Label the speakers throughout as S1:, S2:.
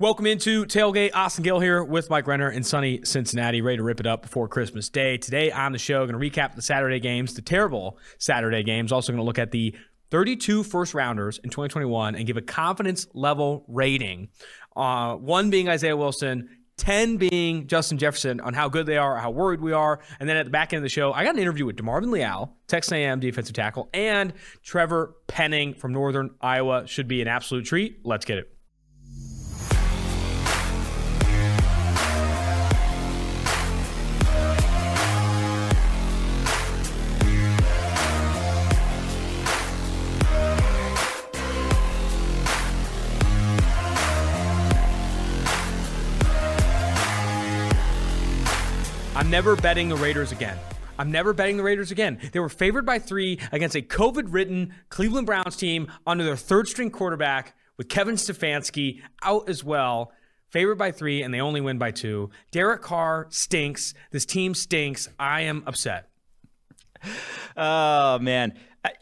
S1: Welcome into Tailgate. Austin Gayle here with Mike Renner in sunny Cincinnati, ready to rip it up before Christmas Day. Today on the show, going to recap the Saturday games, the terrible Saturday games. Also going to look at the 32 first rounders in 2021 and give a confidence level rating. Uh, one being Isaiah Wilson, 10 being Justin Jefferson on how good they are, how worried we are. And then at the back end of the show, I got an interview with DeMarvin Leal, Texas A&M defensive tackle, and Trevor Penning from Northern Iowa. Should be an absolute treat. Let's get it. I'm never betting the Raiders again. I'm never betting the Raiders again. They were favored by three against a COVID ridden Cleveland Browns team under their third string quarterback with Kevin Stefanski out as well. Favored by three, and they only win by two. Derek Carr stinks. This team stinks. I am upset.
S2: Oh, man. I,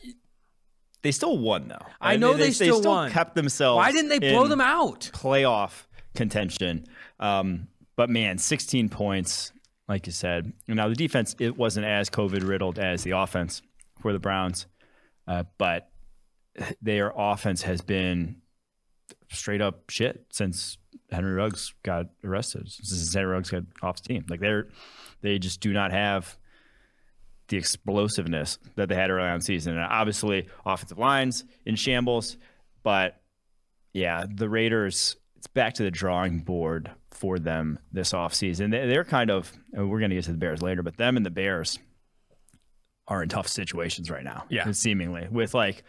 S2: they still won, though.
S1: I know they, they, still,
S2: they still
S1: won.
S2: kept themselves.
S1: Why didn't they blow them out?
S2: Playoff contention. Um, but man, 16 points like you said. Now the defense it wasn't as COVID riddled as the offense for the Browns, uh, but their offense has been straight up shit since Henry Ruggs got arrested. Since Henry Ruggs got off the team, like they're they just do not have the explosiveness that they had early on season. And obviously, offensive lines in shambles, but yeah, the Raiders. It's back to the drawing board for them this offseason. They're kind of, we're going to get to the Bears later, but them and the Bears are in tough situations right now.
S1: Yeah.
S2: Seemingly with like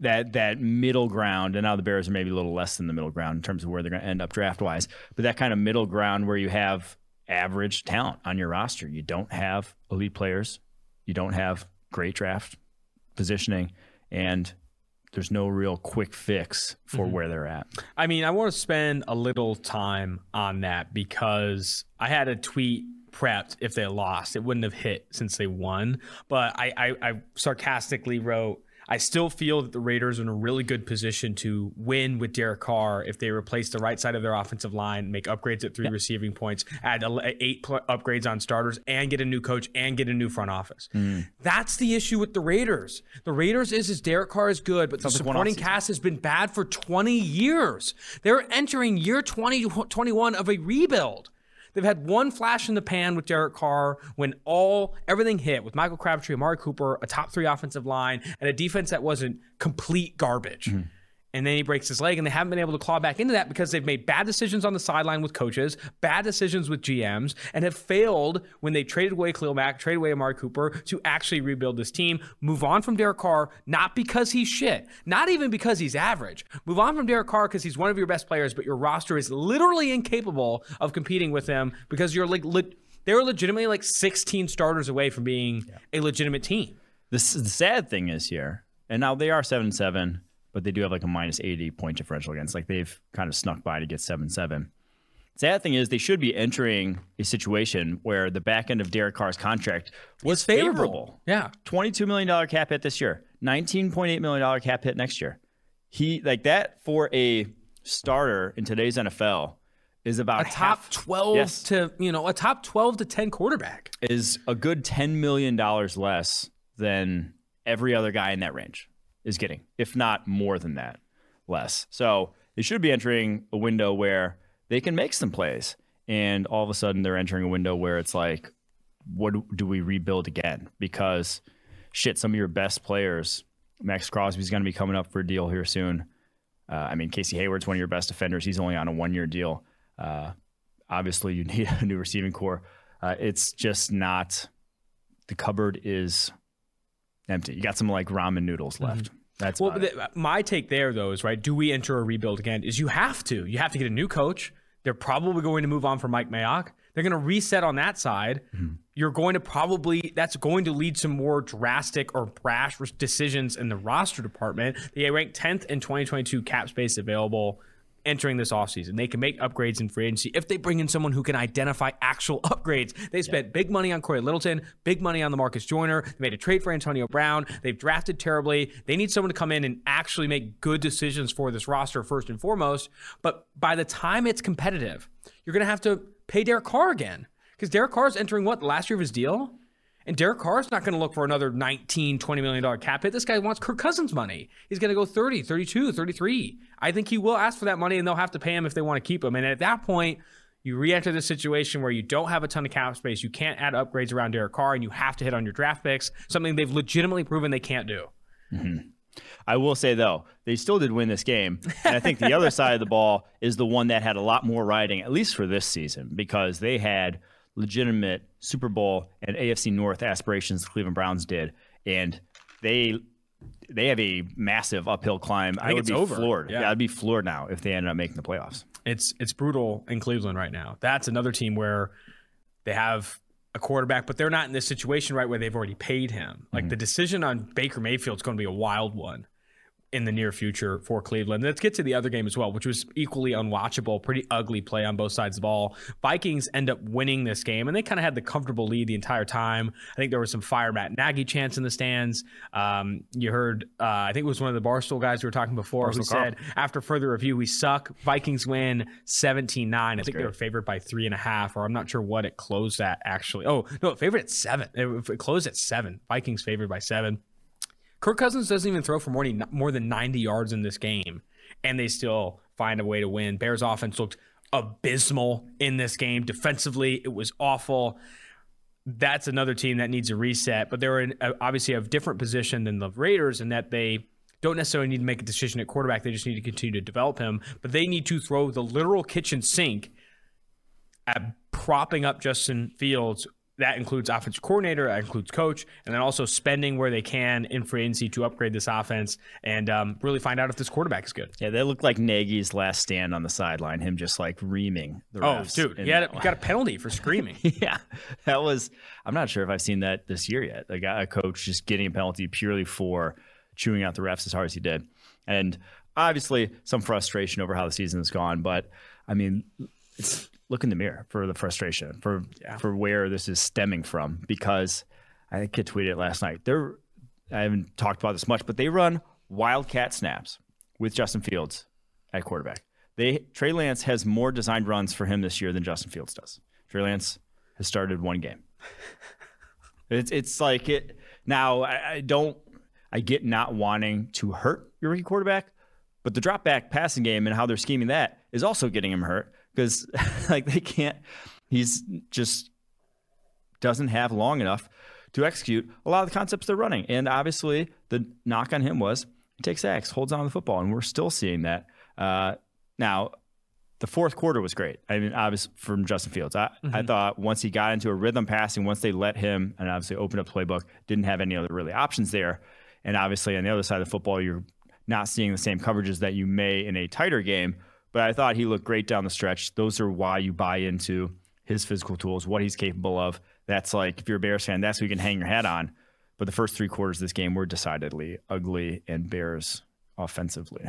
S2: that that middle ground, and now the Bears are maybe a little less than the middle ground in terms of where they're going to end up draft wise, but that kind of middle ground where you have average talent on your roster. You don't have elite players, you don't have great draft positioning, and there's no real quick fix for mm-hmm. where they're at.
S1: I mean, I want to spend a little time on that because I had a tweet prepped if they lost. It wouldn't have hit since they won. But I, I, I sarcastically wrote, I still feel that the Raiders are in a really good position to win with Derek Carr if they replace the right side of their offensive line, make upgrades at three yep. receiving points, add eight pl- upgrades on starters, and get a new coach and get a new front office. Mm. That's the issue with the Raiders. The Raiders is is Derek Carr is good, but Sounds the supporting like cast has been bad for 20 years. They're entering year 2021 of a rebuild. They've had one flash in the pan with Derek Carr when all everything hit with Michael Crabtree, Amari Cooper, a top three offensive line, and a defense that wasn't complete garbage. Mm-hmm and then he breaks his leg, and they haven't been able to claw back into that because they've made bad decisions on the sideline with coaches, bad decisions with GMs, and have failed when they traded away Khalil Mack, traded away Amari Cooper to actually rebuild this team. Move on from Derek Carr, not because he's shit, not even because he's average. Move on from Derek Carr because he's one of your best players, but your roster is literally incapable of competing with him because you're like le- they're legitimately like 16 starters away from being yeah. a legitimate team.
S2: The, the sad thing is here, and now they are seven seven but they do have like a minus 80 point differential against. Like they've kind of snuck by to get 7 7. Sad thing is, they should be entering a situation where the back end of Derek Carr's contract was favorable. favorable.
S1: Yeah.
S2: $22 million cap hit this year, $19.8 million cap hit next year. He, like that for a starter in today's NFL is about
S1: a top half, 12 yes, to, you know, a top 12 to 10 quarterback
S2: is a good $10 million less than every other guy in that range is getting, if not more than that, less. So they should be entering a window where they can make some plays. And all of a sudden, they're entering a window where it's like, what do we rebuild again? Because shit, some of your best players, Maxx Crosby's going to be coming up for a deal here soon. Uh, I mean, Casey Hayward's one of your best defenders. He's only on a one year deal. Uh, obviously, you need a new receiving core. Uh, it's just not, the cupboard is empty. You got some like ramen noodles mm-hmm. left. Mm-hmm. That's
S1: well. The, my take there, though, is right. Do we enter a rebuild again? Is you have to. You have to get a new coach. They're probably going to move on from Mike Mayock. They're going to reset on that side. Mm-hmm. You're going to probably that's going to lead to more drastic or brash decisions in the roster department. They ranked 10th in 2022 cap space available entering this offseason. They can make upgrades in free agency if they bring in someone who can identify actual upgrades. They spent yeah. big money on Cory Littleton, big money on Lamarcus Joyner. They made a trade for Antonio Brown. They've drafted terribly. They need someone to come in and actually make good decisions for this roster first and foremost. But by the time it's competitive, you're going to have to pay Derek Carr again because Derek Carr is entering what the last year of his deal. And Derek Carr's not going to look for another 19, 20 million dollar cap hit. This guy wants Kirk Cousins money. He's going to go 30, 32, 33. I think he will ask for that money and they'll have to pay him if they want to keep him. And at that point, you re-enter the situation where you don't have a ton of cap space. You can't add upgrades around Derek Carr, and you have to hit on your draft picks. Something they've legitimately proven they can't do.
S2: Mm-hmm. I will say though, they still did win this game, and I think the other side of the ball is the one that had a lot more riding, at least for this season, because they had legitimate Super Bowl and AFC North aspirations. The Cleveland Browns did, and they they have a massive uphill climb.
S1: I, I would be over.
S2: floored. Yeah. yeah, I'd be floored now if they ended up making the playoffs.
S1: It's it's brutal in Cleveland right now. That's another team where they have a quarterback, but they're not in this situation right where they've already paid him. Like mm-hmm. the decision on Baker Mayfield is going to be a wild one in the near future for Cleveland. Let's get to the other game as well, which was equally unwatchable. Pretty ugly play on both sides of the ball. Vikings end up winning this game, and they kind of had the comfortable lead the entire time. I think there was some fire Matt Nagy chants in the stands. Um, you heard, uh, I think it was one of the Barstool guys we were talking before Barstool who said, after further review, we suck. Vikings win 17 9. I think great. they were favored by three and a half, or I'm not sure what it closed at actually. Oh, no, favored at seven. It, it closed at seven. Vikings favored by seven. Kirk Cousins doesn't even throw for more, more than 90 yards in this game, and they still find a way to win. Bears offense looked abysmal in this game. Defensively, it was awful. That's another team that needs a reset, but they're in, uh, obviously a different position than the Raiders in that they don't necessarily need to make a decision at quarterback. They just need to continue to develop him, but they need to throw the literal kitchen sink at propping up Justin Fields that includes offensive coordinator, that includes coach, and then also spending where they can in free agency to upgrade this offense and um, really find out if this quarterback is good.
S2: Yeah, they look like Nagy's last stand on the sideline, him just like reaming the refs.
S1: Oh, dude, he a, got a penalty for screaming.
S2: yeah, that was. I'm not sure if I've seen that this year yet. Like a coach just getting a penalty purely for chewing out the refs as hard as he did, and obviously some frustration over how the season has gone. But I mean, it's look in the mirror for the frustration for yeah. for where this is stemming from because I think I tweeted it last night. They're I haven't talked about this much, but they run wildcat snaps with Justin Fields at quarterback. They Trey Lance has more designed runs for him this year than Justin Fields does. Trey Lance has started one game. it's it's like it now. I, I don't. I get not wanting to hurt your rookie quarterback, but the drop back passing game and how they're scheming that is also getting him hurt because like they can't. He's just doesn't have long enough to execute a lot of the concepts they're running. And obviously, the knock on him was he takes sacks, holds on to the football, and we're still seeing that. Uh, now, the fourth quarter was great. I mean, obviously from Justin Fields, I, mm-hmm. I thought once he got into a rhythm passing, once they let him, and obviously opened up the playbook, didn't have any other really options there. And obviously on the other side of the football, you're not seeing the same coverages that you may in a tighter game. But I thought he looked great down the stretch. Those are why you buy into his physical tools, what he's capable of. That's like if you're a Bears fan, that's what you can hang your hat on. But the first three quarters of this game were decidedly ugly and Bears offensively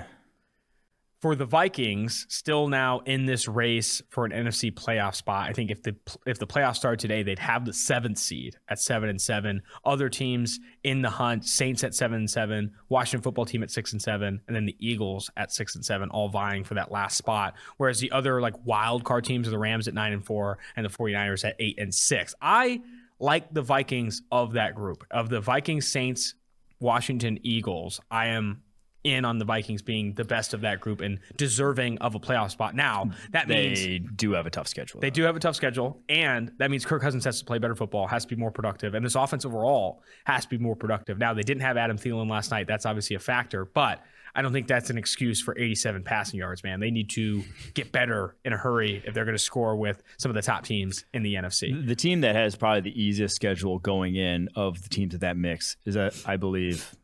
S1: for the Vikings, still now in this race for an NFC playoff spot. I think if the if the playoffs start today, they'd have the seventh seed at seven and seven. Other teams in the hunt: Saints at seven and seven, Washington football team at six and seven, and then the Eagles at six and seven, all vying for that last spot. Whereas the other like wild card teams are the Rams at nine and four, and the 49ers at eight and six. I like the Vikings of that group of the Vikings, Saints, Washington, Eagles. I am in on the Vikings being the best of that group and deserving of a playoff spot. Now, that
S2: they
S1: means
S2: they do have a tough schedule.
S1: They though. do have a tough schedule, and that means Kirk Cousins has to play better football, has to be more productive, and this offense overall has to be more productive. Now, they didn't have Adam Thielen last night. That's obviously a factor, but I don't think that's an excuse for 87 passing yards, man. They need to get better in a hurry if they're going to score with some of the top teams in the NFC.
S2: The team that has probably the easiest schedule going in of the teams of that mix is, that, I believe,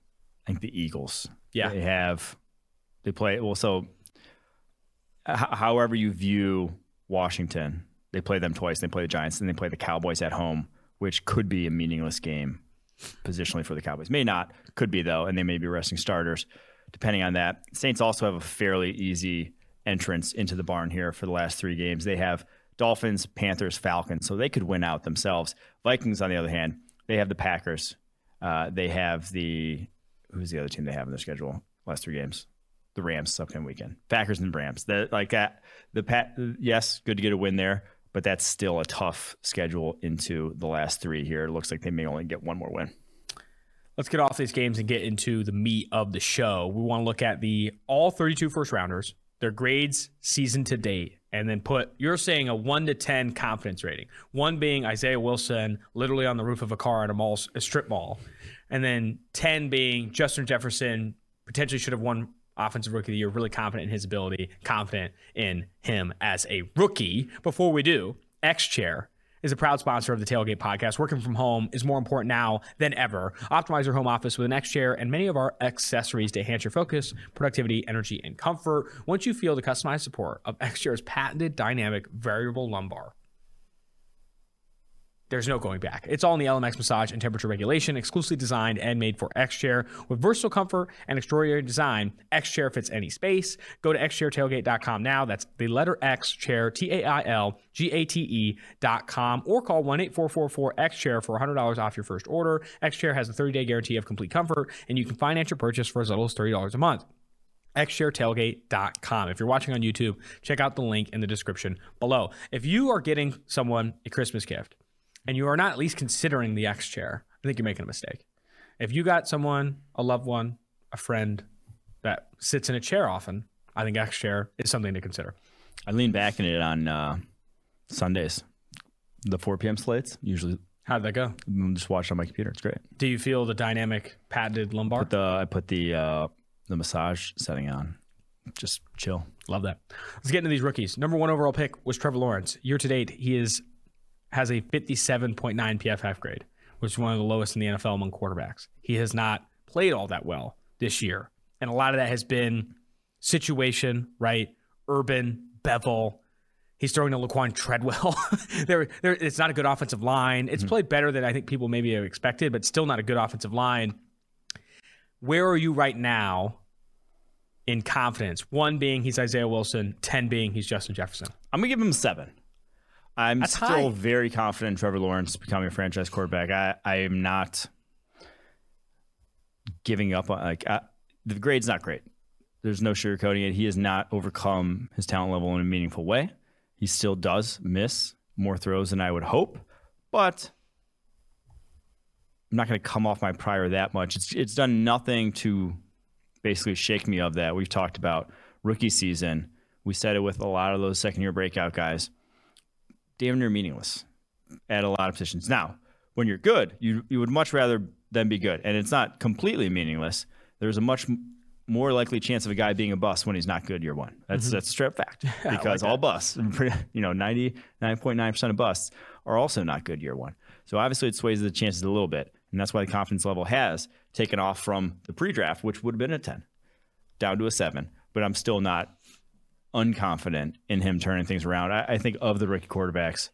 S2: I think the Eagles.
S1: Yeah,
S2: they have. They play well. So, h- however you view Washington, they play them twice. They play the Giants, and they play the Cowboys at home, which could be a meaningless game positionally for the Cowboys. May not, could be though, and they may be resting starters depending on that. Saints also have a fairly easy entrance into the barn here for the last three games. They have Dolphins, Panthers, Falcons, so they could win out themselves. Vikings, on the other hand, they have the Packers. Uh, they have the who's the other team they have in their schedule? Last three games, the Rams upcoming weekend. Packers and Rams. The, like that. The Pat. Yes, good to get a win there, but that's still a tough schedule into the last three here. It looks like they may only get one more win.
S1: Let's get off these games and get into the meat of the show. We want to look at the all 32 first rounders, their grades season to date, and then put you're saying a 1 to 10 confidence rating. 1 being Isaiah Wilson literally on the roof of a car at a mall a strip mall. And then 10 being Justin Jefferson potentially should have won offensive rookie of the year, really confident in his ability, confident in him as a rookie. Before we do, X Chair is a proud sponsor of the Tailgate podcast. Working from home is more important now than ever. Optimize your home office with an X chair and many of our accessories to enhance your focus, productivity, energy, and comfort. Once you feel the customized support of X chair's patented dynamic variable lumbar, there's no going back. It's all in the ELEMAX massage and temperature regulation, exclusively designed and made for X Chair. With versatile comfort and extraordinary design, X Chair fits any space. Go to xchairtailgate.com now. That's the letter X Chair, T A I L G A T E.com, or call 1 8444 X Chair for $100 off your first order. X Chair has a 30 day guarantee of complete comfort, and you can finance your purchase for as little as $30 a month xchairtailgate.com. If you're watching on YouTube, check out the link in the description below. If you are getting someone a Christmas gift, and you are not at least considering the X chair, I think you're making a mistake. If you got someone, a loved one, a friend that sits in a chair often, I think X chair is something to consider.
S2: I lean back in it on uh, Sundays, the 4 p.m. slates. Usually,
S1: How did that go?
S2: I'm just watch on my computer. It's great.
S1: Do you feel the dynamic patented lumbar?
S2: Put the I put the uh, the massage setting on. Just chill.
S1: Love that. Let's get into these rookies. Number one overall pick was Trevor Lawrence. Year to date, he is has a 57.9 PFF grade, which is one of the lowest in the NFL among quarterbacks. He has not played all that well this year. And a lot of that has been situation, right? Urban, Bevell. He's throwing to Laquan Treadwell. there, there, it's not a good offensive line. It's mm-hmm. played better than I think people maybe have expected, but still not a good offensive line. Where are you right now in confidence? One being he's Isaiah Wilson, 10 being he's Justin Jefferson.
S2: I'm gonna give him seven. I'm
S1: That's
S2: still
S1: high.
S2: very confident in Trevor Lawrence becoming a franchise quarterback. I, I am not giving up on like I, the grade's not great. There's no sugarcoating it. He has not overcome his talent level in a meaningful way. He still does miss more throws than I would hope, but I'm not going to come off my prior that much. It's it's done nothing to basically shake me of that. We've talked about rookie season. We said it with a lot of those second year breakout guys. Damn near meaningless at a lot of positions. Now, when you're good, you you would much rather than be good, and it's not completely meaningless. There's a much m- more likely chance of a guy being a bust when he's not good year one. That's mm-hmm. that's a straight fact because all busts, you know, ninety nine point nine percent of busts are also not good year one. So obviously, it sways the chances a little bit, and that's why the confidence level has taken off from the pre-draft, which would have been a ten, down to a seven. But I'm still not unconfident in him turning things around. I, I think of the rookie quarterbacks,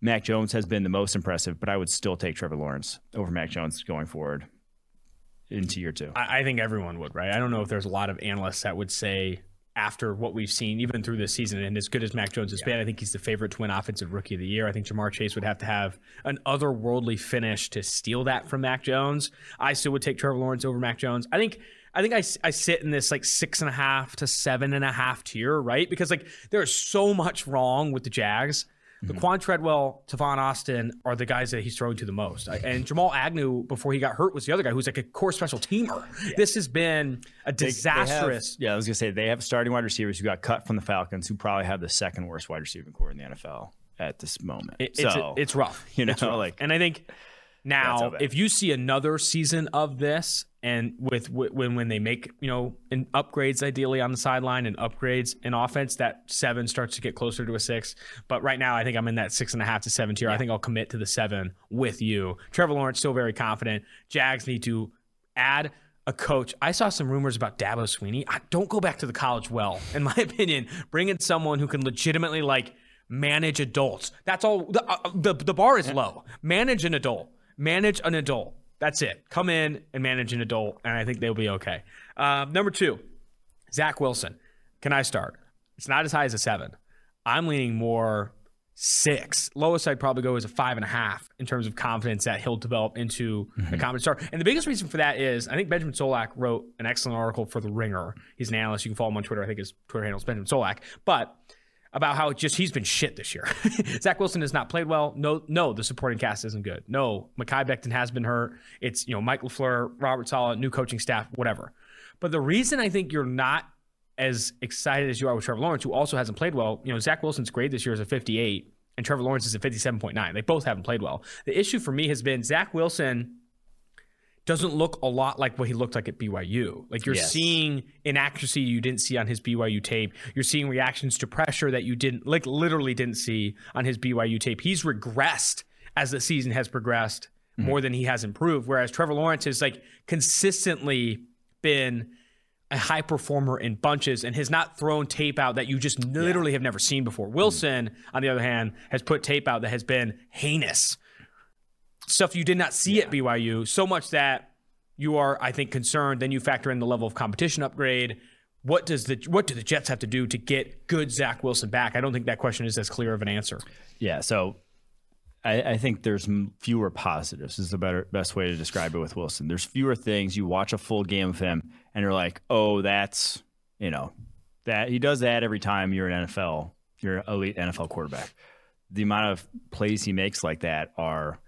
S2: Mac Jones has been the most impressive, but I would still take Trevor Lawrence over Mac Jones going forward into year two.
S1: I, I think everyone would, right? I don't know if there's a lot of analysts that would say after what we've seen, even through this season, and as good as Mac Jones has been, I think he's the favorite to win Offensive Rookie of the Year. I think Ja'Marr Chase would have to have an otherworldly finish to steal that from Mac Jones. I still would take Trevor Lawrence over Mac Jones. I think. I think I, I sit in this like six and a half to seven and a half tier, right? Because like there's so much wrong with the Jags. The mm-hmm. Quan Treadwell, Tavon Austin are the guys that he's throwing to the most. And Jamal Agnew, before he got hurt, was the other guy who's like a core special teamer. This has been a
S2: They- they have-
S1: disastrous.
S2: yeah, I was gonna say they have starting wide receivers who got cut from the Falcons, who probably have the second worst wide receiving core in the NFL at this moment.
S1: It- it's,
S2: so
S1: it's rough.
S2: you know,
S1: rough.
S2: like-
S1: and I think now if you see another season of this, and with when when they make you know in upgrades ideally on the sideline and upgrades in offense, that seven starts to get closer to a six. But right now, I think I'm in that six and a half to seven tier. I think I'll commit to the seven with you. Trevor Lawrence still very confident. Jags need to add a coach. I saw some rumors about Dabo Swinney. I, don't go back to the college well, in my opinion. Bring in someone who can legitimately like manage adults. That's all. The, uh, the, the bar is low. Manage an adult. Manage an adult. That's it. Come in and manage an adult, and I think they'll be okay. Um, number two, Zach Wilson. Can I start? It's not as high as a seven. I'm leaning more six. Lowest I'd probably go is a five and a half in terms of confidence that he'll develop into mm-hmm. a competent star. And the biggest reason for that is I think Benjamin Solak wrote an excellent article for The Ringer. He's an analyst. You can follow him on Twitter. I think his Twitter handle is Benjamin Solak. But about how just he's been shit this year. Zach Wilson has not played well. No, no, the supporting cast isn't good. No, Mekhi Becton has been hurt. It's you know Mike LaFleur, Robert Saleh, new coaching staff, whatever. But the reason I think you're not as excited as you are with Trevor Lawrence, who also hasn't played well, you know, Zach Wilson's grade this year is a 58 and Trevor Lawrence is a 57.9. They both haven't played well. The issue for me has been Zach Wilson doesn't look a lot like what he looked like at BYU. Like you're yes. seeing inaccuracy you didn't see on his BYU tape. You're seeing reactions to pressure that you didn't like literally didn't see on his BYU tape. He's regressed as the season has progressed mm-hmm. more than he has improved. Whereas Trevor Lawrence has like consistently been a high performer in bunches and has not thrown tape out that you just literally yeah. have never seen before. Wilson, mm-hmm. on the other hand, has put tape out that has been heinous. Stuff you did not see yeah. at BYU, so much that you are, I think, concerned. Then you factor in the level of competition upgrade. What does the what do the Jets have to do to get good Zach Wilson back? I don't think that question is as clear of an answer.
S2: Yeah, so I, I, think there's fewer positives. Is the better best way to describe it with Wilson. There's fewer things. You watch a full game of him, and you're like, oh, that's you know that he does that every time you're an NFL, you're an elite NFL quarterback. The amount of plays he makes like that are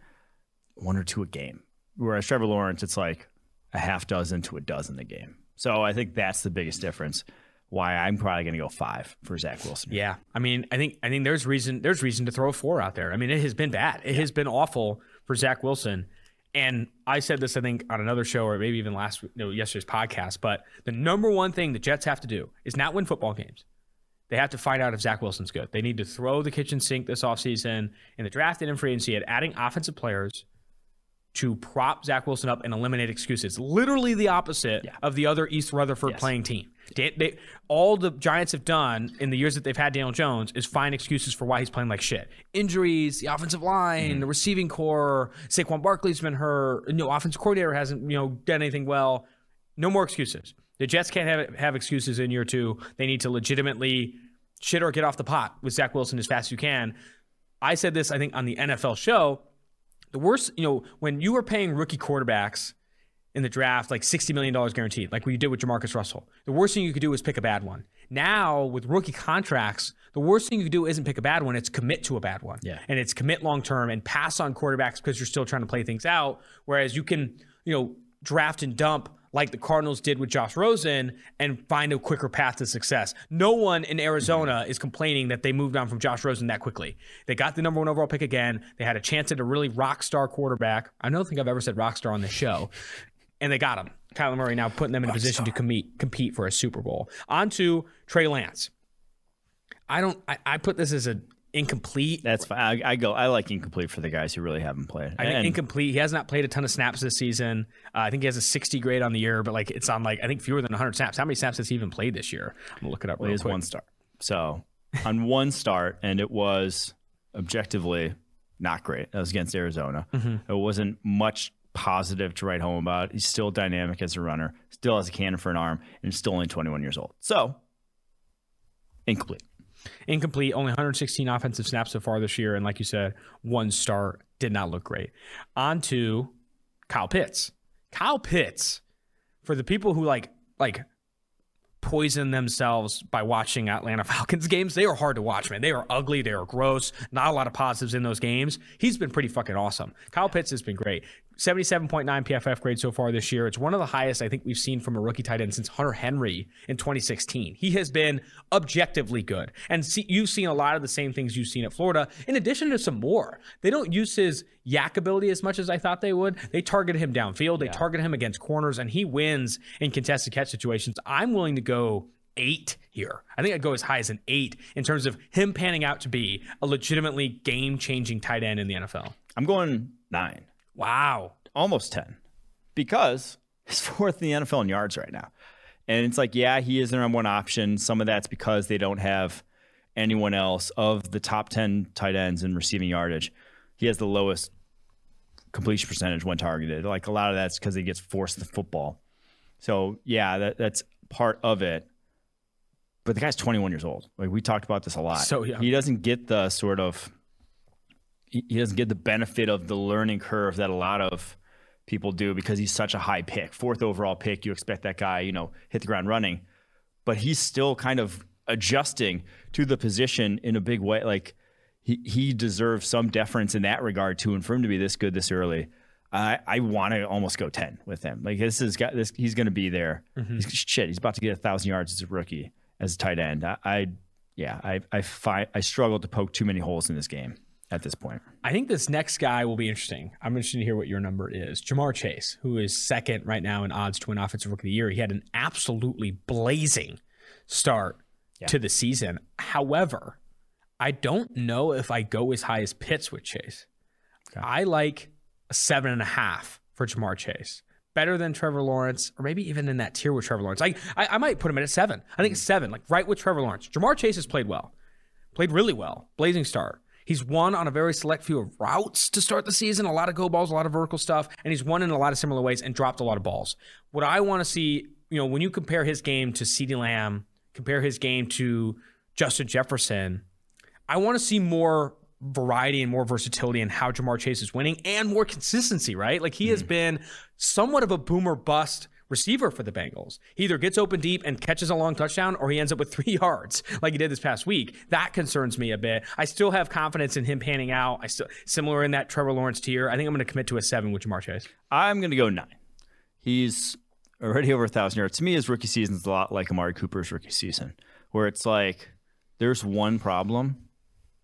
S2: one or two a game. Whereas Trevor Lawrence, it's like a half dozen to a dozen a game. So I think that's the biggest difference why I'm probably going to go five for Zach Wilson.
S1: Yeah, I mean, I think I think there's reason there's reason to throw four out there. I mean, it has been bad. It yeah. has been awful for Zach Wilson. And I said this, I think, on another show or maybe even last you know, yesterday's podcast. But the number one thing the Jets have to do is not win football games. They have to find out if Zach Wilson's good. They need to throw the kitchen sink this offseason in the draft and in free agency at adding offensive players to prop Zach Wilson up and eliminate excuses. Literally the opposite yeah. of the other East Rutherford yes. playing team. They, they, all the Giants have done in the years that they've had Daniel Jones is find excuses for why he's playing like shit. Injuries, the offensive line, mm-hmm. the receiving core, Saquon Barkley's been hurt, you know, offensive coordinator hasn't, you know, done anything well. No more excuses. The Jets can't have, have excuses in year two. They need to legitimately shit or get off the pot with Zach Wilson as fast as you can. I said this, I think, on the NFL show the worst, you know, when you were paying rookie quarterbacks in the draft like $60 million guaranteed, like you did with Jamarcus Russell, the worst thing you could do is pick a bad one. Now, with rookie contracts, the worst thing you could do isn't pick a bad one, it's commit to a bad one.
S2: Yeah.
S1: And it's commit long term and pass on quarterbacks because you're still trying to play things out. Whereas you can, you know, draft and dump like the Cardinals did with Josh Rosen and find a quicker path to success. No one in Arizona mm-hmm. is complaining that they moved on from Josh Rosen that quickly. They got the number one overall pick again. They had a chance at a really rock star quarterback. I don't think I've ever said rock star on this show. And they got him. Kyler Murray now putting them in a position to compete compete for a Super Bowl. On to Trey Lance. I don't I, I put this as a incomplete.
S2: That's fine. I, I, go. I like incomplete for the guys who really haven't played.
S1: I think incomplete. He has not played a ton of snaps this season. Uh, I think he has a 60 grade on the year, but like it's on like I think fewer than 100 snaps. How many snaps has he even played this year? I'm gonna look it up. Well, he has
S2: one start. So on one start, and it was objectively not great. That was against Arizona. Mm-hmm. It wasn't much positive to write home about. He's still dynamic as a runner, still has a cannon for an arm, and still only 21 years old. So incomplete.
S1: Incomplete, only 116 offensive snaps so far this year. And like you said, one start did not look great. On to Kyle Pitts. Kyle Pitts, for the people who like like poison themselves by watching Atlanta Falcons games. They are hard to watch, man. They are ugly. They are gross. Not a lot of positives in those games. He's been pretty fucking awesome. Kyle Pitts has been great. 77.9 PFF grade so far this year. It's one of the highest I think we've seen from a rookie tight end since Hunter Henry in 2016. He has been objectively good. And see, you've seen a lot of the same things you've seen at Florida, in addition to some more. They don't use his YAC ability as much as I thought they would. They target him downfield, they yeah. target him against corners, and he wins in contested catch situations. I'm willing to go eight here. I think I'd go as high as an eight in terms of him panning out to be a legitimately game changing tight end in the NFL.
S2: I'm going nine.
S1: Wow.
S2: Almost 10 because he's fourth in the NFL in yards right now. And it's like, yeah, he is their number one option. Some of that's because they don't have anyone else of the top 10 tight ends in receiving yardage. He has the lowest completion percentage when targeted. Like a lot of that's because he gets forced the football. So, yeah, that, that's part of it. but the guy's 21 years old. Like we talked about this a lot.
S1: So young.
S2: He doesn't get the sort of he doesn't get the benefit of the learning curve that a lot of people do because he's such a high pick, fourth overall pick. You expect that guy, you know, hit the ground running, but he's still kind of adjusting to the position in a big way. Like he he deserves some deference in that regard too, and for him to be this good this early. I, I want to almost go ten with him. Like this is got this. He's going to be there. Mm-hmm. He's, shit, he's about to get a thousand yards as a rookie as a tight end. I, I yeah, I I find I struggle to poke too many holes in this game at this point.
S1: I think this next guy will be interesting. I'm interested to hear what your number is. Ja'Marr Chase, who is second right now in odds to win Offensive Rookie of the Year. He had an absolutely blazing start to the season. However, I don't know if I go as high as Pitts with Chase. I like a seven and a half for Ja'Marr Chase. Better than Trevor Lawrence, or maybe even in that tier with Trevor Lawrence. I, I, I might put him at a seven. I think it's seven, like right with Trevor Lawrence. Ja'Marr Chase has played well, played really well, blazing start. He's won on a very select few of routes to start the season, a lot of go balls, a lot of vertical stuff, and he's won in a lot of similar ways and dropped a lot of balls. What I want to see, you know, when you compare his game to CeeDee Lamb, compare his game to Justin Jefferson, I want to see more variety and more versatility in how Ja'Marr Chase is winning and more consistency, right? Like he has mm-hmm. been somewhat of a boomer bust receiver for the Bengals. He either gets open deep and catches a long touchdown or he ends up with three yards like he did this past week. That concerns me a bit. I still have confidence in him panning out. I still similar in that Trevor Lawrence tier. I think I'm going to commit to a seven with Ja'Marr Chase.
S2: I'm going to go nine. He's already over a thousand yards. To me, his rookie season is a lot like Amari Cooper's rookie season, where it's like there's one problem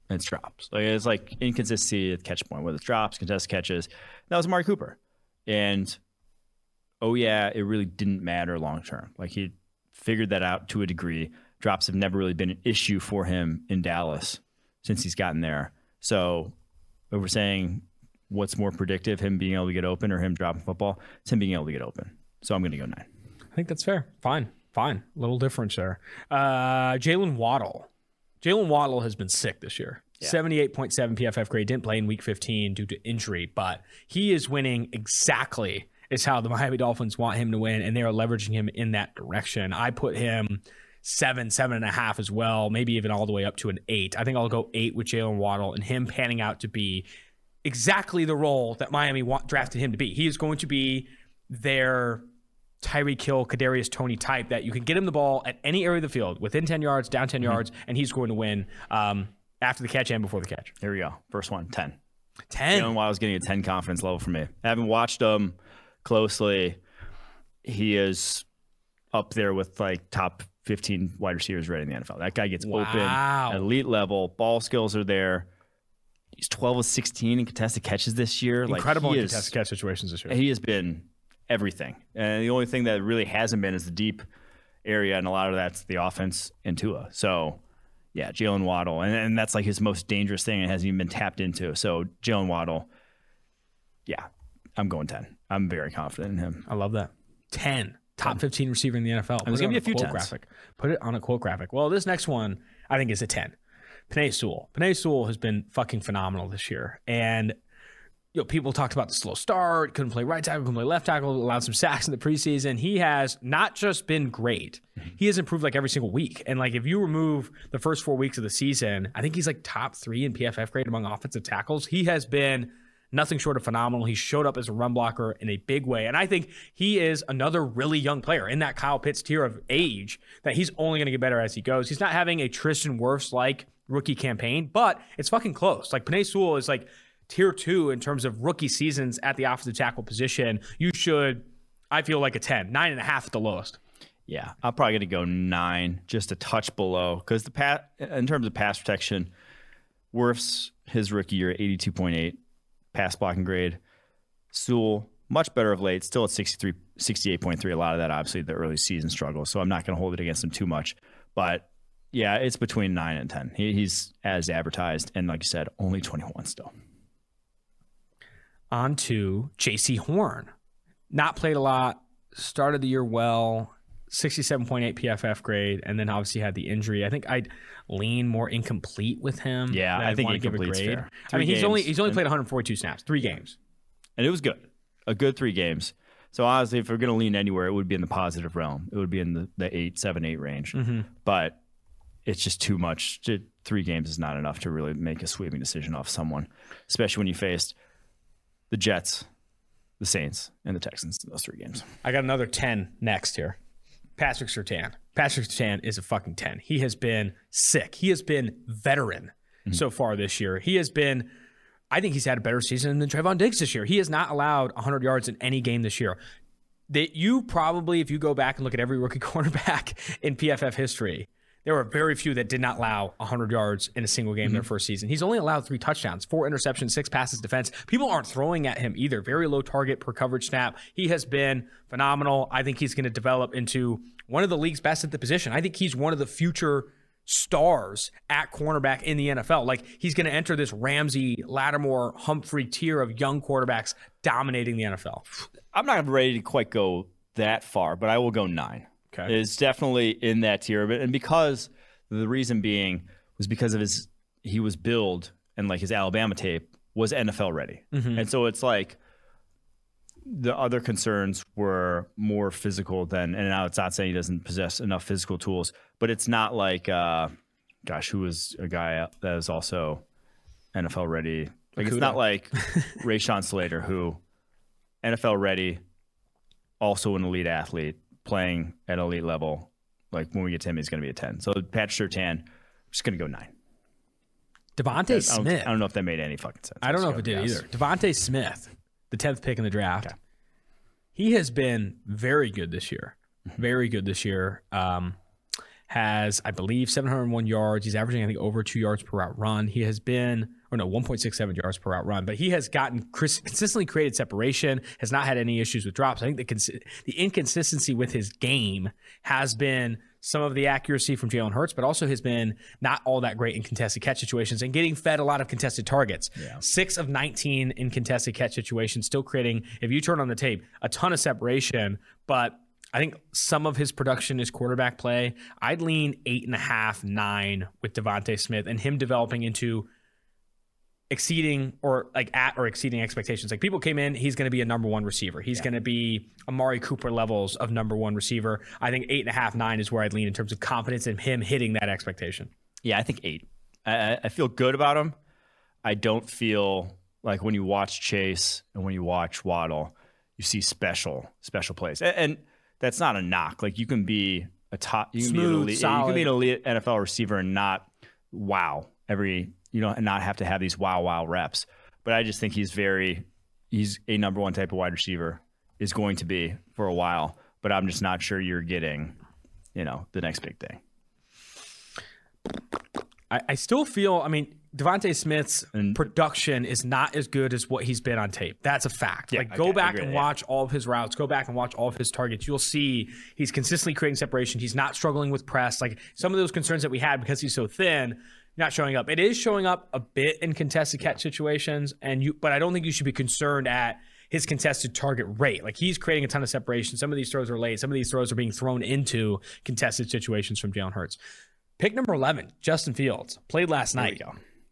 S2: and it's drops. Like it's like inconsistency at catch point, whether it's drops, contested catches. That was Amari Cooper, and oh yeah, it really didn't matter long term. Like he figured that out to a degree. Drops have never really been an issue for him in Dallas since he's gotten there. So, if we're saying what's more predictive, him being able to get open or him dropping football, it's him being able to get open. So I'm going to go nine.
S1: I think that's fair. Fine. Fine. A little difference there. Uh, Jalen Waddle. Jalen Waddle has been sick this year. 78.7 PFF grade. Didn't play in week 15 due to injury, but he is winning exactly is how the Miami Dolphins want him to win, and they are leveraging him in that direction. I put him seven, seven and a half as well, maybe even all the way up to an eight. I think I'll go eight with Jalen Waddle and him panning out to be exactly the role that Miami want, drafted him to be. He is going to be their Tyreek Hill, Kadarius Toney type that you can get him the ball at any area of the field within 10 yards, down 10 yards, and he's going to win um, after the catch and before the catch.
S2: Here we go. First one, 10.
S1: 10.
S2: Jalen Waddle's getting a 10 confidence level for me. I haven't watched him closely. He is up there with like top 15 wide receivers right in the NFL. That guy gets
S1: Wow.
S2: open elite level. Ball skills are there. He's 12 of 16 in contested catches this year.
S1: Incredible
S2: like
S1: in
S2: is-
S1: contested catch situations this year.
S2: he has been everything. And the only thing that really hasn't been is the deep area, and a lot of that's the offense and Tua. So, yeah, Jalen Waddle, and, and that's like his most dangerous thing and hasn't even been tapped into. So, Jalen Waddle, yeah, I'm going 10. I'm very confident in him.
S1: I love that. 10. Top 15 receiver in the NFL.
S2: there's
S1: Put it
S2: gonna be a few
S1: quote
S2: 10s.
S1: graphic. Put it on a quote graphic. Well, this next one I think is a 10. Penei Sewell. Penei Sewell has been fucking phenomenal this year. And you know, people talked about the slow start, couldn't play right tackle, couldn't play left tackle, allowed some sacks in the preseason. He has not just been great, mm-hmm. he has improved like every single week. And like if you remove the first four weeks of the season, I think he's like top three in PFF grade among offensive tackles. He has been nothing short of phenomenal. He showed up as a run blocker in a big way. And I think he is another really young player in that Kyle Pitts tier of age that he's only going to get better as he goes. He's not having a Tristan Wirfs like rookie campaign, but it's fucking close. Like Penei Sewell is like tier two in terms of rookie seasons at the offensive tackle position. You should, I feel like a 10, nine and a half at the lowest.
S2: Yeah, I'm probably going to go nine, just a touch below, because the pat in terms of pass protection, Wirfs his rookie year 82.8 pass blocking grade. Sewell much better of late, still at 63, 68.3. A lot of that obviously the early season struggle, so I'm not going to hold it against him too much. But yeah, it's between nine and ten. He, he's as advertised, and like you said, only 21 still.
S1: on to Jaycee Horn. Not played a lot, started the year well, 67.8 PFF grade, and then obviously had the injury. I think I'd lean more incomplete with him.
S2: Yeah, I think
S1: wanna give a grade.
S2: fair.
S1: I mean,
S2: Three
S1: he's only he's only played 142 snaps, three games.
S2: and it was good. A good three games. So honestly, if we're going to lean anywhere, it would be in the positive realm. It would be in the, the eight, seven, eight range. Mm-hmm. But it's just too much. Three games is not enough to really make a sweeping decision off someone, especially when you faced the Jets, the Saints, and the Texans in those three games.
S1: I got another 10 next here. Patrick Surtain. Patrick Surtain is a fucking 10. He has been sick. He has been veteran mm-hmm. so far this year. He has been, I think he's had a better season than Trevon Diggs this year. He has not allowed 100 yards in any game this year. That you probably, if you go back and look at every rookie cornerback in PFF history, there were very few that did not allow 100 yards in a single game mm-hmm. their first season. He's only allowed three touchdowns, four interceptions, six passes defense. People aren't throwing at him either. Very low target per coverage snap. He has been phenomenal. I think he's going to develop into one of the league's best at the position. I think he's one of the future stars at cornerback in the NFL. Like he's going to enter this Ramsey, Lattimore, Humphrey tier of young quarterbacks dominating the NFL.
S2: I'm not ready to quite go that far, but I will go nine. Okay. Is definitely in that tier, but and because the reason being was because of his he was billed and like his Alabama tape was NFL ready, mm-hmm. and so it's like the other concerns were more physical than, and now it's not saying he doesn't possess enough physical tools, but it's not like, uh, gosh, who was a guy that is also NFL ready? Like Okudah. it's not like Rashawn Slater, who NFL ready, also an elite athlete, playing at elite level, like when we get to him, he's going to be a 10. So Patrick Surtain, I'm just going to go nine.
S1: DeVonta Smith.
S2: I don't, know if that made any fucking sense.
S1: I don't know if it did either. DeVonta Smith, the 10th pick in the draft. Okay. He has been very good this year. Mm-hmm. Very good this year. Um, has, I believe, 701 yards. He's averaging, I think, over two yards per route run. He has been, or no, 1.67 yards per route run, but he has gotten consistently created separation, has not had any issues with drops. I think the, cons- the inconsistency with his game has been some of the accuracy from Jalen Hurts, but also has been not all that great in contested catch situations and getting fed a lot of contested targets. Yeah. Six of 19 in contested catch situations, still creating, if you turn on the tape, a ton of separation, but I think some of his production is quarterback play. I'd lean eight and a half, nine with DeVonta Smith and him developing into exceeding or like at or exceeding expectations. Like people came in, he's going to be a number one receiver. He's yeah. going to be Amari Cooper levels of number one receiver. I think eight and a half, nine is where I'd lean in terms of confidence in him hitting that expectation.
S2: Yeah, I think eight. I, I feel good about him. I don't feel like when you watch Chase and when you watch Waddle, you see special special plays. And, and that's not a knock. Like you can be a top, you can Smooth, be an elite, solid. you can be an elite NFL receiver and not wow every you know and not have to have these wow wow reps. But I just think he's very he's a number one type of wide receiver is going to be for a while. But I'm just not sure you're getting you know the next big thing.
S1: I, I still feel. I mean, DeVonta Smith's and, production is not as good as what he's been on tape. That's a fact. Yeah, like go okay, back and watch all of his routes, go back and watch all of his targets. You'll see he's consistently creating separation. He's not struggling with press. Like some of those concerns that we had because he's so thin, not showing up. It is showing up a bit in contested catch situations, and you but I don't think you should be concerned at his contested target rate. Like he's creating a ton of separation. Some of these throws are late. Some of these throws are being thrown into contested situations from Jalen Hurts. Pick number 11, Justin Fields, played last night.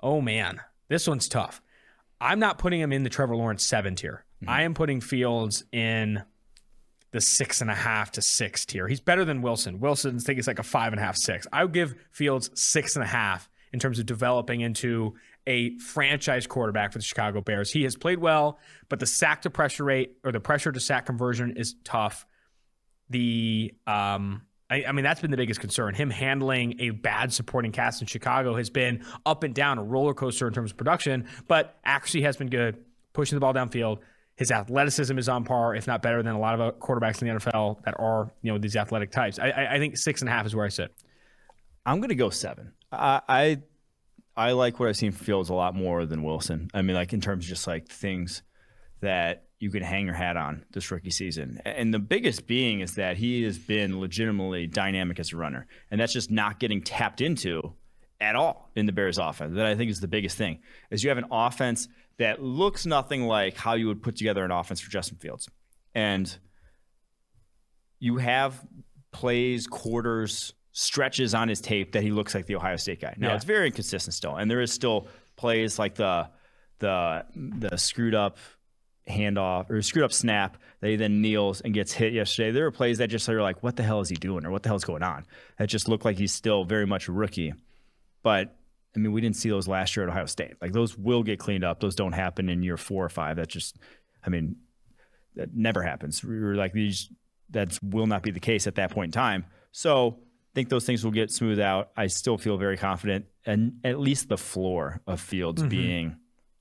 S1: Oh man, this one's tough. I'm not putting him in the Trevor Lawrence seven tier. Mm-hmm. I am putting Fields in the six and a half to six tier. He's better than Wilson. Wilson's think it's like a five and a half, six. I would give Fields six and a half in terms of developing into a franchise quarterback for the Chicago Bears. He has played well, but the sack to pressure rate or the pressure to sack conversion is tough. The um, I, I, mean, that's been the biggest concern. Him handling a bad supporting cast in Chicago has been up and down, a roller coaster in terms of production, but accuracy has been good, pushing the ball downfield. His athleticism is on par, if not better, than a lot of quarterbacks in the NFL that are, you know, these athletic types. I, I think six and a half is where I sit.
S2: I'm going to go seven. I, I I like what I've seen from Fields a lot more than Wilson. I mean, like in terms of just like things that you can hang your hat on this rookie season. And the biggest being is that he has been legitimately dynamic as a runner. And that's just not getting tapped into at all in the Bears offense. That I think is the biggest thing. Is you have an offense that looks nothing like how you would put together an offense for Justin Fields. And you have plays, quarters, stretches on his tape that he looks like the Ohio State guy. Now yeah. it's very inconsistent still. And there is still plays like the the the screwed up handoff or screwed up snap that he then kneels and gets hit yesterday. There were plays that just are like, what the hell is he doing or what the hell's going on? That just looked like he's still very much a rookie. But I mean, we didn't see those last year at Ohio State. Like those will get cleaned up. Those don't happen in year four or five. That just, I mean, that never happens. We're like these. That will not be the case at that point in time. So I think those things will get smoothed out. I still feel very confident, and at least the floor of Fields
S1: Mm-hmm.
S2: being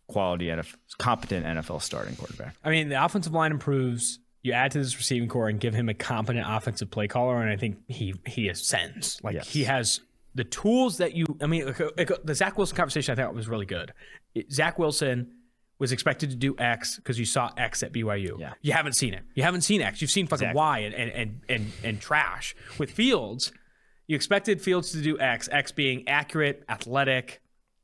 S2: quality NFL, competent NFL starting quarterback.
S1: I mean, the offensive line improves. You add to this receiving core and give him a competent offensive play caller, and I think he he ascends. Like
S2: Yes.
S1: he has the tools that you. I mean, the Zach Wilson conversation I thought was really good. Zach Wilson was expected to do X because you saw X at BYU.
S2: Yeah.
S1: You haven't seen it. You haven't seen X. You've seen fucking
S2: Exactly.
S1: Y and and, and and and trash. With Fields, you expected Fields to do X. X being accurate, athletic,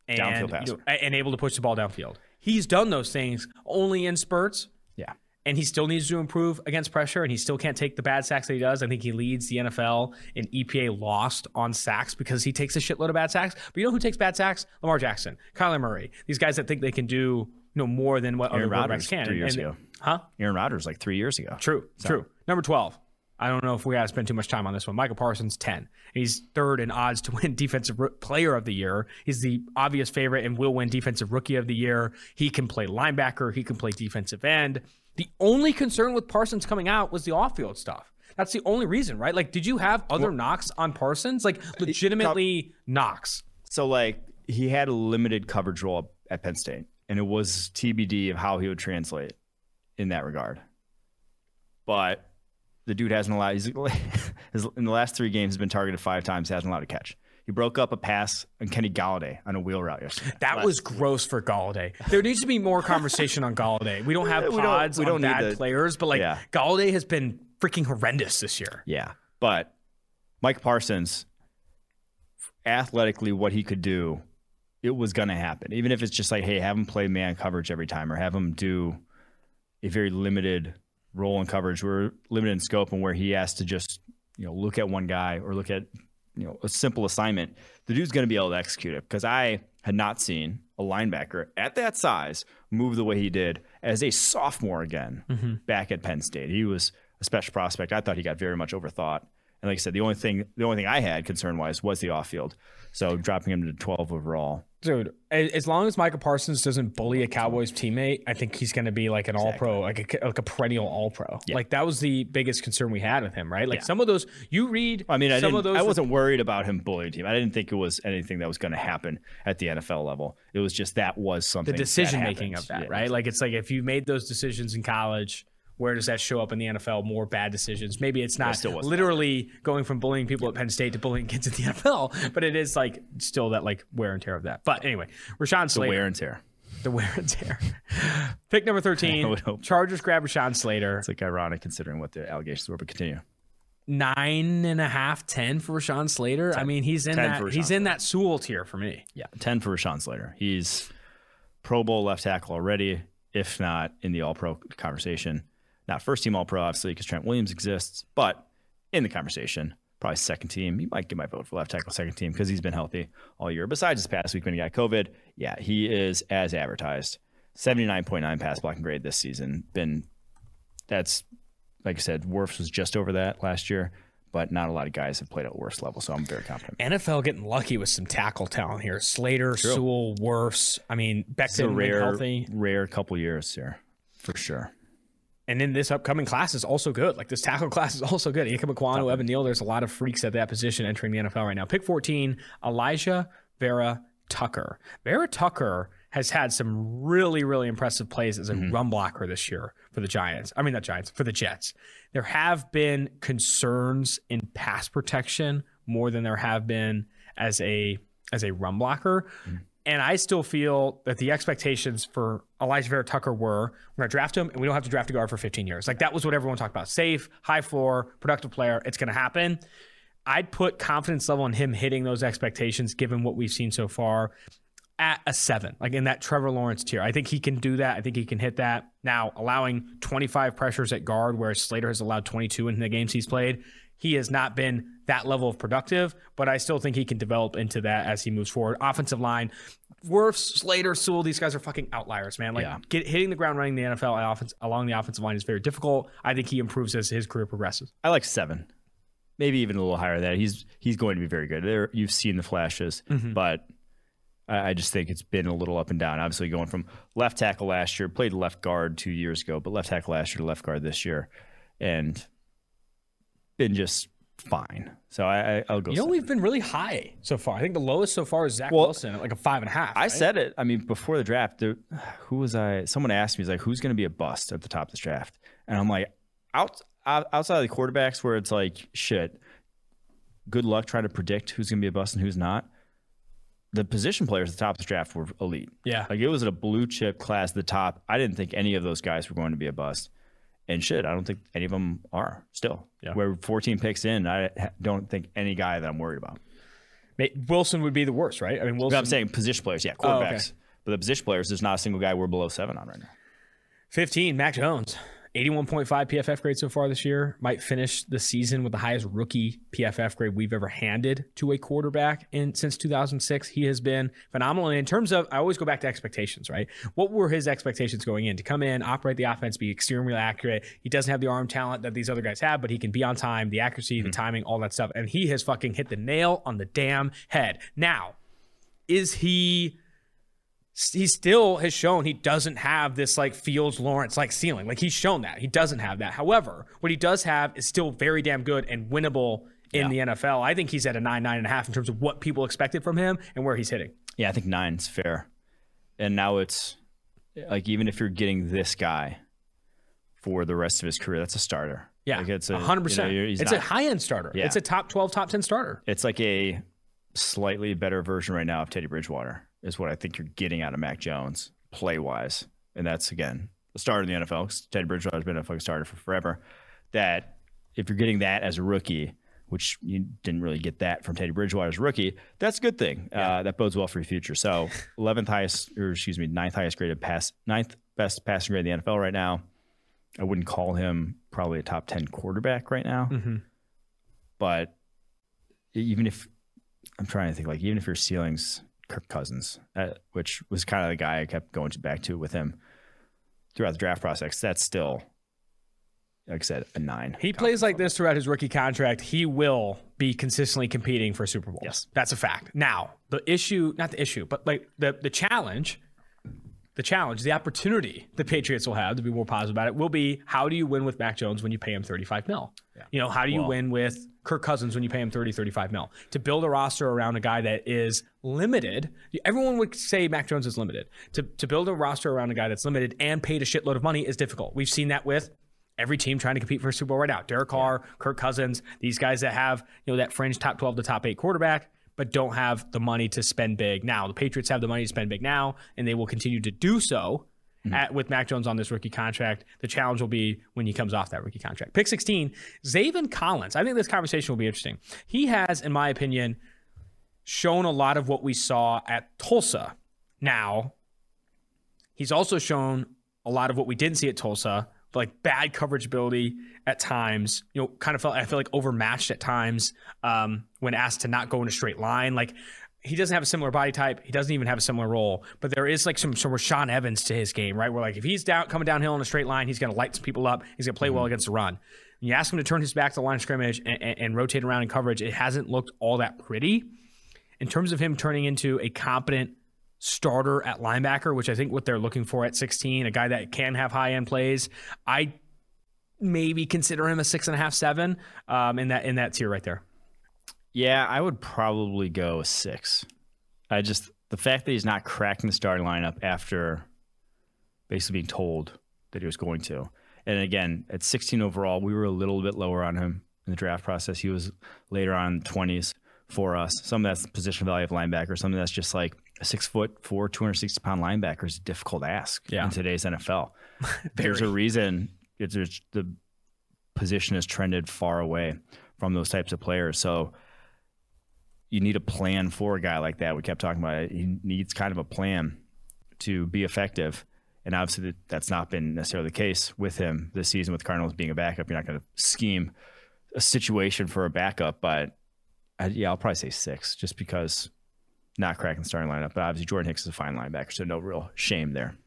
S1: and
S2: Downfield
S1: you know, and able to push the ball downfield. He's done those things only in spurts
S2: Yeah.
S1: and he still needs to improve against pressure, and he still can't take the bad sacks that he does. I think he leads the NFL in EPA lost on sacks because he takes a shitload of bad sacks. But you know who takes bad sacks? Lamar Jackson, Kyler Murray. These guys that think they can do you know more than what
S2: Aaron
S1: other quarterbacks can.
S2: three years
S1: And-
S2: ago.
S1: huh?
S2: Aaron Rodgers like three years ago.
S1: True, true. Number 12. I don't know if we got to spend too much time on this one. Micah Parsons, 10. He's third in odds to win Defensive Player of the Year. He's the obvious favorite and will win Defensive Rookie of the Year. He can play linebacker, he can play defensive end. The only concern with Parsons coming out was the off field stuff. That's the only reason, right? Like, did you have other knocks on Parsons? Like, legitimately knocks.
S2: So like he had a limited coverage role at Penn State, and it was TBD of how he would translate in that regard. But the dude hasn't allowed. He's his, in the last three games, has been targeted five times. Hasn't allowed a catch. He broke up a pass on Kenny Golladay on a wheel route yesterday.
S1: That was gross for Golladay. There needs to be more conversation on Golladay. We don't have
S2: We don't-
S1: pods
S2: we
S1: on
S2: don't need
S1: bad
S2: the-
S1: players, but like
S2: Yeah.
S1: Golladay has been freaking horrendous this year.
S2: Yeah, but Mike Parsons, athletically, what he could do, it was going to happen. Even if it's just like, hey, have him play man coverage every time, or have him do a very limited role in coverage, We are limited in scope, and where he has to just you know look at one guy or look at you know a simple assignment. The dude's going to be able to execute it because I had not seen a linebacker at that size move the way he did as a sophomore again mm-hmm. back at Penn State. He was a special prospect. I thought he got very much overthought. And like I said, the only thing the only thing I had concern wise was the off field. So dropping him to 12 overall.
S1: Dude, as long as Micah Parsons doesn't bully a Cowboys teammate, I think he's going to be like an all pro, like a, like a perennial all pro. Like that was the biggest concern we had with him, right? Like some of those, you read
S2: I mean, I
S1: some of those.
S2: I wasn't worried about him bullying team. I didn't think it was anything that was going to happen at the NFL level. It was just that was something.
S1: the decision making of that,
S2: Yeah.
S1: right? Like it's like if you made those decisions in college, where does that show up in the NFL? More bad decisions. Maybe it's not literally going from bullying people at Penn State to bullying kids at the NFL, but it is like still that like wear and tear of that. But anyway, Rashawn
S2: The wear and tear.
S1: the wear and tear. Pick number thirteen. Chargers grab Rashawn Slater.
S2: It's like ironic considering what the allegations were, but continue.
S1: Nine and a half, ten for Rashawn Slater. I mean, he's in
S2: 10
S1: that he's in that Sewell tier for me.
S2: Yeah, 10 for Rashawn Slater. He's Pro Bowl left tackle already, if not in the All Pro conversation. Not first team All Pro, obviously, because Trent Williams exists, but in the conversation, probably second team. He might get my vote for left tackle second team because he's been healthy all year. Besides this past week when he got COVID, yeah, he is as advertised. 79.9 pass blocking grade this season. Been that's like I said, Wirfs was just over that last year, but not a lot of guys have played at worst level, so I'm very confident.
S1: NFL getting lucky with some tackle talent here. Slater, Sewell, Wirfs. I mean,
S2: It's a
S1: Becton when
S2: rare,
S1: healthy.
S2: rare couple years here, for sure.
S1: And then this upcoming class is also good. Like this tackle class is also good. Ikem Ekwonu, Evan Neal. There's a lot of freaks at that position entering the NFL right now. Pick 14, Alijah Vera Tucker. Vera Tucker has had some really, really impressive plays as a mm-hmm. run blocker this year for the Giants. I mean, not Giants, for the Jets. There have been concerns in pass protection more than there have been as a as a run blocker. Mm. And I still feel that the expectations for Alijah Vera Tucker were we're going to draft him and we don't have to draft a guard for 15 years. Like that was what everyone talked about. Safe, high floor, productive player. It's going to happen. I'd put confidence level in him hitting those expectations given what we've seen so far at a seven, like in that Trevor Lawrence tier. I think he can do that. I think he can hit that. Now, allowing 25 pressures at guard, whereas Slater has allowed 22 in the games he's played, he has not been that level of productive, but I still think he can develop into that as he moves forward. Offensive line, Wirfs, Slater, Sewell, these guys are fucking outliers, man. Like
S2: Yeah.
S1: get, hitting the ground running the NFL offense, along the offensive line is very difficult. I think he improves as his career progresses.
S2: I like seven, maybe even a little higher than that. He's he's going to be very good. There, you've seen the flashes, mm-hmm. but I, I just think it's been a little up and down. Obviously, going from left tackle last year, played left guard two years ago, but left tackle last year to left guard this year, and been just fine. So I, I I'll go.
S1: You know,
S2: seven.
S1: we've been really high so far. I think the lowest so far is Zach
S2: Well,
S1: Wilson at like a five and a half.
S2: I
S1: right?
S2: said it. I mean, before the draft, there, who was I? Someone asked me, "He's like, who's going to be a bust at the top of this draft?" And I'm like, out, out outside of the quarterbacks, where it's like, shit. Good luck trying to predict who's going to be a bust and who's not. The position players at the top of the draft were elite.
S1: Yeah.
S2: Like it was a blue chip class at the top. I didn't think any of those guys were going to be a bust. And shit, I don't think any of them are still.
S1: Yeah.
S2: We're 14 picks in. I don't think any guy that I'm worried about.
S1: Wilson would be the worst, right? I mean,
S2: But
S1: Wilson.
S2: I'm saying position players, yeah,
S1: Oh, okay.
S2: quarterbacks. But the position players, there's not a single guy we're below seven on right now.
S1: 15, Mac Jones. 81.5 PFF grade so far this year. Might finish the season with the highest rookie PFF grade we've ever handed to a quarterback in since 2006. He has been phenomenal. And in terms of, I always go back to expectations, right? What were his expectations going in? To come in, operate the offense, be extremely accurate. He doesn't have the arm talent that these other guys have, but he can be on time, the accuracy, the mm-hmm. timing, all that stuff. And he has fucking hit the nail on the damn head. Now, is he he still has shown he doesn't have this like Fields Lawrence like ceiling. Like he's shown that he doesn't have that. However, what he does have is still very damn good and winnable in the NFL. I think he's at a nine, nine and a half in terms of what people expected from him and where he's hitting.
S2: Yeah, I think nine's fair. And now it's like even if you're getting this guy for the rest of his career, that's a starter.
S1: Yeah,
S2: like it's a
S1: hundred percent.
S2: you know,
S1: It's a high end starter.
S2: Yeah.
S1: It's a top twelve, top ten starter.
S2: It's like a slightly better version right now of Teddy Bridgewater is what I think you're getting out of Mac Jones play wise, and that's again the starter in the NFL. 'cause Teddy Bridgewater's been a fucking starter for forever. That if you're getting that as a rookie, which you didn't really get that from Teddy Bridgewater's rookie, that's a good thing. Uh, that bodes well for your future. So 11th highest, or excuse me, ninth highest graded pass, ninth best passing grade in the NFL right now. I wouldn't call him probably a top 10 quarterback right now,
S1: Mm-hmm.
S2: but even if I'm trying to think, like even if your ceiling's Kirk Cousins, uh, which was kind of the guy I kept going to back to with him throughout the draft process, that's still, like I said, a nine.
S1: He plays like this throughout his rookie contract. He will be consistently competing for a Super Bowl.
S2: Yes.
S1: That's a fact. Now, the issue, not the issue, but like the the challenge, the challenge, the opportunity the Patriots will have to be more positive about it will be how do you win with Mac Jones when you pay him 35 mil? You know, how do you
S2: Well-
S1: win with Kirk Cousins when you pay him 30, 35 mil? To build a roster around a guy that is limited, everyone would say Mac Jones is limited. To, to build a roster around a guy that's limited and paid a shitload of money is difficult. We've seen that with every team trying to compete for a Super Bowl right now. Derek Carr, Kirk Cousins, these guys that have, you know, that fringe top 12 to top 8 quarterback but don't have the money to spend big now. The Patriots have the money to spend big now and they will continue to do so. At, with Mac Jones on this rookie contract, the challenge will be when he comes off that rookie contract. Pick 16, Zaven Collins. I think this conversation will be interesting. He has, in my opinion, shown a lot of what we saw at Tulsa. Now, he's also shown a lot of what we didn't see at Tulsa, like bad coverage ability at times. You know, kind of felt I feel like overmatched at times um, when asked to not go in a straight line. Like he doesn't have a similar body type. He doesn't even have a similar role. But there is like some some Rashaan Evans to his game, right? Where like if he's down coming downhill in a straight line, he's going to light some people up. He's going to play well against the run. When you ask him to turn his back to the line of scrimmage and, and, and rotate around in coverage, it hasn't looked all that pretty. In terms of him turning into a competent starter at linebacker, which I think what they're looking for at 16, a guy that can have high end plays. I maybe consider him a six and a half, seven um, in that in that tier right there.
S2: Yeah, I would probably go a six. I just the fact that he's not cracking the starting lineup after basically being told that he was going to. And again, at 16 overall, we were a little bit lower on him in the draft process. He was later on 20s for us. Some of that's the position value of linebacker. Some of that's just like a six foot four, 260 pound linebacker is a difficult ask
S1: Yeah.
S2: in today's NFL. There's a reason it's, the position has trended far away from those types of players. So you need a plan for a guy like that. We kept talking about it. He needs kind of a plan to be effective. And obviously, that's not been necessarily the case with him this season with Cardinals being a backup. You're not going to scheme a situation for a backup, but I, yeah, I'll probably say six just because not cracking the starting lineup. But obviously, Jordan Hicks is a fine linebacker, so no real shame there.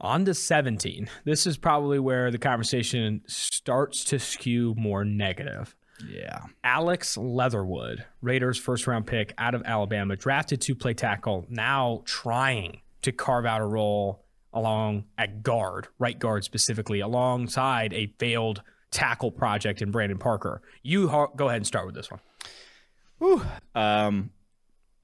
S1: On to 17. This is probably where the conversation starts to skew more negative.
S2: Yeah.
S1: Alex Leatherwood, Raiders first round pick out of Alabama, drafted to play tackle, now trying to carve out a role along at guard, right guard specifically, alongside a failed tackle project in Brandon Parker. You go ahead and start with this one.
S2: Whew. Um,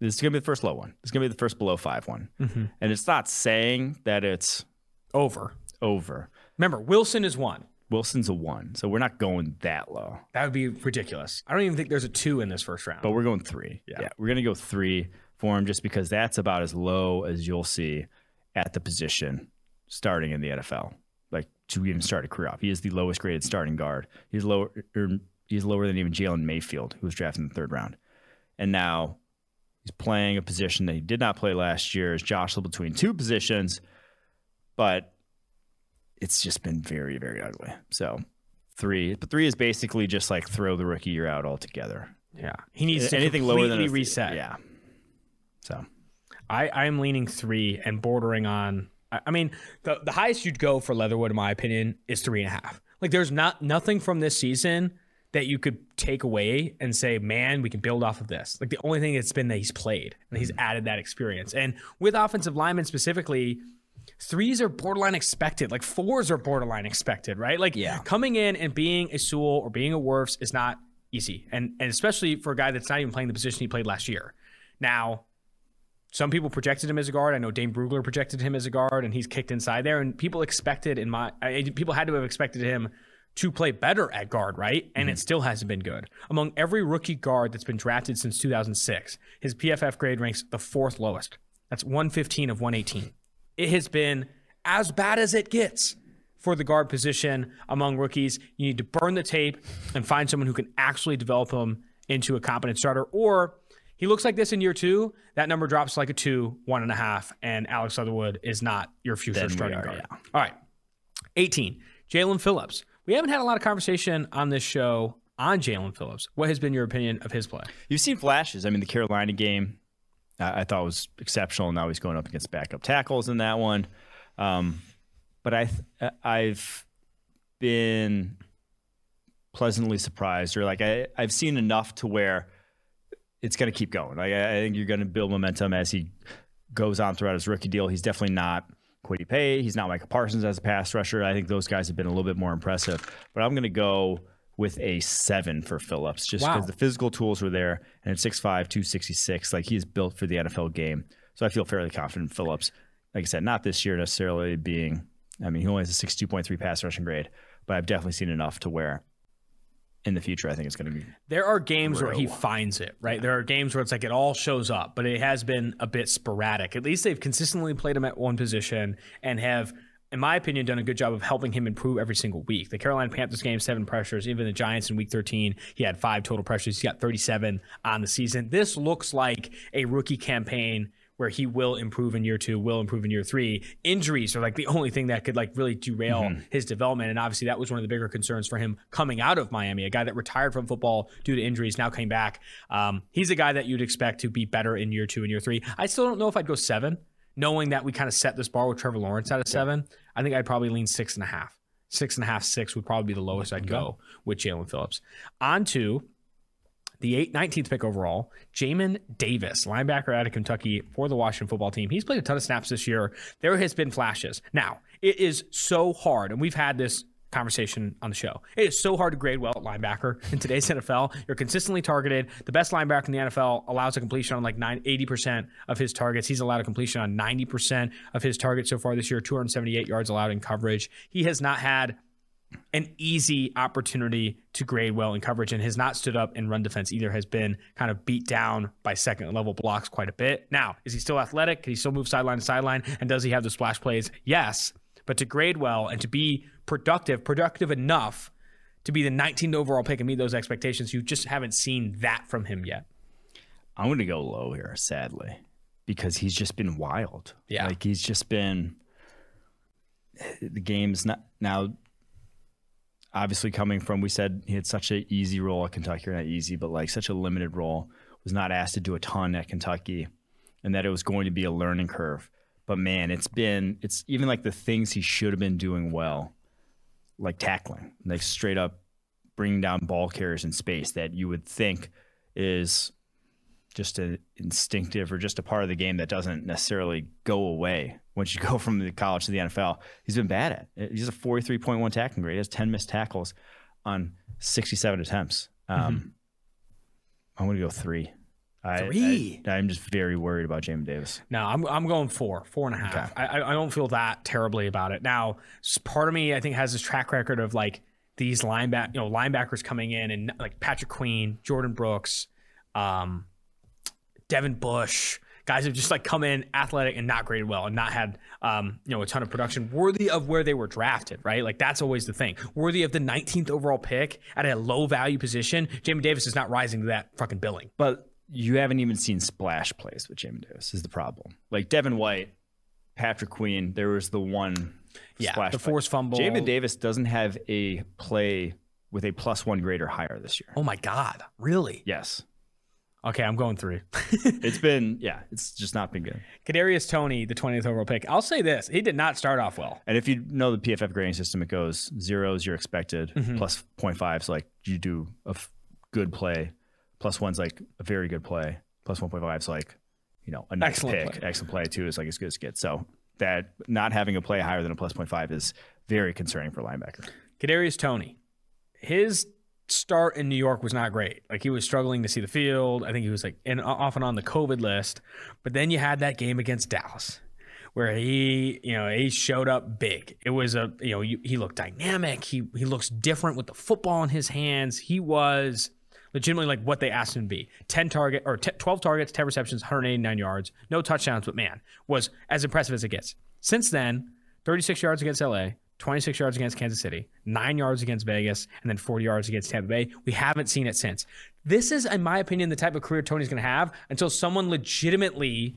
S2: this is gonna be the first low one. It's gonna be the first below five one, mm-hmm. and it's not saying that it's
S1: over.
S2: Over.
S1: Remember, Wilson is one.
S2: Wilson's a one, so we're not going that low.
S1: That would be ridiculous. I don't even think there's a two in this first round.
S2: But we're going three. Yeah, yeah we're gonna go three for him just because that's about as low as you'll see at the position starting in the NFL. Like to even start a career off, he is the lowest graded starting guard. He's lower. Er, he's lower than even Jalen Mayfield, who was drafted in the third round, and now he's playing a position that he did not play last year. Is jostled between two positions, but it's just been very, very ugly. So three, but three is basically just like throw the rookie year out altogether.
S1: Yeah, he needs to anything lower than a reset.
S2: Yeah. So
S1: I I'm leaning three and bordering on. I mean, the the highest you'd go for Leatherwood, in my opinion, is three and a half. Like, there's not nothing from this season that you could take away and say, man, we can build off of this. Like the only thing that's been that he's played and he's mm-hmm. added that experience. And with offensive linemen specifically, threes are borderline expected. Like fours are borderline expected, right? Like yeah. coming in and being a Sewell or being a Wirfs is not easy. And and especially for a guy that's not even playing the position he played last year. Now, some people projected him as a guard. I know Dane Brugler projected him as a guard, and he's kicked inside there. And people expected in my I, people had to have expected him to play better at guard, right? And mm-hmm. it still hasn't been good. Among every rookie guard that's been drafted since 2006, his PFF grade ranks the fourth lowest. That's 115 of 118 it has been as bad as it gets for the guard position among rookies. You need to burn the tape and find someone who can actually develop him into a competent starter. Or he looks like this in year two, that number drops like a two, one and a half, and Alex Leatherwood is not your future then starting are, guard. Yeah. All right. 18, Jaelan Phillips. We haven't had a lot of conversation on this show on Jaelan Phillips. What has been your opinion of his play?
S2: You've seen flashes. I mean, the Carolina game, I, thought was exceptional. Now he's going up against backup tackles in that one. Um, but I I've been pleasantly surprised, or like I I've seen enough to where it's going to keep going. Like I, I think you're going to build momentum as he goes on throughout his rookie deal. He's definitely not Kwity Paye. He's not Micah Parsons as a pass rusher. I think those guys have been a little bit more impressive. But I'm going to go with a seven for Phillips, just because wow. the physical tools were there. And at 6'5, 266, like he's built for the NFL game. So I feel fairly confident in Phillips. Like I said, not this year necessarily being, I mean, he only has a 62.3 pass rushing grade, but I've definitely seen enough to where in the future, I think it's going to be.
S1: There are games real. where he finds it, right? Yeah. There are games where it's like it all shows up, but it has been a bit sporadic. At least they've consistently played him at one position and have – in my opinion, done a good job of helping him improve every single week. The Carolina Panthers game, seven pressures. Even the Giants in week 13, he had five total pressures. He got 37 on the season. This looks like a rookie campaign where he will improve in year two, will improve in year three. Injuries are like the only thing that could like really derail mm-hmm. his development. And obviously that was one of the bigger concerns for him coming out of Miami, a guy that retired from football due to injuries, now came back. Um, he's a guy that you'd expect to be better in year two and year three. I still don't know if I'd go seven knowing that we kind of set this bar with Trevor Lawrence at a seven, I think I'd probably lean six and a half. Six and a half, six would probably be the lowest I'd go with Jaelan Phillips. On to the eight, 19th pick overall, Jamin Davis, linebacker out of Kentucky for the Washington football team. He's played a ton of snaps this year. There has been flashes. Now, it is so hard, and we've had this conversation on the show. It is so hard to grade well at linebacker in today's NFL. You're consistently targeted. The best linebacker in the NFL allows a completion on like 9, 80% of his targets. He's allowed a completion on 90% of his targets so far this year, 278 yards allowed in coverage. He has not had an easy opportunity to grade well in coverage and has not stood up in run defense either has been kind of beat down by second level blocks quite a bit now is he still athletic can he still move sideline to sideline and does he have the splash plays yes but to grade well and to be productive, productive enough to be the 19th overall pick and meet those expectations, you just haven't seen that from him yet.
S2: I'm going to go low here, sadly, because he's just been wild.
S1: Yeah.
S2: Like he's just been the game's not now obviously coming from we said he had such an easy role at Kentucky, or not easy, but like such a limited role, was not asked to do a ton at Kentucky. and that it was going to be a learning curve. But man, it's been it's even like the things he should have been doing well, like tackling, like straight up bringing down ball carriers in space that you would think is just an instinctive or just a part of the game that doesn't necessarily go away once you go from the college to the NFL. He's been bad at. It. He's a 43.1 tackling grade. He has 10 missed tackles on 67 attempts. Um, mm-hmm. I'm going to go three.
S1: Three.
S2: I, am just very worried about Jamin Davis.
S1: No, I'm I'm going four, four and a half. Okay. I I don't feel that terribly about it. Now, part of me I think has this track record of like these lineback, you know, linebackers coming in and like Patrick Queen, Jordyn Brooks, um, Devin Bush, guys have just like come in athletic and not graded well and not had um, you know a ton of production worthy of where they were drafted, right? Like that's always the thing. Worthy of the 19th overall pick at a low value position. Jamie Davis is not rising to that fucking billing.
S2: But you haven't even seen splash plays with Jamin Davis is the problem. Like Devin White, Patrick Queen, there was the one
S1: yeah, splash the force fumble.
S2: Jamin Davis doesn't have a play with a plus one grade or higher this year.
S1: Oh my God. Really?
S2: Yes.
S1: Okay, I'm going three.
S2: it's been yeah, it's just not been good.
S1: Kadarius Toney, the 20th overall pick. I'll say this: he did not start off well.
S2: And if you know the PFF grading system, it goes zeros you're expected, mm-hmm. plus 0.5 so like you do a f- good play, plus one's like a very good play, plus 1.5 is like you know a nice excellent pick, play. excellent play too is like as good as it gets. So that not having a play higher than a plus five is very concerning for linebacker.
S1: Kadarius Toney, his start in New York was not great. Like he was struggling to see the field. I think he was like in off and on the COVID list. But then you had that game against Dallas where he, you know, he showed up big. It was a, you know, he looked dynamic. He he looks different with the football in his hands. He was legitimately like what they asked him to be. 10 target or 12 targets, 10 receptions, 189 yards, no touchdowns, but man, was as impressive as it gets. Since then, 36 yards against LA, 26 yards against Kansas City, nine yards against Vegas, and then 40 yards against Tampa Bay. We haven't seen it since. This is, in my opinion, the type of career Toney's going to have until someone legitimately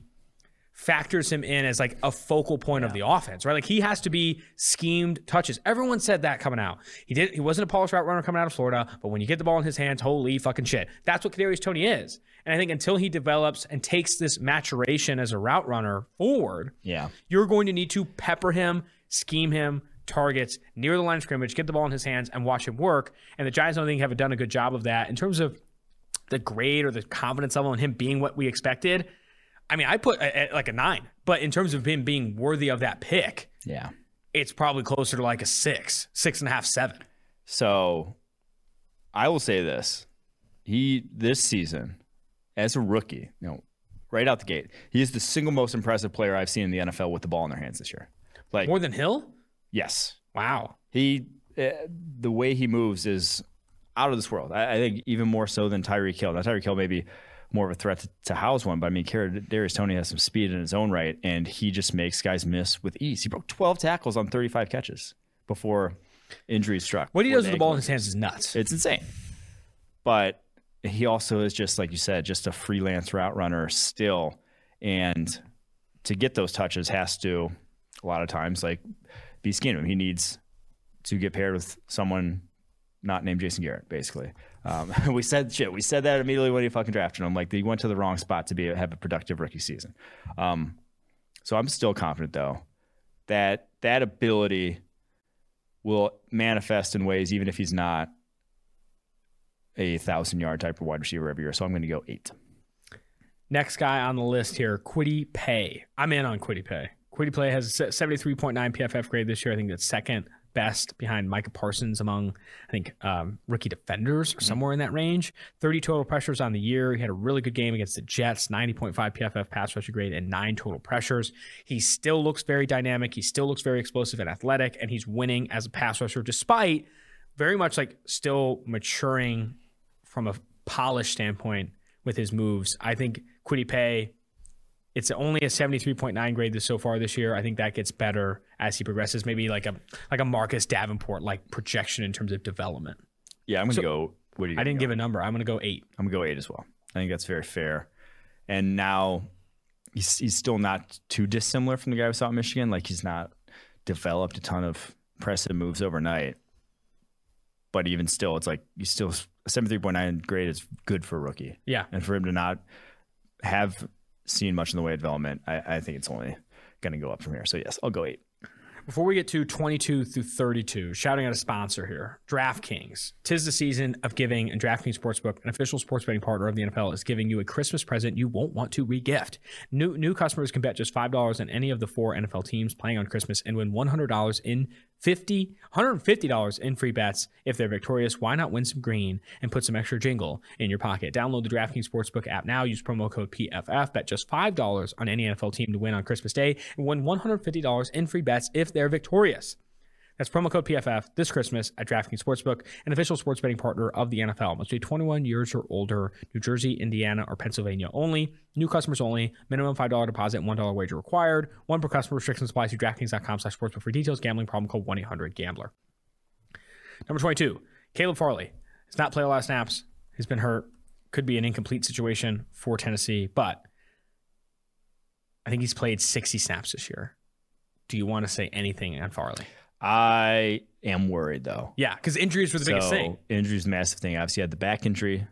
S1: factors him in as like a focal point yeah. of the offense, right? Like he has to be schemed touches. Everyone said that coming out. He did. He wasn't a polished route runner coming out of Florida, but when you get the ball in his hands, holy fucking shit, that's what Kadarius Toney is. And I think until he develops and takes this maturation as a route runner forward,
S2: yeah,
S1: you're going to need to pepper him, scheme him, targets near the line of scrimmage, get the ball in his hands, and watch him work. And the Giants, I don't think, have done a good job of that in terms of the grade or the confidence level in him being what we expected. I mean, I put a, a, like a nine, but in terms of him being worthy of that pick,
S2: yeah,
S1: it's probably closer to like a six, six and a half, seven.
S2: So I will say this: he this season, as a rookie, you know, right out the gate, he is the single most impressive player I've seen in the NFL with the ball in their hands this year.
S1: Like more than Hill.
S2: Yes.
S1: Wow.
S2: He, uh, the way he moves is out of this world. I, I, think even more so than Tyreek Hill. Now Tyreek Hill may be more of a threat to, to house one, but I mean, Darius Toney has some speed in his own right, and he just makes guys miss with ease. He broke 12 tackles on 35 catches before injury struck.
S1: What he does with the ball in his hands is nuts.
S2: It's insane. But he also is just like you said, just a freelance route runner still, and to get those touches has to a lot of times like be scheme him. He needs to get paired with someone not named Jason Garrett, basically. Um, we said shit. We said that immediately when he fucking drafted him. Like he went to the wrong spot to be have a productive rookie season. Um, so I'm still confident though that that ability will manifest in ways even if he's not a thousand yard type of wide receiver every year. So I'm going to go eight.
S1: Next guy on the list here, Kwity Paye. I'm in on Kwity Paye. Kwity Paye has a 73.9 PFF grade this year. I think that's second best behind Micah Parsons among, I think, um, rookie defenders or mm-hmm. somewhere in that range. 30 total pressures on the year. He had a really good game against the Jets, 90.5 PFF pass rusher grade and nine total pressures. He still looks very dynamic. He still looks very explosive and athletic, and he's winning as a pass rusher despite very much like still maturing from a polish standpoint with his moves. I think Kwity Paye it's only a 73.9 grade this so far this year. I think that gets better as he progresses. Maybe like a like a Marcus Davenport like projection in terms of development.
S2: Yeah, I'm gonna so, go. What do you?
S1: I didn't
S2: go?
S1: give a number. I'm gonna go eight.
S2: I'm gonna go eight as well. I think that's very fair. And now he's he's still not too dissimilar from the guy we saw at Michigan. Like he's not developed a ton of impressive moves overnight. But even still, it's like you still 73.9 grade is good for a rookie.
S1: Yeah.
S2: And for him to not have seen much in the way of development. I, I think it's only going to go up from here. So yes, I'll go eight.
S1: Before we get to 22 through 32, shouting out a sponsor here DraftKings. Tis the season of giving, and DraftKings Sportsbook, an official sports betting partner of the NFL, is giving you a Christmas present you won't want to regift. New, new customers can bet just $5 on any of the four NFL teams playing on Christmas and win $100 in 50 $150 in free bets if they're victorious. Why not win some green and put some extra jingle in your pocket? Download the DraftKings Sportsbook app now. Use promo code PFF. Bet just $5 on any NFL team to win on Christmas Day and win $150 in free bets if they're victorious. That's promo code PFF this Christmas at DraftKings Sportsbook, an official sports betting partner of the NFL. Must be 21 years or older, New Jersey, Indiana, or Pennsylvania only. New customers only. Minimum $5 deposit, $1 wager required. One per customer. Restrictions apply. See DraftKings.com slash sportsbook for details. Gambling problem call 1-800-GAMBLER. Number 22, Caleb Farley. Has not played a lot of snaps. He's been hurt. Could be an incomplete situation for Tennessee, but I think he's played 60 snaps this year. Do you want to say anything on Farley?
S2: I am worried though.
S1: Yeah, because injuries were the biggest thing.
S2: Injuries, massive thing. Obviously, had the back injury.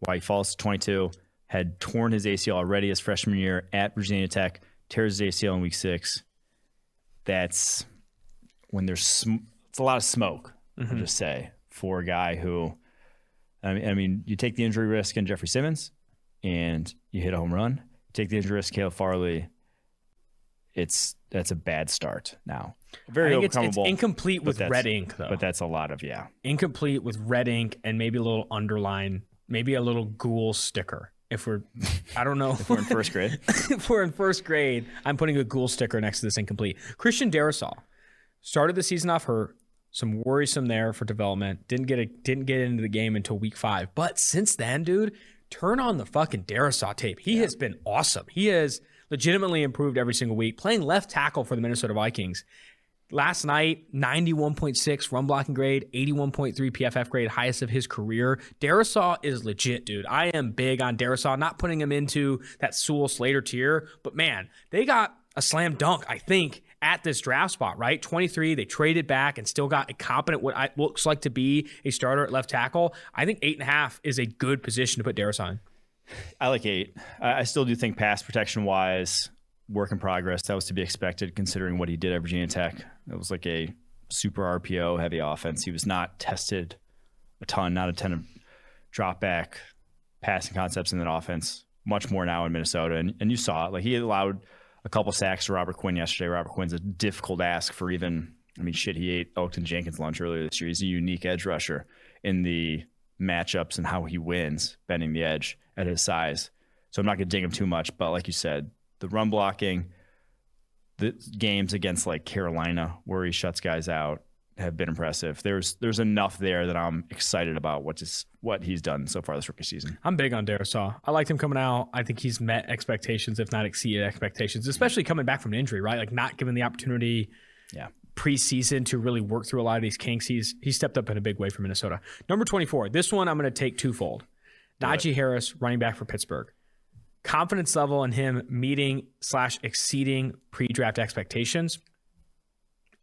S2: Why he falls to 22. Had torn his ACL already his freshman year at Virginia Tech. Tears his ACL in week six. That's when there's sm- it's a lot of smoke.
S1: Mm-hmm.
S2: I'll just say for a guy who, I mean, I mean, you take the injury risk in Jeffrey Simmons, and you hit a home run. take the injury risk, Caleb Farley. It's that's a bad start now. Very
S1: I think it's, it's incomplete with red ink though.
S2: But that's a lot of yeah.
S1: incomplete with red ink and maybe a little underline, maybe a little ghoul sticker. If we're, I don't know.
S2: If we're in first grade.
S1: if we're in first grade, I'm putting a ghoul sticker next to this incomplete. Christian Darrisaw started the season off hurt. Some worrisome there for development. Didn't get a, didn't get into the game until week five. But since then, dude, turn on the fucking Darrisaw tape. He has been awesome. He has legitimately improved every single week. Playing left tackle for the Minnesota Vikings. Last night, 91.6 run blocking grade, 81.3 PFF grade, highest of his career. Darrisaw is legit, dude. I am big on Darrisaw, not putting him into that Sewell Slater tier, but man, they got a slam dunk, I think, at this draft spot, right? 23, they traded back and still got a competent, what I, looks like to be a starter at left tackle. I think eight and a half is a good position to put Darrisaw in.
S2: I like eight. I still do think pass protection wise, work in progress. That was to be expected considering what he did at Virginia Tech. It was like a super RPO heavy offense. He was not tested a ton, not a ton of drop back passing concepts in that offense. Much more now in Minnesota. And, and you saw it. Like he allowed a couple sacks to Robert Quinn yesterday. Robert Quinn's a difficult ask for even, I mean, shit, he ate Elgton Jenkins lunch earlier this year. He's a unique edge rusher in the matchups and how he wins bending the edge at his size. So I'm not going to dig him too much, but like you said, the run blocking, the games against like Carolina where he shuts guys out have been impressive. There's there's enough there that I'm excited about what is what he's done so far this rookie season.
S1: I'm big on Darrisaw. I liked him coming out. I think he's met expectations, if not exceeded expectations, especially coming back from an injury, right? Like not given the opportunity
S2: Yeah.
S1: Preseason to really work through a lot of these kinks. He's he stepped up in a big way for Minnesota. Number 24. This one I'm going to take twofold. Najee Harris, running back for Pittsburgh. Confidence level in him meeting slash exceeding pre-draft expectations.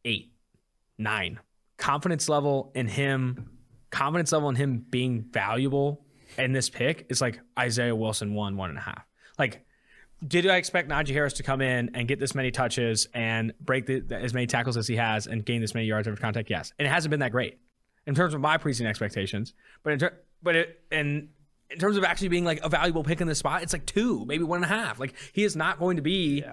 S1: Eight, nine. Confidence level in him, confidence level in him being valuable in this pick is like Isaiah Wilson one, one and a half. Like did I expect Najee Harris to come in and get this many touches and break the, as many tackles as he has and gain this many yards of contact? Yes, and it hasn't been that great in terms of my preseason expectations. But in ter- but it and in terms of actually being like a valuable pick in this spot, it's like two, maybe one and a half. Like he is not going to be.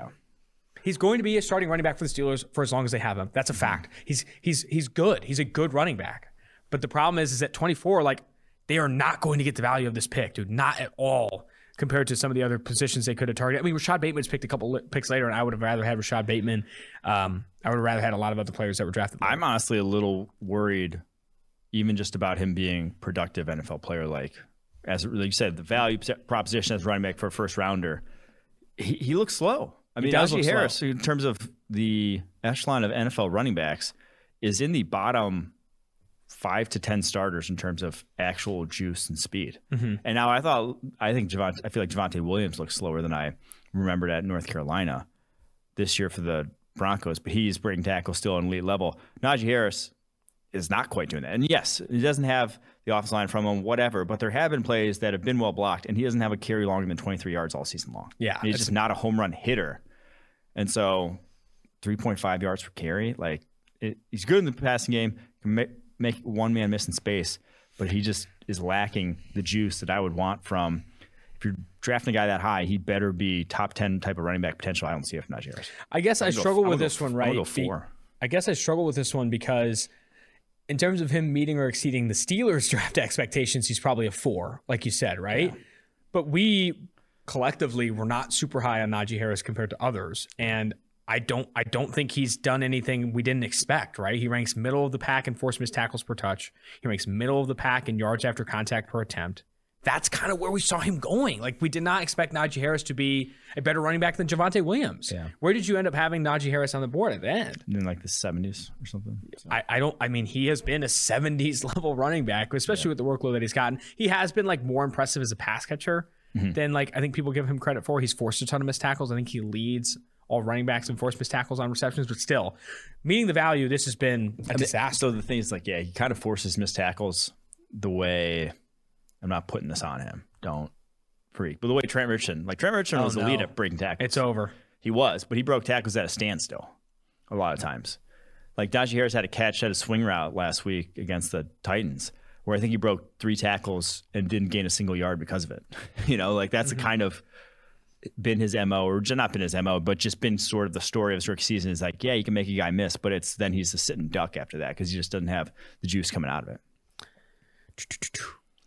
S1: He's going to be a starting running back for the Steelers for as long as they have him. That's a mm-hmm. fact. He's he's he's good. He's a good running back. But the problem is, is at 24, like they are not going to get the value of this pick, dude. Not at all compared to some of the other positions they could have targeted. I mean, Rashod Bateman's picked a couple picks later, and I would have rather had Rashod Bateman. Um, I would have rather had a lot of other players that were drafted. later.
S2: I'm honestly a little worried, even just about him being productive NFL player. Like as like you said, the value proposition as running back for a first rounder, he, he looks slow. I mean, Najee
S1: look slow.
S2: Harris, in terms of the echelon of NFL running backs, is in the bottom five to ten starters in terms of actual juice and speed.
S1: Mm-hmm.
S2: And now I thought, I think Javonte, I feel like Javonte Williams looks slower than I remembered at North Carolina this year for the Broncos, but he's bringing tackles still on elite level. Najee Harris is not quite doing that. And yes, he doesn't have the offensive line from him, whatever. But there have been plays that have been well blocked, and he doesn't have a carry longer than 23 yards all season long.
S1: Yeah,
S2: he's
S1: it's-
S2: just not a home run hitter. And so, 3.5 yards per carry, like it, he's good in the passing game, can make, make one man miss in space, but he just is lacking the juice that I would want from. If you're drafting a guy that high, he better be top 10 type of running back potential. I don't see it from Najee Harris.
S1: I guess I
S2: I'm go-
S1: struggle
S2: I'm
S1: with this
S2: go-
S1: one,
S2: I'm
S1: right?
S2: gonna go four.
S1: I guess I struggle with this one because, in terms of him meeting or exceeding the Steelers' draft expectations, he's probably a four, like you said, right? But we collectively were not super high on Najee Harris compared to others, and I don't, I don't think he's done anything we didn't expect. Right? He ranks middle of the pack in forced missed tackles per touch. He ranks middle of the pack in yards after contact per attempt. That's kind of where we saw him going. Like we did not expect Najee Harris to be a better running back than Javonte Williams.
S2: Yeah.
S1: Where did you end up having Najee Harris on the board at the end?
S2: In like the 70s or something. So-
S1: I, I don't I mean he has been a 70s level running back, especially with the workload that he's gotten. He has been like more impressive as a pass catcher mm-hmm. than like I think people give him credit for. He's forced a ton of missed tackles. I think he leads all running backs in forced missed tackles on receptions, but still, meeting the value, this has been a disaster.
S2: So the thing is, like, yeah, he kind of forces missed tackles the way I'm not putting this on him. Don't freak. But the way Trent Richardson, like Trent Richardson
S1: Oh,
S2: was the lead at breaking tackles.
S1: It's over.
S2: he was, but he broke tackles at a standstill a lot of times. Like Najee Harris had a catch at a swing route last week against the Titans, where I think he broke three tackles and didn't gain a single yard because of it. you know, like that's the mm-hmm. kind of been his mo, or just not been his mo, but just been sort of the story of his rookie season. Is like, yeah, you can make a guy miss, but it's then he's a sitting duck after that because he just doesn't have the juice coming out of it.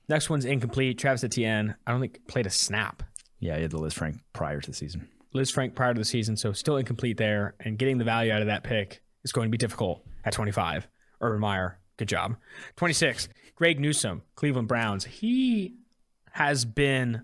S1: Next one's incomplete. Travis Etienne, I don't think played a snap.
S2: Yeah, he had the Lisfranc prior to the season.
S1: Lisfranc prior to the season, so still incomplete there. And getting the value out of that pick is going to be difficult at 25. Urban Meyer, good job. 26, Greg Newsome, Cleveland Browns. He has been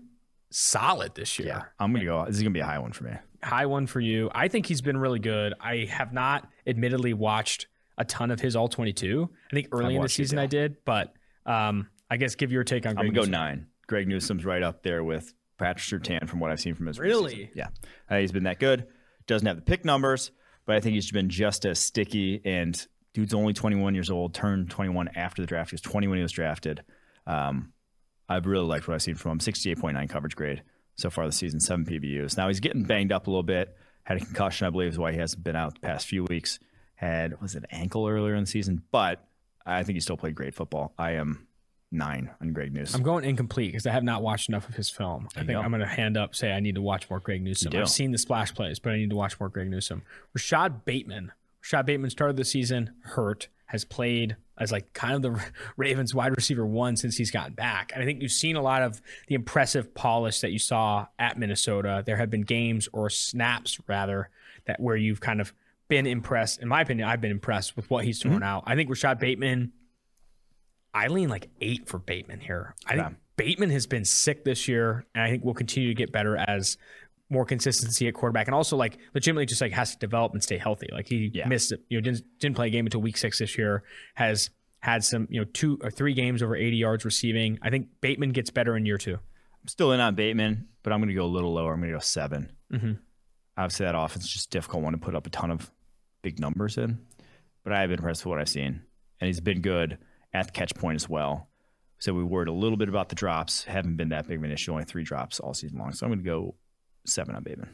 S1: solid this year.
S2: Yeah, I'm gonna go. This is gonna be a high one for me.
S1: High one for you. I think he's been really good. I have not admittedly watched a ton of his all 22. I think early in the season. I did, but um, I guess give your take on Greg I'm
S2: gonna go nine. Greg Newsome's right up there with Patrick Surtain from what I've seen from his
S1: Really?
S2: season. Yeah, I he's been that good. Doesn't have the pick numbers, but I think he's been just as sticky. And dude's only 21 years old. Turned 21 after the draft. He was 20 when he was drafted. Um, I've really liked what I've seen from him. 68.9 coverage grade so far this season. Seven PBUs. Now he's getting banged up a little bit. Had a concussion, I believe, is why he hasn't been out the past few weeks. Had was it ankle earlier in the season, but I think he still played great football. I am nine on Greg Newsome.
S1: I'm going incomplete because I have not watched enough of his film. I think
S2: go.
S1: I'm going to hand up, say I need to watch more Greg
S2: Newsome.
S1: I've seen the splash plays, but I need to watch more Greg Newsome. Rashod Bateman. Rashod Bateman started the season hurt, has played as like kind of the Ravens wide receiver one since he's gotten back. And I think you've seen a lot of the impressive polish that you saw at Minnesota. There have been games or snaps rather that where you've kind of been impressed. In my opinion, I've been impressed with what he's thrown
S2: Mm-hmm.
S1: out. I think Rashod Bateman I lean like eight for Bateman here. I
S2: Yeah.
S1: think Bateman has been sick this year, and I think we'll continue to get better as more consistency at quarterback, and also like legitimately just like has to develop and stay healthy. Like he
S2: Yeah.
S1: missed you know, didn't didn't play a game until week six this year. Has had some, you know, two or three games over 80 yards receiving. I think Bateman gets better in year two.
S2: I'm still in on Bateman, but I'm going to go a little lower. I'm going to go 7
S1: Mhm.
S2: Obviously, that offense is just a difficult one to put up a ton of big numbers in. But I have been impressed with what I've seen, and he's been good at the catch point as well. So we worried a little bit about the drops. Haven't been that big of an issue. Only three drops all season long. So I'm going to go seven on Bateman.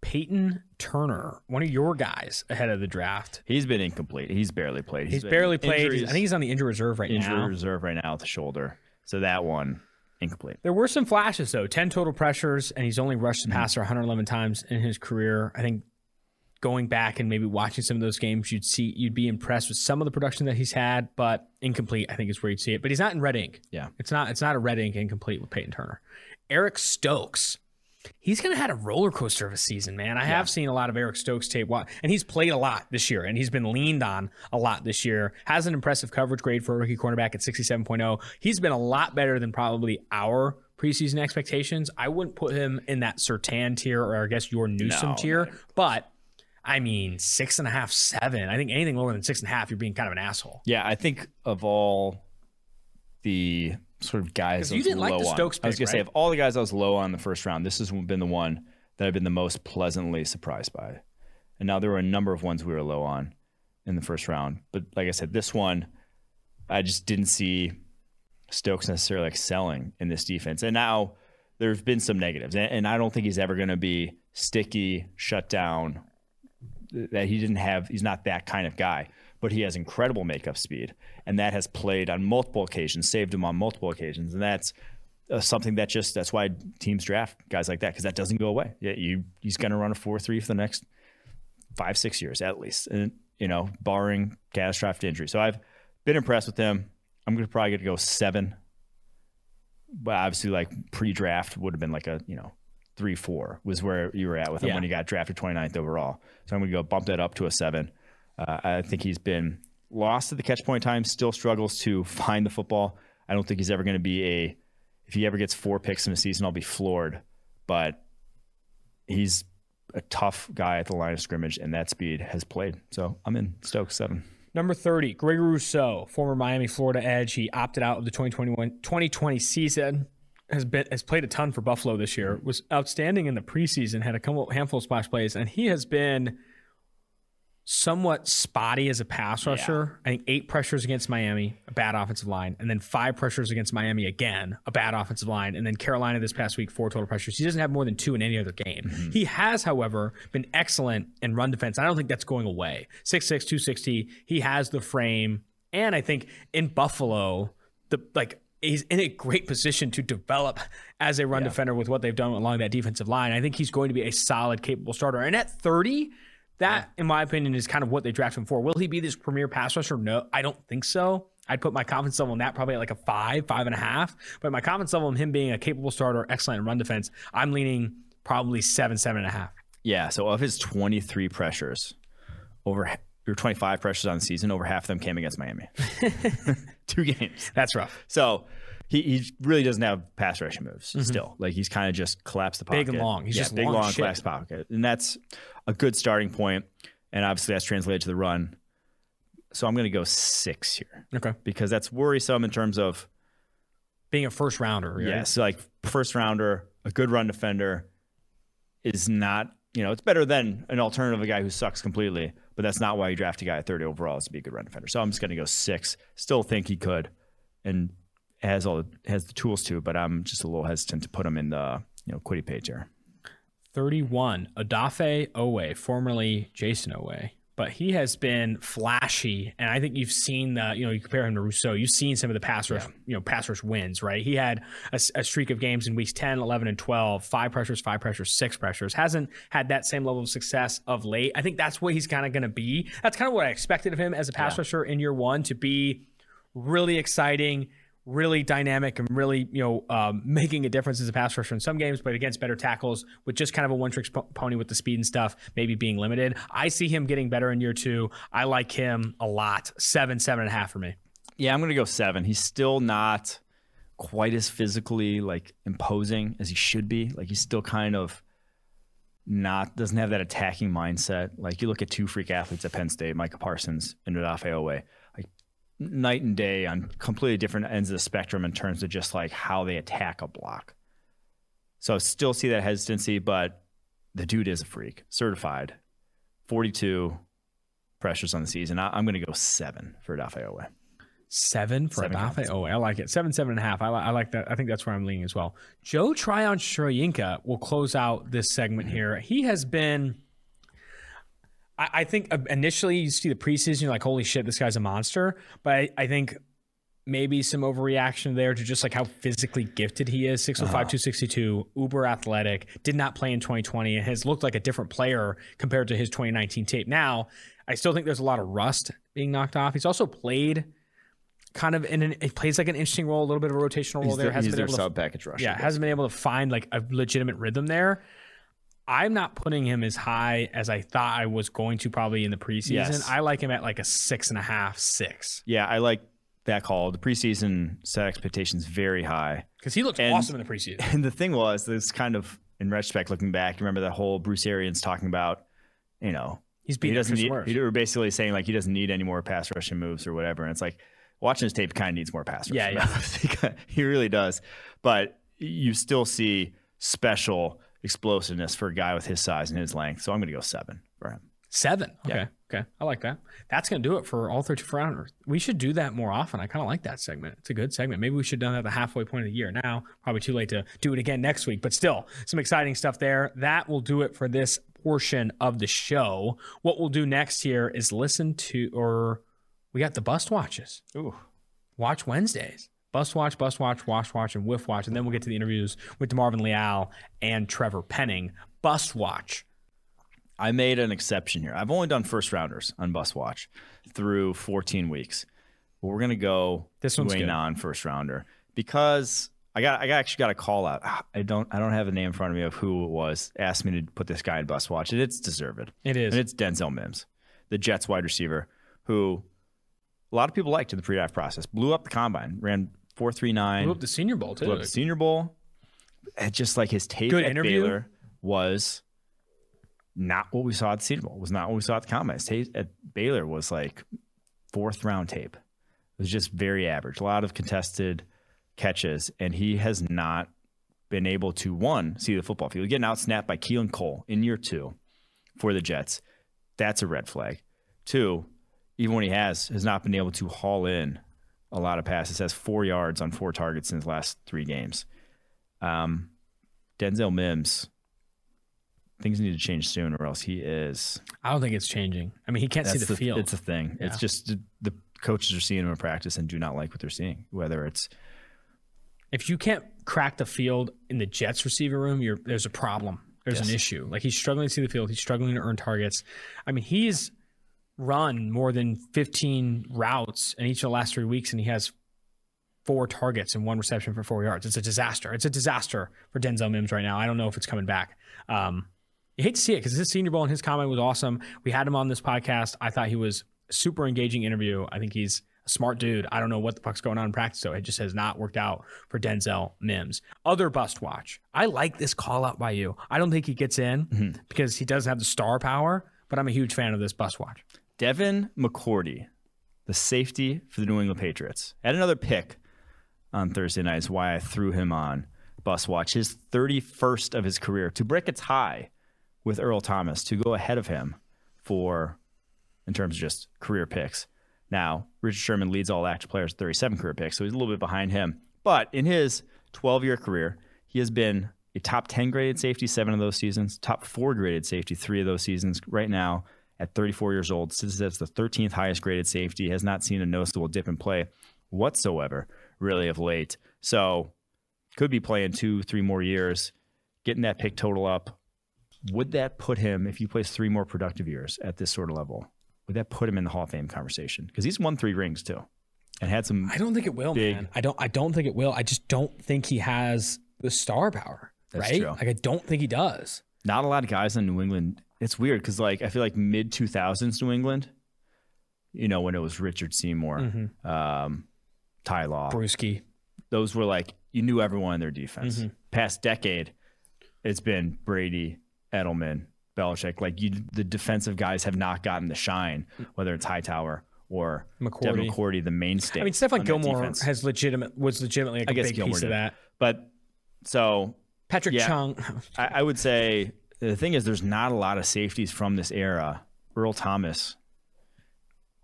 S1: Peyton Turner, one of your guys ahead of the draft.
S2: He's been incomplete. He's barely played.
S1: He's
S2: been
S1: barely played.
S2: injuries-
S1: I think he's on the injury reserve right
S2: injury
S1: now.
S2: reserve right now with the shoulder. So that one incomplete.
S1: There were some flashes though. Ten total pressures, and he's only rushed
S2: Mm-hmm.
S1: the passer 111 times in his career. I think going back and maybe watching some of those games, you'd see you'd be impressed with some of the production that he's had, but incomplete. I think is where you'd see it. But he's not in red ink.
S2: Yeah.
S1: It's not. It's not a red ink incomplete with Peyton Turner. Eric Stokes. He's kind of had a roller coaster of a season, man. I have seen a lot of Eric Stokes tape, and he's played a lot this year, and he's been leaned on a lot this year. Has an impressive coverage grade for a rookie cornerback at 67.0. He's been a lot better than probably our preseason expectations. I wouldn't put him in that Surtain tier, or I guess your Newsome
S2: No,
S1: tier, but I mean six and a half, seven. I think anything lower than six and a half, you're being kind of an asshole.
S2: Yeah, I think of all the sort of guys
S1: you didn't like the Stokes
S2: I was gonna say of all the guys I was low on the first round, this has been the one that I've been the most pleasantly surprised by. And now there were a number of ones we were low on. in the first round. But like I said, this one, I just didn't see Stokes necessarily excelling in this defense. And now there's been some negatives, and, and I don't think he's ever going to be sticky, shut down. That he didn't have, he's not that kind of guy. But he has incredible makeup speed, and that has played on multiple occasions, saved him on multiple occasions, and that's uh, something that just that's why teams draft guys like that because that doesn't go away. Yeah, you he's going to run a four three for the next five six years at least, and you know, barring catastrophic injury. So I've been impressed with him. I'm going to probably gonna go seven, but obviously like pre-draft would have been like a you know three four was where you were at with him
S1: Yeah.
S2: when he got drafted 29th overall. So I'm going to go bump that up to a seven. Uh, I think he's been lost at the catch point time, still struggles to find the football. I don't think he's ever going to be a. If he ever gets four picks in a season, I'll be floored. But he's a tough guy at the line of scrimmage, and that speed has played. So I'm in Stokes seven.
S1: Number 30, Greg Rousseau, former Miami, Florida Edge. He opted out of the 2021 2020 season. Has been has played a ton for Buffalo this year. Was outstanding in the preseason. Had a couple handful of splash plays, and he has been somewhat spotty as a pass rusher. I think eight pressures against Miami, a bad offensive line, and then five pressures against Miami again, a bad offensive line, and then Carolina this past week, four total pressures. He doesn't have more than two in any other game. Mm-hmm. He has, however, been excellent in run defense. I don't think that's going away. 6'6", 260. He has the frame, and I think in Buffalo, the like he's in a great position to develop as a run defender with what they've done along that defensive line. I think he's going to be a solid, capable starter. And at 30, that, in my opinion, is kind of what they drafted him for. Will he be this premier pass rusher? No, I don't think so. I'd put my confidence level in that probably at like a five, five and a half. But my confidence level in him being a capable starter, excellent in run defense, I'm leaning probably seven, seven and a half.
S2: Yeah. So of his 23 pressures, over or 25 pressures on the season, over half of them came against Miami. Two games.
S1: That's rough.
S2: So he, he really doesn't have pass rushing moves mm-hmm. still. Like he's kind of just collapsed the pocket.
S1: Big and long. He's
S2: yeah,
S1: just
S2: big,
S1: long
S2: long, collapsed pocket. And that's a good starting point. And obviously that's translated to the run. So I'm going to go six here
S1: Okay.
S2: because that's worrisome in terms of,
S1: Being a first rounder. Right?
S2: yeah, so like first rounder, a good run defender is not, you know, it's better than an alternative, a guy who sucks completely, but that's not why you draft a guy at 30 overall is to be a good run defender. So I'm just going to go six. Still think he could and has all has the tools to, but I'm just a little hesitant to put him in the, you know, Kwity Paye here.
S1: 31, Odafe Oweh, formerly Jayson Oweh. But he has been flashy, and I think you've seen the, you know, you compare him to Rousseau. You've seen some of the pass rush, you know, pass rush wins, right? He had a, a streak of games in weeks 10, 11, and 12, five pressures, five pressures, six pressures. Hasn't had that same level of success of late. I think that's what he's kind of going to be. That's kind of what I expected of him as a pass rusher in year one to be really exciting, really dynamic, and really you know um, making a difference as a pass rusher in some games, but against better tackles with just kind of a one trick pony with the speed and stuff, maybe being limited. I see him getting better in year two. I like him a lot. Seven, seven and a half for me.
S2: Yeah, I'm to go seven. He's still not quite as physically like imposing as he should be. Like he's still kind of not doesn't have that attacking mindset. Like you look at two freak athletes at Penn State, Micah Parsons and Radafe Oweh, night and day on completely different ends of the spectrum in terms of just like how they attack a block. So I still see that hesitancy, but the dude is a freak, certified. 42 pressures on the season. I, I'm going to go seven for Radafe Oweh.
S1: Seven for
S2: Seven
S1: Adafe. Oh, I like it. Seven, seven and a half. I, li- I like that. I think that's where I'm leaning as well. Joe Tryon Shoyinka will close out this segment here. He has been. I, I think uh, initially you see the preseason, you're like, holy shit, this guy's a monster. But I, I think maybe some overreaction there to just like how physically gifted he is 605 262 uber athletic did not play in 2020 and has looked like a different player compared to his 2019 tape now i still think there's a lot of rust being knocked off he's also played kind of in an he plays like an interesting role a little bit of a rotational role
S2: He's,
S1: there
S2: the,
S1: hasn't been
S2: their
S1: able to
S2: sub package rusher.
S1: yeah, hasn't been able to find like a legitimate rhythm there. I'm not putting him as high as I thought I was going to probably in the preseason.
S2: Yes.
S1: I like him at like a six and a half, six.
S2: yeah, I like that call. The preseason set expectations very high.
S1: Because he looked
S2: And-
S1: awesome in the preseason.
S2: And the thing was, this kind of in retrospect, looking back, you remember that whole Bruce Arians talking about, you know,
S1: He's
S2: he
S1: beating
S2: doesn't
S1: Chris
S2: need. He were basically saying like he doesn't need any more pass rushing moves or whatever. And it's like watching his tape kind of needs more pass
S1: Yeah,
S2: rushing moves. he really does. But you still see special explosiveness for a guy with his size and his length. So I'm going to go seven for him.
S1: Seven. Okay.
S2: Yeah.
S1: Okay. I like that. That's going to do it for all 32 rounders. We should do that more often. I kind of like that segment. It's a good segment. Maybe we should have done that at the halfway point of the year. Now, probably too late to do it again next week, but still some exciting stuff there. That will do it for this portion of the show. What we'll do next here is listen to, or we got the bust watches.
S2: Ooh.
S1: Watch Wednesdays. Bust watch, bust watch, wash watch, and whiff watch. And then we'll get to the interviews with DeMarvin Leal and Trevor Penning. Bust watch.
S2: I made an exception here. I've only done first rounders on Bus Watch through 14 weeks. But we're gonna go
S1: This one's
S2: way non first rounder because I got I actually got a call out. I don't I don't have a name in front of me of who it was. Asked me to put this guy in Bus Watch, and it's deserved.
S1: It is.
S2: And it's Denzel Mims, the Jets wide receiver, who a lot of people liked in the pre-draft process. Blew up the combine, ran four three nine.
S1: Blew up the Senior Bowl, too.
S2: blew up the Senior Bowl. And just like his tape
S1: Good
S2: at
S1: interview.
S2: Baylor was not what we saw at the Senior Bowl. Was not what we saw at the combine. Tape at Baylor was like fourth round tape. It was just very average. A lot of contested catches, and he has not been able to one see the football field. Getting out snapped by Keelan Cole in year two for the Jets. That's a red flag. Two, even when he has, has not been able to haul in a lot of passes. Has four yards on four targets in his last three games. Um, Denzel Mims, things need to change soon, or else he is.
S1: I don't think it's changing. I mean, he can't see
S2: That's
S1: the, field.
S2: It's a thing.
S1: Yeah.
S2: It's just the coaches are seeing him in practice and do not like what they're seeing. Whether it's
S1: if you can't crack the field in the Jets receiver room, you're there's a problem. There's
S2: Yes.
S1: an issue. Like he's struggling to see the field. He's struggling to earn targets. I mean, he's run more than 15 routes in each of the last three weeks, and he has four targets and one reception for four yards. It's a disaster. It's a disaster for Denzel Mims right now. I don't know if it's coming back. Um, you hate to see it because his Senior Bowl and his comment was awesome. We had him on this podcast. I thought he was super engaging interview. I think he's a smart dude. I don't know what the fuck's going on in practice though. It just has not worked out for Denzel Mims. Other bust watch. I like this call out by you. I don't think he gets in because he doesn't have the star power, but I'm a huge fan of this bust watch.
S2: Devin McCourty, the safety for the New England Patriots, had another pick on Thursday night. Is why I threw him on bus watch. His 31st of his career to break a tie with Earl Thomas to go ahead of him for in terms of just career picks. Now, Richard Sherman leads all active players with 37 career picks, so he's a little bit behind him. But in his 12 year career, he has been a top 10 graded safety seven of those seasons, top four graded safety three of those seasons. Right now, at 34 years old, sits as the 13th highest graded safety, has not seen a noticeable dip in play whatsoever, really, of late. So, could be playing two, three more years, getting that pick total up. Would that put him, if he plays three more productive years at this sort of level, would that put him in the Hall of Fame conversation? Because he's won three rings too, and had some.
S1: I don't think it will,
S2: Big.
S1: man. I don't. I don't think it will. I just don't think he has the star power.
S2: That's
S1: right?
S2: true.
S1: Like I don't think he does.
S2: Not a lot of guys in New England. It's weird because like I feel like mid two thousands New England. You know when it was Richard Seymour,
S1: Mm-hmm.
S2: um, Ty Law.
S1: Bruschi.
S2: Those were like you knew everyone in their defense.
S1: Mm-hmm.
S2: Past decade, it's been Brady, Edelman, Belichick. Like you, the defensive guys have not gotten the shine, whether it's Hightower or
S1: McCourty.
S2: Devin McCourty, the mainstay.
S1: I mean,
S2: Stephon
S1: Gilmore has legitimate was legitimately like
S2: I
S1: a
S2: guess
S1: big
S2: Gilmore
S1: piece of that.
S2: But so
S1: Patrick
S2: Yeah.
S1: Chung.
S2: I, I would say the thing is, there's not a lot of safeties from this era. Earl Thomas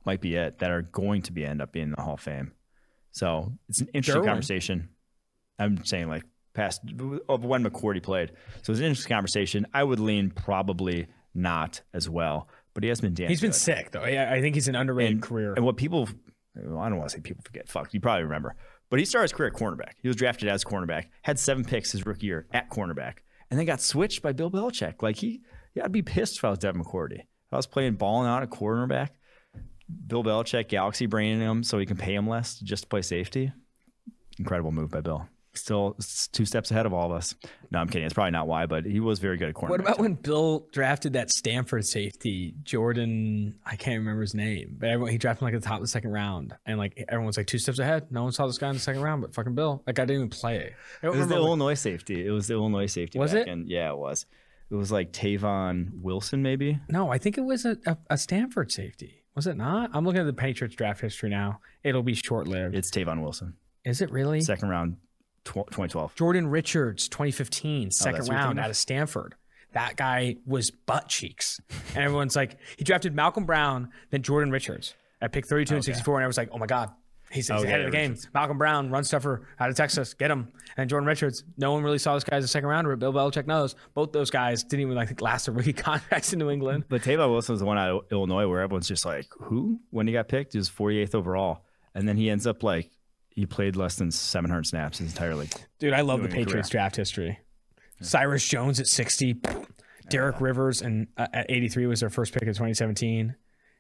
S2: might be it that are going to be end up being in the Hall of Fame. So it's an interesting
S1: Derwin.
S2: conversation. I'm saying like past of when McCourty played. So it's an interesting conversation. I would lean probably not as well, but he has been damn
S1: He's been sick though. Yeah, I think he's an underrated
S2: and,
S1: career.
S2: And what people, well, I don't want to say people forget. Fuck, you probably remember. But he started his career at cornerback. He was drafted as cornerback, had seven picks his rookie year at cornerback, and then got switched by Bill Belichick. Like he, yeah, I'd be pissed if I was Devin McCourty. If I was playing balling out at cornerback, Bill Belichick galaxy braining him so he can pay him less just to play safety. Incredible move by Bill. Still two steps ahead of all of us. No, I'm kidding. It's probably not why, but he was very good at cornerback.
S1: what about when Bill drafted that Stanford safety, Jordan? I can't remember his name, but everyone he drafted him like at the top of the second round, and like everyone's like two steps ahead. No one saw this guy in the second round, but fucking Bill. like I didn't even play. I
S2: It was the
S1: what-
S2: Illinois safety. It was the Illinois safety.
S1: Was
S2: back
S1: it?
S2: yeah, it was. It was like Tavon Wilson, maybe.
S1: no, I think it was a, a, a Stanford safety. Was it not? I'm looking at the Patriots draft history now. It'll be short lived.
S2: It's Tavon Wilson,
S1: Is it really?
S2: second round, 2012.
S1: Jordan Richards, 2015, second
S2: that's
S1: round out of Stanford. that guy was butt cheeks. And everyone's like, he drafted Malcolm Brown, then Jordan Richards at pick 32 and 64. And I was like, oh my God, he's, he's
S2: Okay,
S1: ahead of the game.
S2: Richards.
S1: Malcolm Brown, run stuffer out of Texas, get him. And Jordan Richards, no one really saw this guy as a second rounder, but Bill Belichick knows. Both those guys didn't even like last their rookie contracts in New England.
S2: But Tavon Wilson was the one out of Illinois where everyone's just like, who? When he got picked, he was 48th overall. And then he ends up like, he played less than 700 snaps his entire league.
S1: Dude, I love the Patriots draft history. Cyrus Jones at 60, Derek Rivers and uh, at 83 was their first pick of 2017.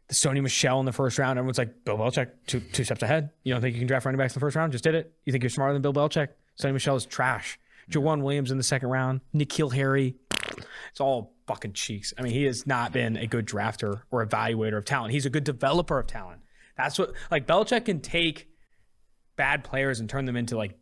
S1: The Sony Michel in the first round. Everyone's like, Bill Belichick, two, two steps ahead. You don't think you can draft running backs in the first round? Just did it. You think you're smarter than Bill Belichick? Sony Michel is trash. Joejuan Williams in the second round. N'Keal Harry. It's all fucking cheeks. I mean, he has not been a good drafter or evaluator of talent. He's a good developer of talent. That's what like Belichick can take bad players and turn them into like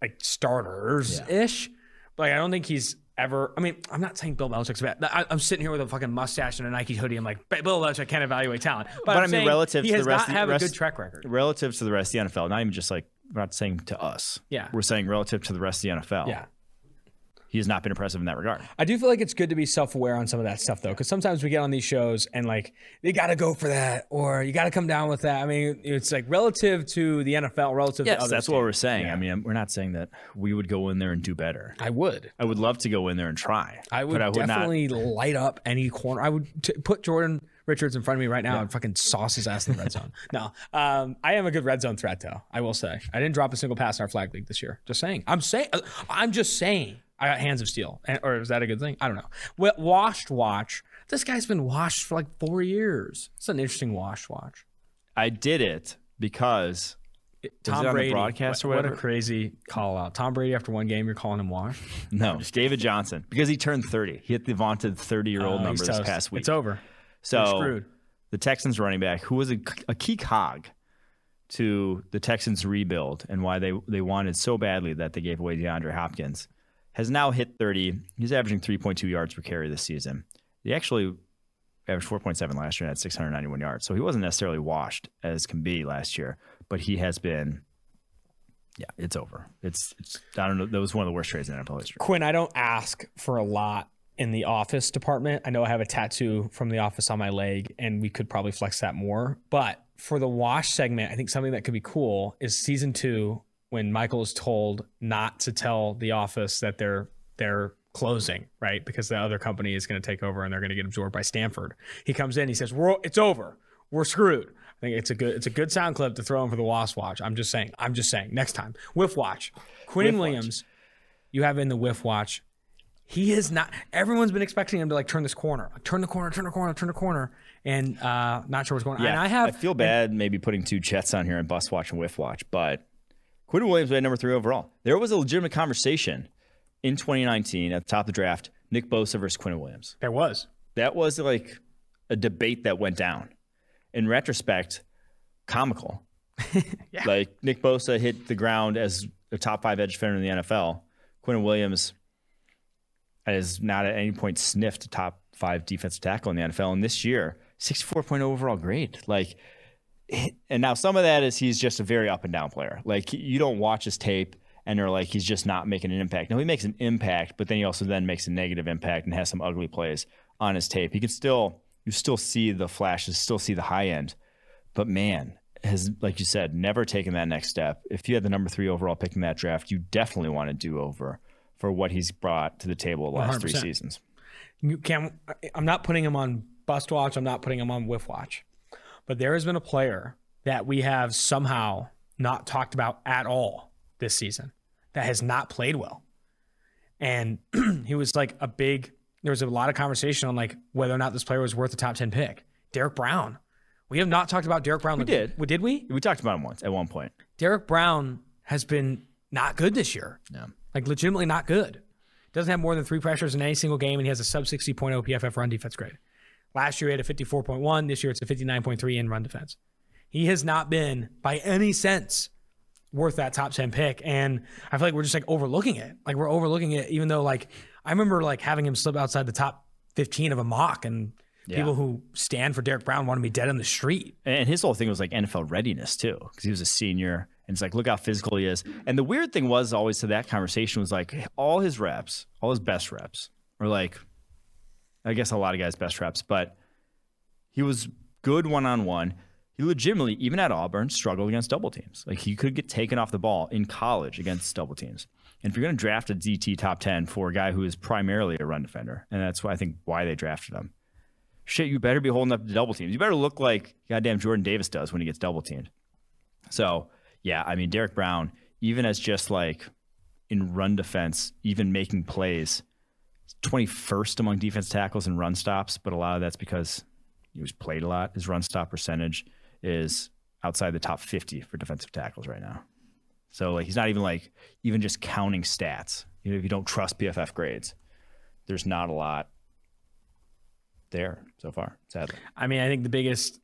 S1: like starters ish. But like, I don't think he's ever. I mean, I'm not saying Bill Belichick's bad. I, I'm sitting here with a fucking mustache and a Nike hoodie. I'm like, Bill Belichick can't evaluate talent. But,
S2: But I mean, relative to the rest
S1: not
S2: of the
S1: have
S2: rest-
S1: a good track record.
S2: Relative to the rest of the NFL, not even just like, we're not saying to us.
S1: Yeah.
S2: We're saying relative to the rest of the NFL.
S1: Yeah.
S2: He has not been impressive in that regard.
S1: I do feel like it's good to be self aware on some of that stuff though, because sometimes we get on these shows and like you got to go for that or you got to come down with that. I mean, it's like relative to the NFL, relative to
S2: Yes,
S1: other
S2: that's what we're saying.
S1: Yeah.
S2: I mean, we're not saying that we would go in there and do better.
S1: I would.
S2: I would love to go in there and try.
S1: I would,
S2: but I would
S1: definitely light up any corner. I would t- put Jordan Richards in front of me right now and fucking sauce his ass in the red zone. No, um, I am a good red zone threat though. I will say I didn't drop a single pass in our flag league this year. Just saying. I'm saying. I'm just saying. I got hands of steel, or is that a good thing? I don't know. Well, washed watch. This guy's been washed for like four years. It's an interesting washed watch.
S2: I did it because
S1: Tom
S2: it on the
S1: Brady,
S2: broadcast or
S1: what, what a crazy call out. Tom Brady after one game, you're calling him washed.
S2: no, it's David Johnson because he turned 30. He hit the vaunted 30 year old
S1: Uh,
S2: number this past week.
S1: It's over.
S2: so the Texans running back, who was a, a key cog to the Texans rebuild and why they they wanted so badly that they gave away DeAndre Hopkins, has now hit 30. He's averaging 3.2 yards per carry this season. He actually averaged 4.7 last year and had 691 yards. So he wasn't necessarily washed as can be last year, but he has been. Yeah, it's over. It's, it's I don't know. That was one of the worst trades in NFL history.
S1: Quinn, I don't ask for a lot in the office department. I know I have a tattoo from the office on my leg, and we could probably flex that more. But for the wash segment, I think something that could be cool is season two when Michael is told not to tell the office that they're they're closing, right? Because the other company is going to take over and they're going to get absorbed by Stamford. He comes in, he says, "We're it's over. We're screwed." I think it's a good it's a good sound clip to throw in for the Wasp Watch. I'm just saying. I'm just saying. Next time, Whiff Watch, Quinn
S2: Whiff Watch.
S1: Williams, you have in the Whiff Watch. He is not. Everyone's been expecting him to like turn this corner, like, turn the corner, turn the corner, turn the corner, and uh, not sure what's going on. and I have
S2: I feel bad maybe putting two Jets on here and bus watch and whiff watch, but Quinn Williams went number three overall. There was a legitimate conversation in 2019 at the top of the draft. Nick Bosa versus Quinn Williams.
S1: there was.
S2: That was like a debate that went down. In retrospect, comical. yeah. Like Nick Bosa hit the ground as a top five edge defender in the NFL. Quinn Williams has not at any point sniffed a top five defensive tackle in the NFL. And this year, 64.0 overall grade. Like, and now some of that is he's just a very up and down player. Like you don't watch his tape and they're like he's just not making an impact. No, he makes an impact, but then he also then makes a negative impact and has some ugly plays on his tape. He can still you still see the flashes, still see the high end, but man has like you said never taken that next step. If you had the number three overall pick in that draft, you definitely want to do over for what he's brought to the table the last three
S1: 100%.
S2: seasons.
S1: You can I'm not putting him on bust watch. I'm not putting him on whiff watch. But there has been a player that we have somehow not talked about at all this season that has not played well. And he was like a big there was a lot of conversation on like whether or not this player was worth a top 10 pick. Derrick Brown. We have not talked about Derrick Brown. We
S2: did.
S1: We, Did we?
S2: We talked about him once at one point.
S1: Derrick Brown has been not good this year.
S2: Yeah.
S1: Like legitimately not good. Doesn't have more than three pressures in any single game, and he has a sub 60.0 PFF run defense grade. Last year he had a 54.1. This year it's a 59.3 in run defense. He has not been by any sense worth that top 10 pick. And I feel like we're just like overlooking it. Like we're overlooking it, even though like I remember like having him slip outside the top 15 of a mock and people who stand for Derrick Brown want to be dead on the street.
S2: And his whole thing was like NFL readiness too, because he was a senior. And it's like, look how physical he is. And the weird thing was always to that conversation was like all his reps, all his best reps were like I guess a lot of guys best reps, but he was good one on one. He legitimately, even at Auburn, struggled against double teams. Like he could get taken off the ball in college against double teams. And if you're going to draft a DT top 10 for a guy who is primarily a run defender, and that's why I think why they drafted him, shit, you better be holding up the double teams. You better look like goddamn Jordan Davis does when he gets double teamed. So, yeah, I mean, Derrick Brown, even as just like in run defense, even making plays, 21st among defense tackles and run stops, but a lot of that's because he was played a lot. His run stop percentage is outside the top 50 for defensive tackles right now. So like he's not even like even just counting stats. You know, if you don't trust PFF grades, there's not a lot there so far, sadly.
S1: I mean, I think the biggest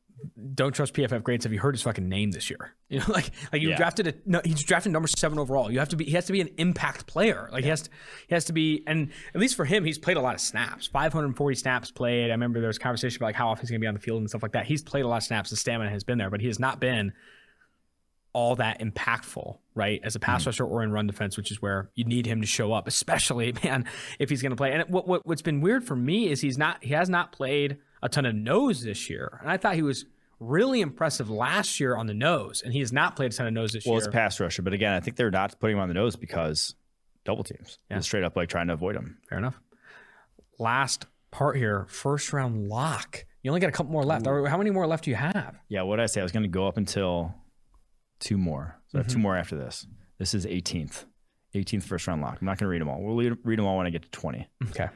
S1: don't trust PFF grades. Have you heard his fucking name this year? You know, like like you
S2: Yeah.
S1: drafted a no, he's drafted number seven overall. You have to be he has to be an impact player. Like he has to he has to be and at least for him, he's played a lot of snaps. Five hundred and forty snaps played. I remember there was conversation about like how often he's gonna be on the field and stuff like that. He's played a lot of snaps. The stamina has been there, but he has not been all that impactful, right? As a pass mm. rusher or in run defense, which is where you need him to show up, especially man, if he's going to play. And what, what what's been weird for me is he's not he has not played a ton of nose this year, and I thought he was really impressive last year on the nose, and he has not played a ton of nose this
S2: Well,
S1: year.
S2: Well, it's pass rusher, but again, I think they're not putting him on the nose because double teams.
S1: Yeah.
S2: And straight up like trying to avoid him.
S1: Fair enough. Last part here, first round lock. You only got a couple more left. Or How many more left do you have?
S2: Yeah, what did I say? I was going to go up until two more. So I have two mm-hmm. more after this. This is 18th. 18th first round lock. I'm not going to read them all. We'll read, read them all when I get to 20.
S1: Okay,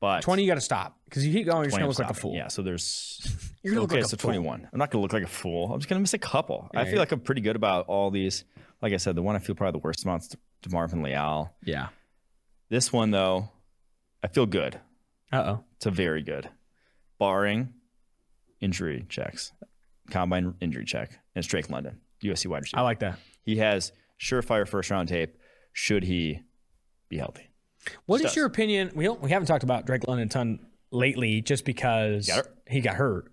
S2: But
S1: twenty. You got to stop because you keep going. You're just gonna
S2: I'm
S1: look like a fool.
S2: Yeah, so there's
S1: You're gonna look
S2: okay,
S1: like a
S2: so
S1: fool.
S2: 21. I'm not going to look like a fool. I'm just going to miss a couple. I feel like I'm pretty good about all these. Like I said, the one I feel probably the worst about is DeMarvin Leal.
S1: Yeah.
S2: This one though, I feel good.
S1: Uh oh.
S2: It's a very good, barring injury checks, combine injury check, and it's Drake London, USC wide receiver.
S1: I like that.
S2: he has surefire first round tape. Should he be healthy?
S1: What is
S2: Does.
S1: your opinion? We don't, we haven't talked about Drake London a ton lately, just because
S2: Got
S1: he got hurt.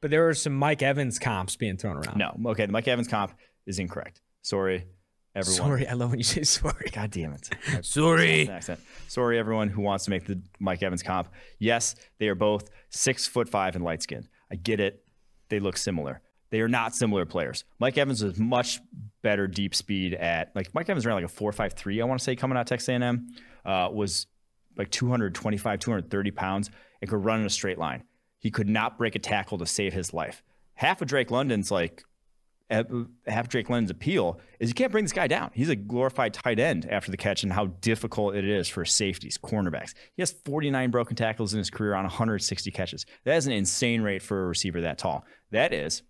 S1: But there are some Mike Evans comps being thrown around.
S2: No. Okay, the Mike Evans comp is incorrect. Sorry, everyone.
S1: sorry. I love when you say sorry.
S2: God damn it.
S1: Sorry.
S2: Accent. Sorry, everyone who wants to make the Mike Evans comp. Yes, they are both six foot five and light skinned. I get it. They look similar. They are not similar players. Mike Evans was much better deep speed at like Mike Evans ran like a four five three. I want to say coming out of Texas A&M uh, was like 225, 230 pounds and could run in a straight line. He could not break a tackle to save his life. Half of Drake London's like half of Drake London's appeal is you can't bring this guy down. He's a glorified tight end after the catch and how difficult it is for safeties, cornerbacks. He has 49 broken tackles in his career on 160 catches. That is an insane rate for a receiver that tall. That is,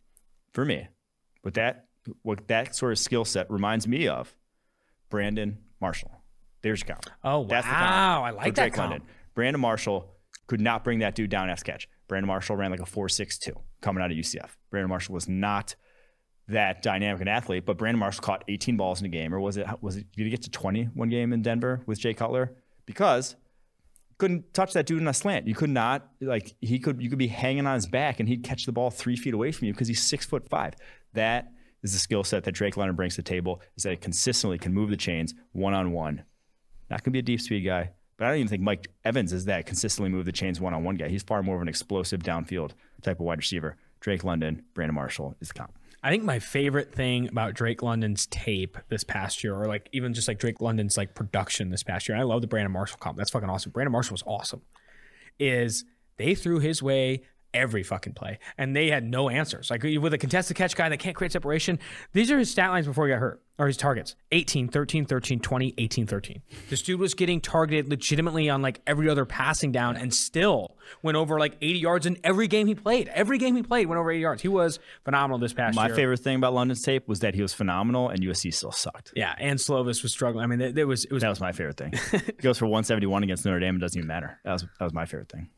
S2: for me, what that what that sort of skill set reminds me of, Brandon Marshall. There's your comp.
S1: Oh,
S2: That's
S1: wow. I like that comp.
S2: London. Brandon Marshall could not bring that dude down as catch. Brandon Marshall ran like a 4.62 coming out of UCF. Brandon Marshall was not that dynamic an athlete, but Brandon Marshall caught 18 balls in a game, or was it was it did he get to 20 one game in Denver with Jay Cutler? Because couldn't touch that dude in a slant. You could not like he could you could be hanging on his back and he'd catch the ball three feet away from you because he's six foot five. That is the skill set that Drake London brings to the table is that it consistently can move the chains one on one. Not gonna be a deep speed guy, but I don't even think Mike Evans is that consistently move the chains one on one guy. He's far more of an explosive downfield type of wide receiver. Drake London, Brandon Marshall is the comp.
S1: I think my favorite thing about Drake London's tape this past year, or like even just like Drake London's like production this past year, I love the Brandon Marshall comp. That's fucking awesome. Brandon Marshall was awesome. Is they threw his way every fucking play, and they had no answers. Like with a contested catch guy that can't create separation, these are his stat lines before he got hurt, or his targets 18, 13, 13, 20, 18, 13. This dude was getting targeted legitimately on like every other passing down, and still went over like 80 yards in every game he played. Every game he played went over 80 yards. He was phenomenal this past
S2: My
S1: year.
S2: My favorite thing about London's tape was that he was phenomenal and USC still sucked.
S1: Yeah, and Slovis was struggling. I mean, there- there was it was
S2: That was my favorite thing. he goes for 171 against Notre Dame. It doesn't even matter. That was that was my favorite thing.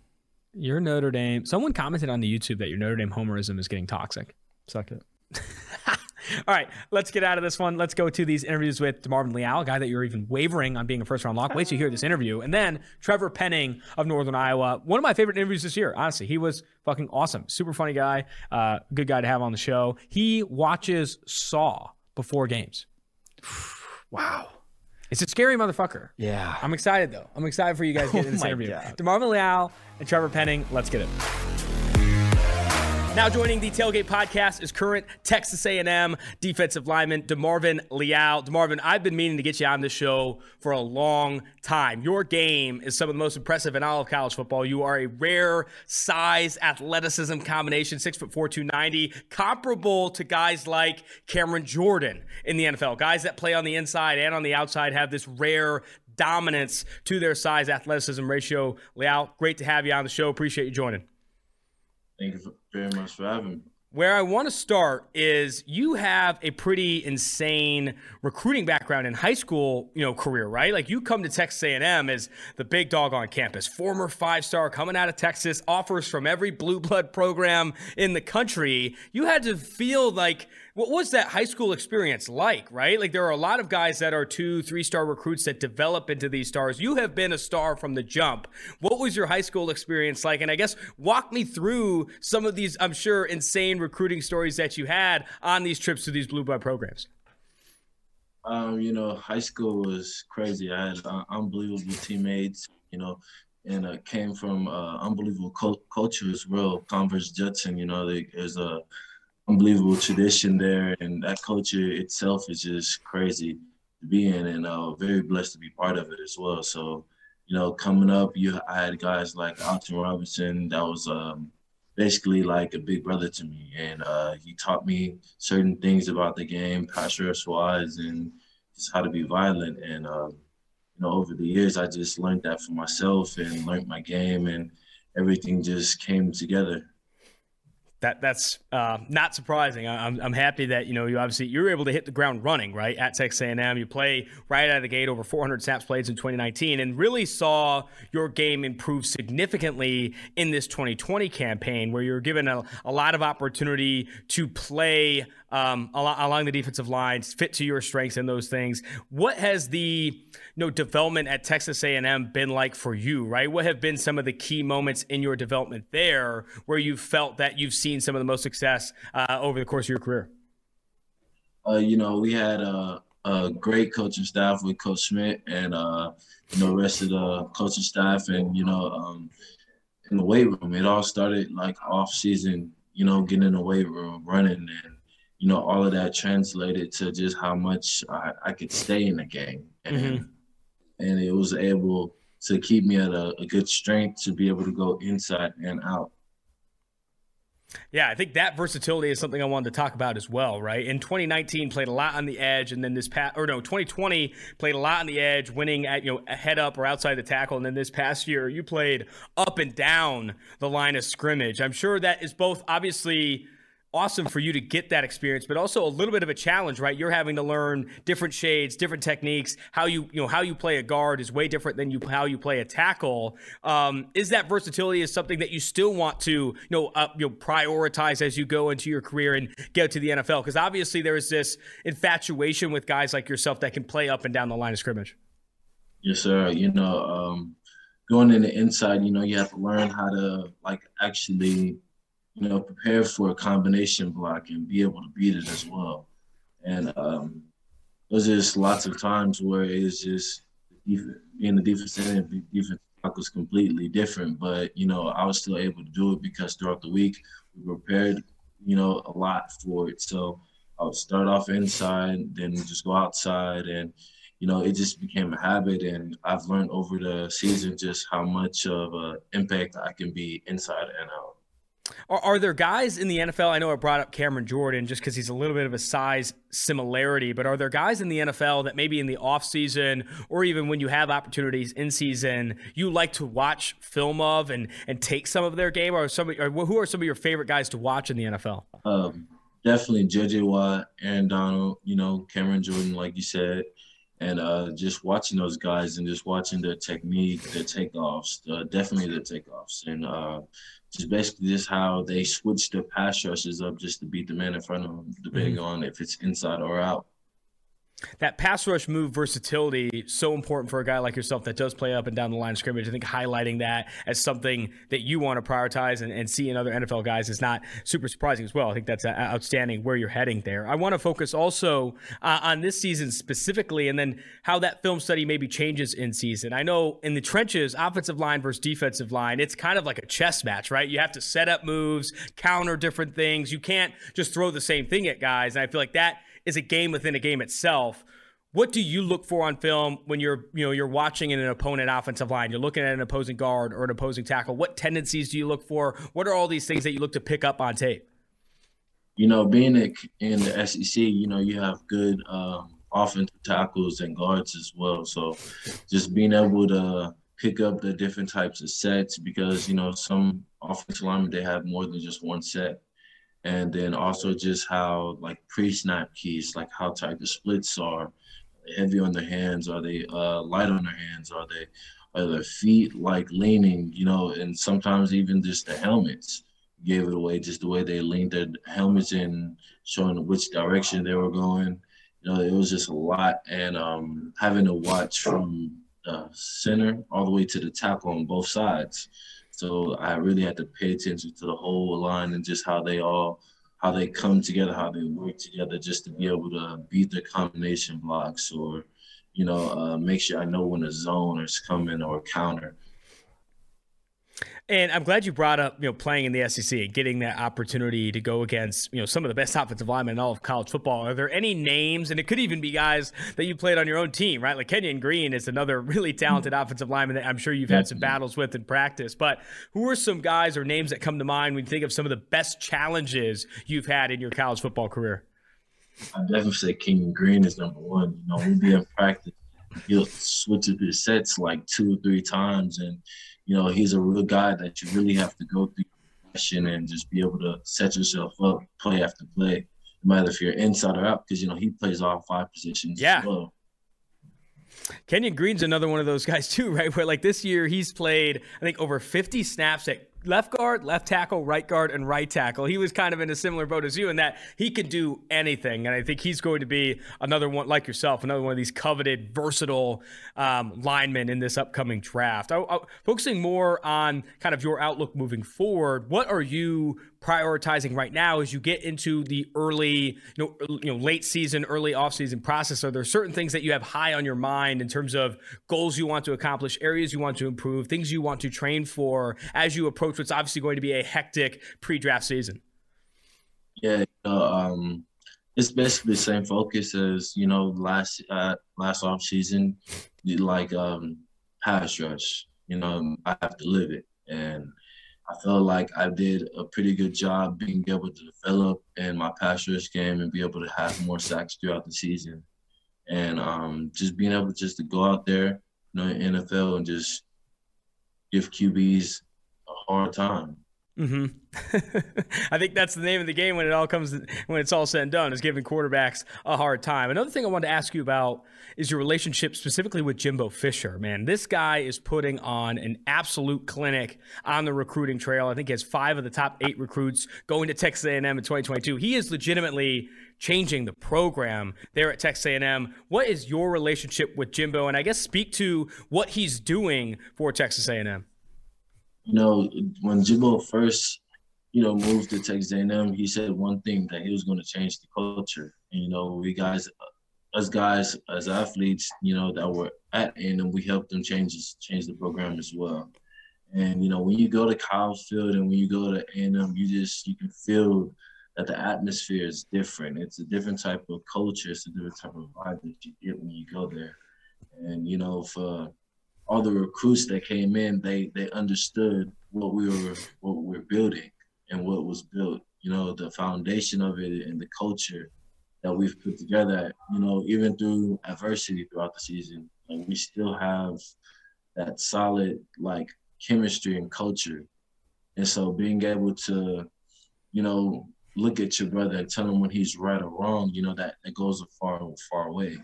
S1: Your Notre Dame. Someone commented on the YouTube that your Notre Dame homerism is getting toxic.
S2: Suck it.
S1: All right, let's get out of this one. Let's go to these interviews with DeMarvin Leal, a guy that you're even wavering on being a first round lock. Wait till you hear this interview. And then Trevor Penning of Northern Iowa. One of my favorite interviews this year, honestly. He was fucking awesome. Super funny guy. Uh, good guy to have on the show. He watches Saw before games.
S2: Wow.
S1: It's a scary motherfucker.
S2: Yeah.
S1: I'm excited though. I'm excited for you guys to get oh in this
S2: Oh my
S1: interview.
S2: God.
S1: DeMarvin Leal and Trevor Penning. Let's get it. Now joining the Tailgate Podcast is current Texas A&M defensive lineman DeMarvin Leal. DeMarvin, I've been meaning to get you on this show for a long time. Your game is some of the most impressive in all of college football. You are a rare size athleticism combination, six foot four, 290, comparable to guys like Cameron Jordan in the NFL. Guys that play on the inside and on the outside have this rare dominance to their size athleticism ratio. Leal, great to have you on the show. Appreciate you joining.
S3: Thank you very much for having me.
S1: Where I want to start is you have a pretty insane recruiting background in high school, you know, career, right? Like you come to Texas A&M as the big dog on campus, former five-star coming out of Texas, offers from every blue blood program in the country. You had to feel like what was that high school experience like, right? Like there are a lot of guys that are two, three-star recruits that develop into these stars. You have been a star from the jump. What was your high school experience like? And I guess walk me through some of these, I'm sure, insane recruiting stories that you had on these trips to these blue blood programs.
S3: Um, you know, high school was crazy. I had uh, unbelievable teammates, you know, and uh, came from uh, unbelievable culture as well. Converse Judson, you know, there's a unbelievable tradition there, and that culture itself is just crazy to be in, and uh, very blessed to be part of it as well. So, you know, coming up, you I had guys like Alton Robinson that was um, basically like a big brother to me, and uh, he taught me certain things about the game, pass rush wise, and just how to be violent. And um, you know, over the years, I just learned that for myself and learned my game, and everything just came together.
S1: That that's uh, not surprising. I'm, I'm happy that you know you obviously you're able to hit the ground running right at Texas A&M. You play right out of the gate over 400 snaps played in 2019, and really saw your game improve significantly in this 2020 campaign, where you're given a, a lot of opportunity to play um, along the defensive lines, fit to your strengths and those things. What has the you know development at Texas A&M been like for you? Right? What have been some of the key moments in your development there where you felt that you've seen some of the most success uh, over the course of your career?
S3: uh, you know, we had a, a great coaching staff with Coach Schmidt and uh, you know, the rest of the coaching staff, and you know, um, in the weight room. It all started like off season, you know, getting in the weight room, running, and you know, all of that translated to just how much I, I could stay in the game, and
S1: Mhm.
S3: and it was able to keep me at a, a good strength to be able to go inside and out.
S1: Yeah, I think that versatility is something I wanted to talk about as well, right? In 2019, played a lot on the edge, and then this past, or no, 2020 played a lot on the edge, winning at you know a head up or outside the tackle, and then this past year you played up and down the line of scrimmage. I'm sure that is both obviously awesome for you to get that experience, but also a little bit of a challenge, right? You're having to learn different shades, different techniques. How you you know how you play a guard is way different than you how you play a tackle. Um, is that versatility is something that you still want to you know uh, you know prioritize as you go into your career and get to the NFL? Because obviously there is this infatuation with guys like yourself that can play up and down the line of scrimmage.
S3: Yes, sir. You know, um, going in the inside, you know, you have to learn how to like actually, you know, prepare for a combination block and be able to beat it as well. And um, there's just lots of times where it's just being the defensive end, the defense block was completely different. But you know, I was still able to do it because throughout the week we prepared, you know, a lot for it. So I would start off inside, then just go outside and you know, it just became a habit, and I've learned over the season just how much of an impact I can be inside and out.
S1: Are, are there guys in the NFL? I know I brought up Cameron Jordan just because he's a little bit of a size similarity, but are there guys in the NFL that maybe in the offseason or even when you have opportunities in season, you like to watch film of and, and take some of their game? Or, some, or who are some of your favorite guys to watch in the NFL?
S3: Um, definitely JJ Watt, Aaron Donald, you know, Cameron Jordan, like you said, and uh, just watching those guys and just watching their technique, their takeoffs, uh, definitely their takeoffs, and uh, just basically just how they switch their pass rushes up just to beat the man in front of them, mm-hmm. depending on if it's inside or out.
S1: That pass rush move versatility so important for a guy like yourself that does play up and down the line of scrimmage. I think highlighting that as something that you want to prioritize and, and see in other NFL guys is not super surprising as well. I think that's outstanding where you're heading there. I want to focus also uh, on this season specifically, and then how that film study maybe changes in season. I know in the trenches, offensive line versus defensive line, it's kind of like a chess match, right? You have to set up moves, counter different things. You can't just throw the same thing at guys. And I feel like that is a game within a game itself. What do you look for on film when you're, you know, you're watching an opponent offensive line? You're looking at an opposing guard or an opposing tackle. What tendencies do you look for? What are all these things that you look to pick up on tape?
S3: You know, being in the SEC, you know, you have good um, offensive tackles and guards as well. So, just being able to pick up the different types of sets because you know some offensive linemen they have more than just one set and then also just how like pre-snap keys, like how tight the splits are, heavy on their hands, are they uh, light on their hands, are they are their feet like leaning, you know, and sometimes even just the helmets gave it away, just the way they leaned their helmets in, showing which direction they were going. You know, it was just a lot, and um, having to watch from the center all the way to the tackle on both sides so I really had to pay attention to the whole line and just how they all, how they come together, how they work together, just to be able to beat the combination blocks or, you know, uh, make sure I know when a zone is coming or counter.
S1: And I'm glad you brought up, you know, playing in the SEC and getting that opportunity to go against, you know, some of the best offensive linemen in all of college football. Are there any names, and it could even be guys that you played on your own team, right? Like Kenyon Green is another really talented offensive lineman that I'm sure you've had some mm-hmm. battles with in practice. But who are some guys or names that come to mind when you think of some of the best challenges you've had in your college football career?
S3: I definitely say Kenyon Green is number one. You know, we'll be in practice. He'll switch up his sets like two or three times and you know, he's a real guy that you really have to go through and just be able to set yourself up play after play, no matter if you're inside or out, because you know he plays all five positions.
S1: Yeah. Well. Kenyon Green's another one of those guys too, right? Where like this year he's played, I think over 50 snaps at left guard, left tackle, right guard, and right tackle. He was kind of in a similar boat as you in that he can do anything. And I think he's going to be another one, like yourself, another one of these coveted, versatile um, linemen in this upcoming draft. I, I, focusing more on kind of your outlook moving forward, what are you prioritizing right now as you get into the early, you know, you know, late season, early offseason process? Are there certain things that you have high on your mind in terms of goals you want to accomplish, areas you want to improve, things you want to train for as you approach what's obviously going to be a hectic pre-draft season?
S3: Yeah, um, it's basically the same focus as you know last uh, last off season, like um, pass rush. You know, I have to live it, and I felt like I did a pretty good job being able to develop in my pass rush game and be able to have more sacks throughout the season. And um, just being able just to go out there, you know, in NFL and just give QBs a hard time.
S1: Mm-hmm. I think that's the name of the game when it all comes when it's all said and done is giving quarterbacks a hard time. Another thing I wanted to ask you about is your relationship specifically with Jimbo Fisher. Man, this guy is putting on an absolute clinic on the recruiting trail. I think he has five of the top eight recruits going to Texas A&M in 2022. He is legitimately changing the program there at Texas A&M. What is your relationship with Jimbo? And I guess speak to what he's doing for Texas A&M
S3: you know, when Jimbo first, you know, moved to Texas A&M, he said one thing that he was going to change the culture. And, you know, we guys, us guys as athletes, you know, that were at A&M, we helped them change change the program as well. And you know, when you go to Kyle Field and when you go to A&M, you just you can feel that the atmosphere is different. It's a different type of culture. It's a different type of vibe that you get when you go there. And you know, for all the recruits that came in, they they understood what we were what we we're building and what was built. You know, the foundation of it and the culture that we've put together. You know, even through adversity throughout the season, like we still have that solid like chemistry and culture. And so being able to, you know, look at your brother and tell him when he's right or wrong, you know, that, that goes a far, far way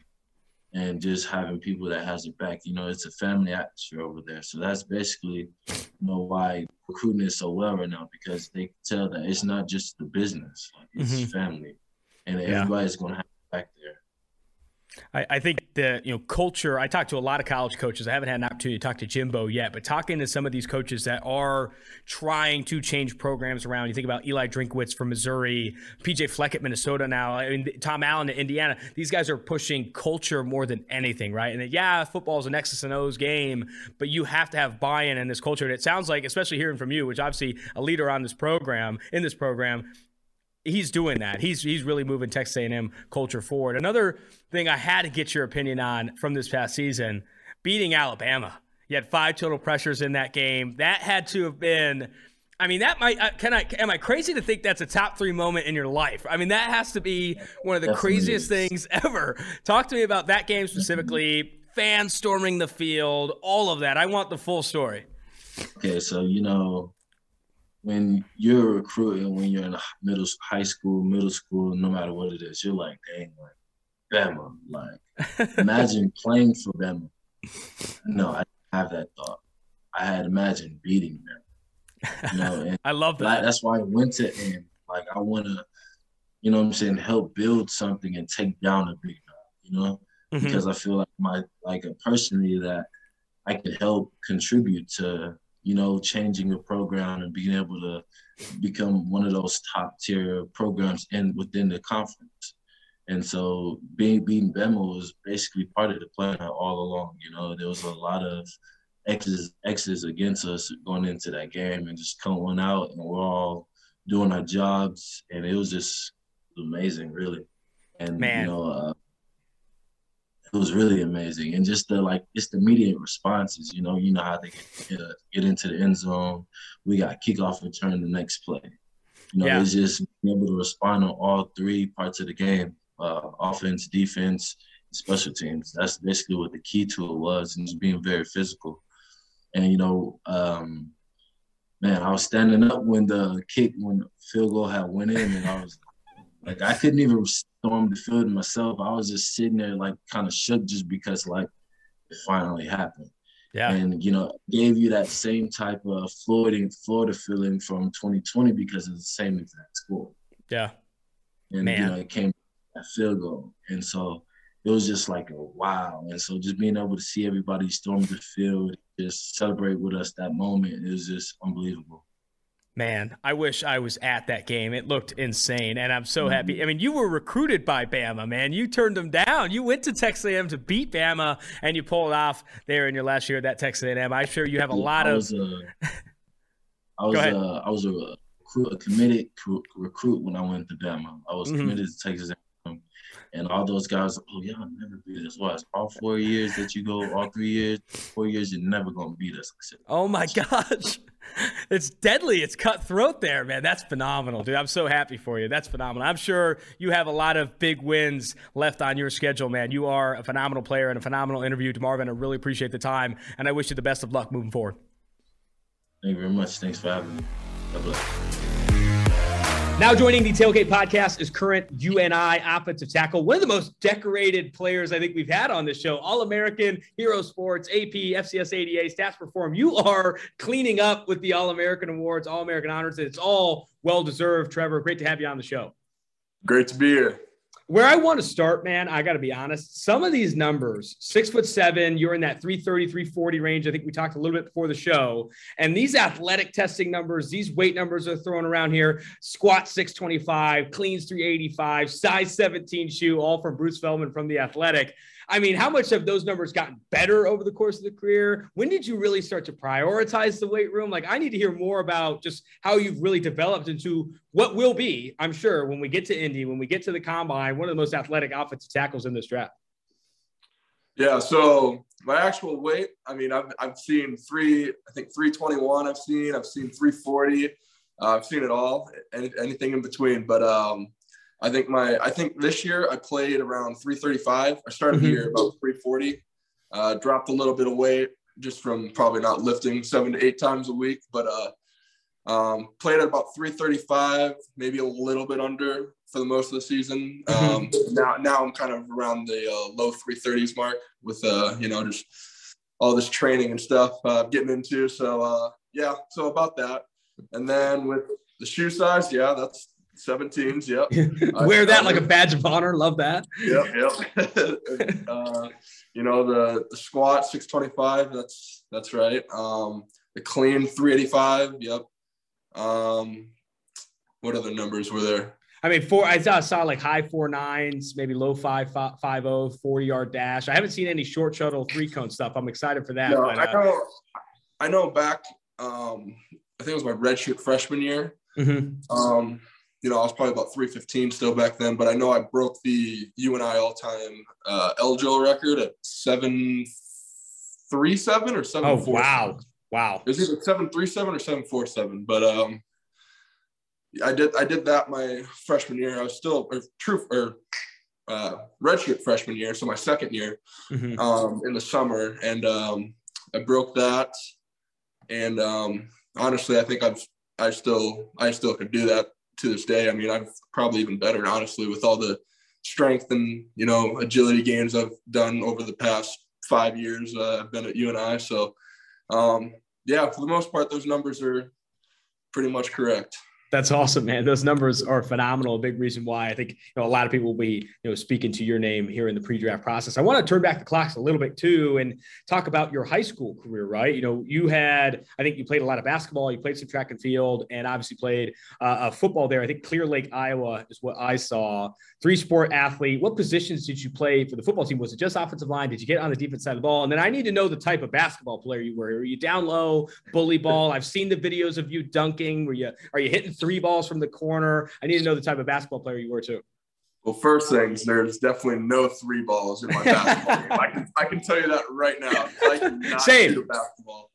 S3: and just having people that has it back. You know, it's a family atmosphere over there. So that's basically, you know, why recruiting is so well right now because they tell that it's not just the business, like it's mm-hmm. family, and yeah. everybody's going to have back there.
S1: I, I, think the you know culture. I talked to a lot of college coaches. I haven't had an opportunity to talk to Jimbo yet, but talking to some of these coaches that are trying to change programs around. You think about Eli Drinkwitz from Missouri, PJ Fleck at Minnesota now, I mean, Tom Allen at Indiana. These guys are pushing culture more than anything, right? And yeah, football is an X's and O's game, but you have to have buy-in in this culture. And it sounds like, especially hearing from you, which obviously a leader on this program in this program he's doing that. He's he's really moving Texas A&M culture forward. Another thing I had to get your opinion on from this past season, beating Alabama. You had five total pressures in that game. That had to have been. I mean, that might. Can I? Am I crazy to think that's a top three moment in your life? I mean, that has to be one of the Definitely craziest is. things ever. Talk to me about that game specifically. Fans storming the field, all of that. I want the full story.
S3: Okay, so you know, when you're recruiting, when you're in middle high school, middle school, no matter what it is, you're like, dang, like Bama. Like, imagine playing for Bama. No, I have that thought. I had imagined beating them. You know, and
S1: I love that.
S3: That's why I went to and like I want to, you know, I'm saying, help build something and take down a big guy. You know, mm-hmm. because I feel like my like a personally that I could help contribute to you know, changing a program and being able to become one of those top tier programs in within the conference. And so being being Bama was basically part of the plan all along. You know, there was a lot of X's X's against us going into that game and just coming out and we're all doing our jobs and it was just amazing, really. And Man. you know, uh, it was really amazing. And just the like, it's the immediate responses. You know, you know how they get, uh, get into the end zone. We got kickoff return the next play. You know, yeah. it's just being able to respond on all three parts of the game: uh, offense, defense, special teams. That's basically what the key to it was, and just being very physical. And you know, um, man, I was standing up when the kick, when the field goal had went in, and I was like, I couldn't even storm the field myself. I was just sitting there like kind of shook just because like it finally happened. Yeah. And you know, gave you that same type of Florida Florida feeling from 2020 because it's the same exact score.
S1: Yeah.
S3: And Man. you know, it came a field goal. And so it was just like a wow. And so just being able to see everybody storm the field, just celebrate with us that moment, it was just unbelievable.
S1: Man, I wish I was at that game. It looked insane, and I'm so happy. Mm-hmm. I mean, you were recruited by Bama, man. You turned them down. You went to Texas A&M to beat Bama, and you pulled off there in your last year at that Texas A&M. I'm sure you have a lot
S3: I
S1: was,
S3: of. Uh, I was, uh, I was a, recruit, a committed recruit when I went to Bama. I was mm-hmm. committed to Texas A&M, and all those guys. Oh, y'all never beat us. What? All four years that you go, all three years, four years, you're never gonna beat us.
S1: Said, oh my gosh it's deadly. It's cutthroat there, man. That's phenomenal, dude. I'm so happy for you. That's phenomenal. I'm sure you have a lot of big wins left on your schedule, man. You are a phenomenal player and a phenomenal interview DeMarvin. I really appreciate the time, and I wish you the best of luck moving forward.
S3: Thank you very much. Thanks for having me. God bless.
S1: Now joining the Tailgate podcast is current UNI offensive tackle, one of the most decorated players I think we've had on this show. All American, Hero Sports, AP, FCS ADA, Stats Perform. You are cleaning up with the All American Awards, All American Honors. It's all well deserved. Trevor, great to have you on the show.
S4: Great to be here
S1: where I want to start, man, I got to be honest. Some of these numbers, six foot seven, you're in that 330, 340 range. I think we talked a little bit before the show. And these athletic testing numbers, these weight numbers are thrown around here squat 625, cleans 385, size 17 shoe, all from Bruce Feldman from The Athletic. I mean, how much have those numbers gotten better over the course of the career? When did you really start to prioritize the weight room? Like, I need to hear more about just how you've really developed into what will be, I'm sure, when we get to Indy, when we get to the combine, one of the most athletic offensive tackles in this draft.
S4: Yeah. So my actual weight, I mean, I've, I've seen three, I think 321 I've seen, I've seen 340. Uh, I've seen it all, any, anything in between. But um, I think my I think this year I played around 335. I started mm-hmm. the year about 340. Uh, dropped a little bit of weight just from probably not lifting seven to eight times a week, but uh, um, played at about 335, maybe a little bit under for the most of the season. Mm-hmm. Um, now now I'm kind of around the uh, low 330s mark with uh, you know just all this training and stuff uh, getting into. So uh, yeah, so about that. And then with the shoe size, yeah, that's 17s. Yep.
S1: Wear that like a badge of honor. Love that.
S4: Yep. Yep. uh, you know the the squat 625. That's that's right. Um, the clean 385. Yep. Um, what other numbers were there?
S1: I mean, four. I saw, saw like high four nines, maybe low five five, five oh, 40 yard dash. I haven't seen any short shuttle three cone stuff. I'm excited for that.
S4: No,
S1: but,
S4: I
S1: uh,
S4: know. I know. Back, um, I think it was my redshirt freshman year.
S1: mhm.
S4: Um, you know, I was probably about 315 still back then, but I know I broke the UNI all-time uh, eligible record at 737 or
S1: Oh
S4: 747.
S1: wow, wow.
S4: It was either 737 or 747, but um, I did I did that my freshman year. I was still or true or uh, redshirt freshman year, so my second year
S1: Mhm.
S4: um, in the summer, and um, I broke that. And um, honestly, I think I've I still I still could do that to this day. I mean, I've probably even better, honestly, with all the strength and you know agility gains I've done over the past five years. Uh, I've been at UNI, so um, yeah, for the most part, those numbers are pretty much correct.
S1: That's awesome, man. Those numbers are phenomenal. A big reason why I think you know a lot of people will be you know speaking to your name here in the pre-draft process. I want to turn back the clocks a little bit too and talk about your high school career. Right? You know, you had I think you played a lot of basketball, you played some track and field, and obviously played uh, uh, football there. I think Clear Lake, Iowa, is what I saw. Three sport athlete. What positions did you play for the football team? Was it just offensive line? Did you get on the defense side of the ball? And then I need to know the type of basketball player you were. Were you down low, bully ball? I've seen the videos of you dunking. Were you are you hitting three balls from the corner? I need to know the type of basketball player you were too.
S4: Well, first things, there's definitely no three balls in my basketball game. I can, I can tell you that right now. I cannot
S1: Same.
S4: shoot a basketball.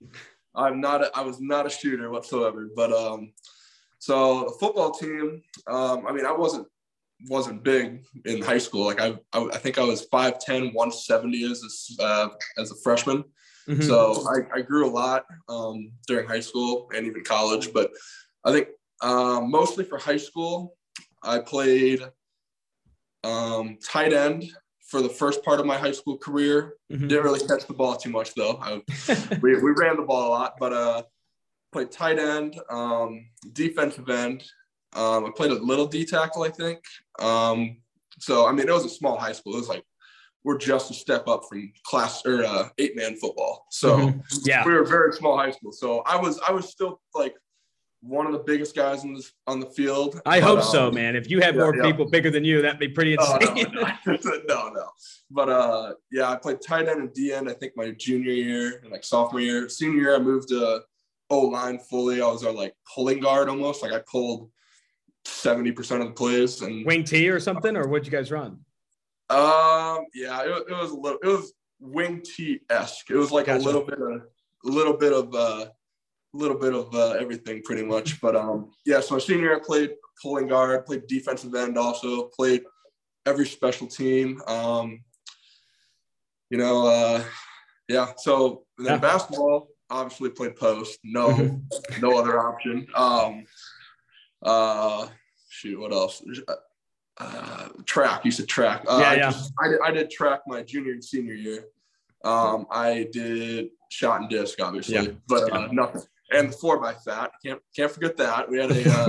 S4: I'm not. A, I was not a shooter whatsoever. But um, so the football team. Um, I mean, I wasn't wasn't big in high school. Like I, I, I think I was 5'10", 170 as a, uh, as a freshman.
S1: Mhm.
S4: So I, I grew a lot um, during high school and even college. But I think um, mostly for high school, I played um, tight end for the first part of my high school career.
S1: Mhm.
S4: Didn't really catch the ball too much though. I, we, we ran the ball a lot, but uh, played tight end, um, defensive end. Um, I played a little D tackle, I think. Um, so I mean, it was a small high school. It was like we're just a step up from class or uh, eight man football. So
S1: Mhm. yeah.
S4: we were a very small high school. So I was I was still like one of the biggest guys in this on the field.
S1: I
S4: But,
S1: hope so,
S4: um,
S1: man. If you had
S4: yeah,
S1: more
S4: yeah.
S1: people bigger than you, that'd be pretty
S4: Oh,
S1: insane.
S4: no, no, no, no. But uh, yeah, I played tight end and D end. I think my junior year and like sophomore year, senior year, I moved to O line fully. I was our like pulling guard almost. Like I pulled seventy percent of the plays. And
S1: Wing T or something, or what'd you guys run?
S4: um, yeah, it, it was a little. It was wing T esque. It was like
S1: Gotcha.
S4: a little bit of a little bit of uh, little bit of uh, everything pretty much. But um, yeah. So my senior year, I played pulling guard, played defensive end, also played every special team. Um, you know, uh, yeah. So then
S1: Yeah.
S4: basketball, obviously played post. No,
S1: Mhm.
S4: no other option. Um, uh, shoot, what else? Uh, track. You said track. Uh,
S1: Yeah,
S4: I,
S1: yeah.
S4: just- I, did, I did track my junior and senior year. Um, I did shot and disc, obviously,
S1: Yeah.
S4: but uh, nothing. And the four by fat. Can't can't forget that. We had a uh,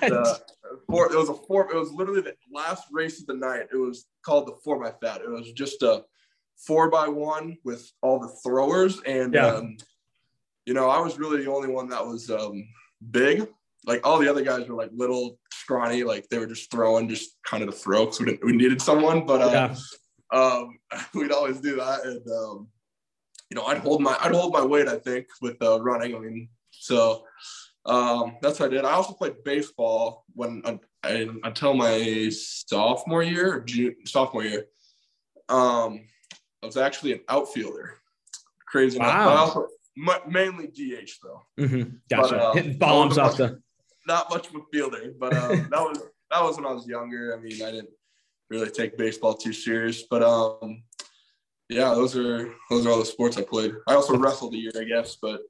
S4: the four. It was a four. It was literally the last race of the night. It was called the four by fat. It was just a four by one with all the throwers, and
S1: Yeah.
S4: um, you know, I was really the only one that was um, big. Like all the other guys were like little, scrawny. Like they were just throwing, just kind of to throw because we didn't. We needed someone, but uh,
S1: yeah.
S4: um, we'd always do that, and um, you know, I'd hold my I'd hold my weight. I think with uh, running. I mean, so um, that's what I did. I also played baseball when I, until my sophomore year, or June, sophomore year. Um, I was actually an outfielder. Crazy.
S1: Wow.
S4: I mainly DH though.
S1: Mhm. Gotcha.
S4: But, uh,
S1: Hitting bombs off the.
S4: Not much of a fielder, but um, that was that was when I was younger. I mean, I didn't really take baseball too serious, but um, yeah, those are those are all the sports I played. I also wrestled a year, I guess, but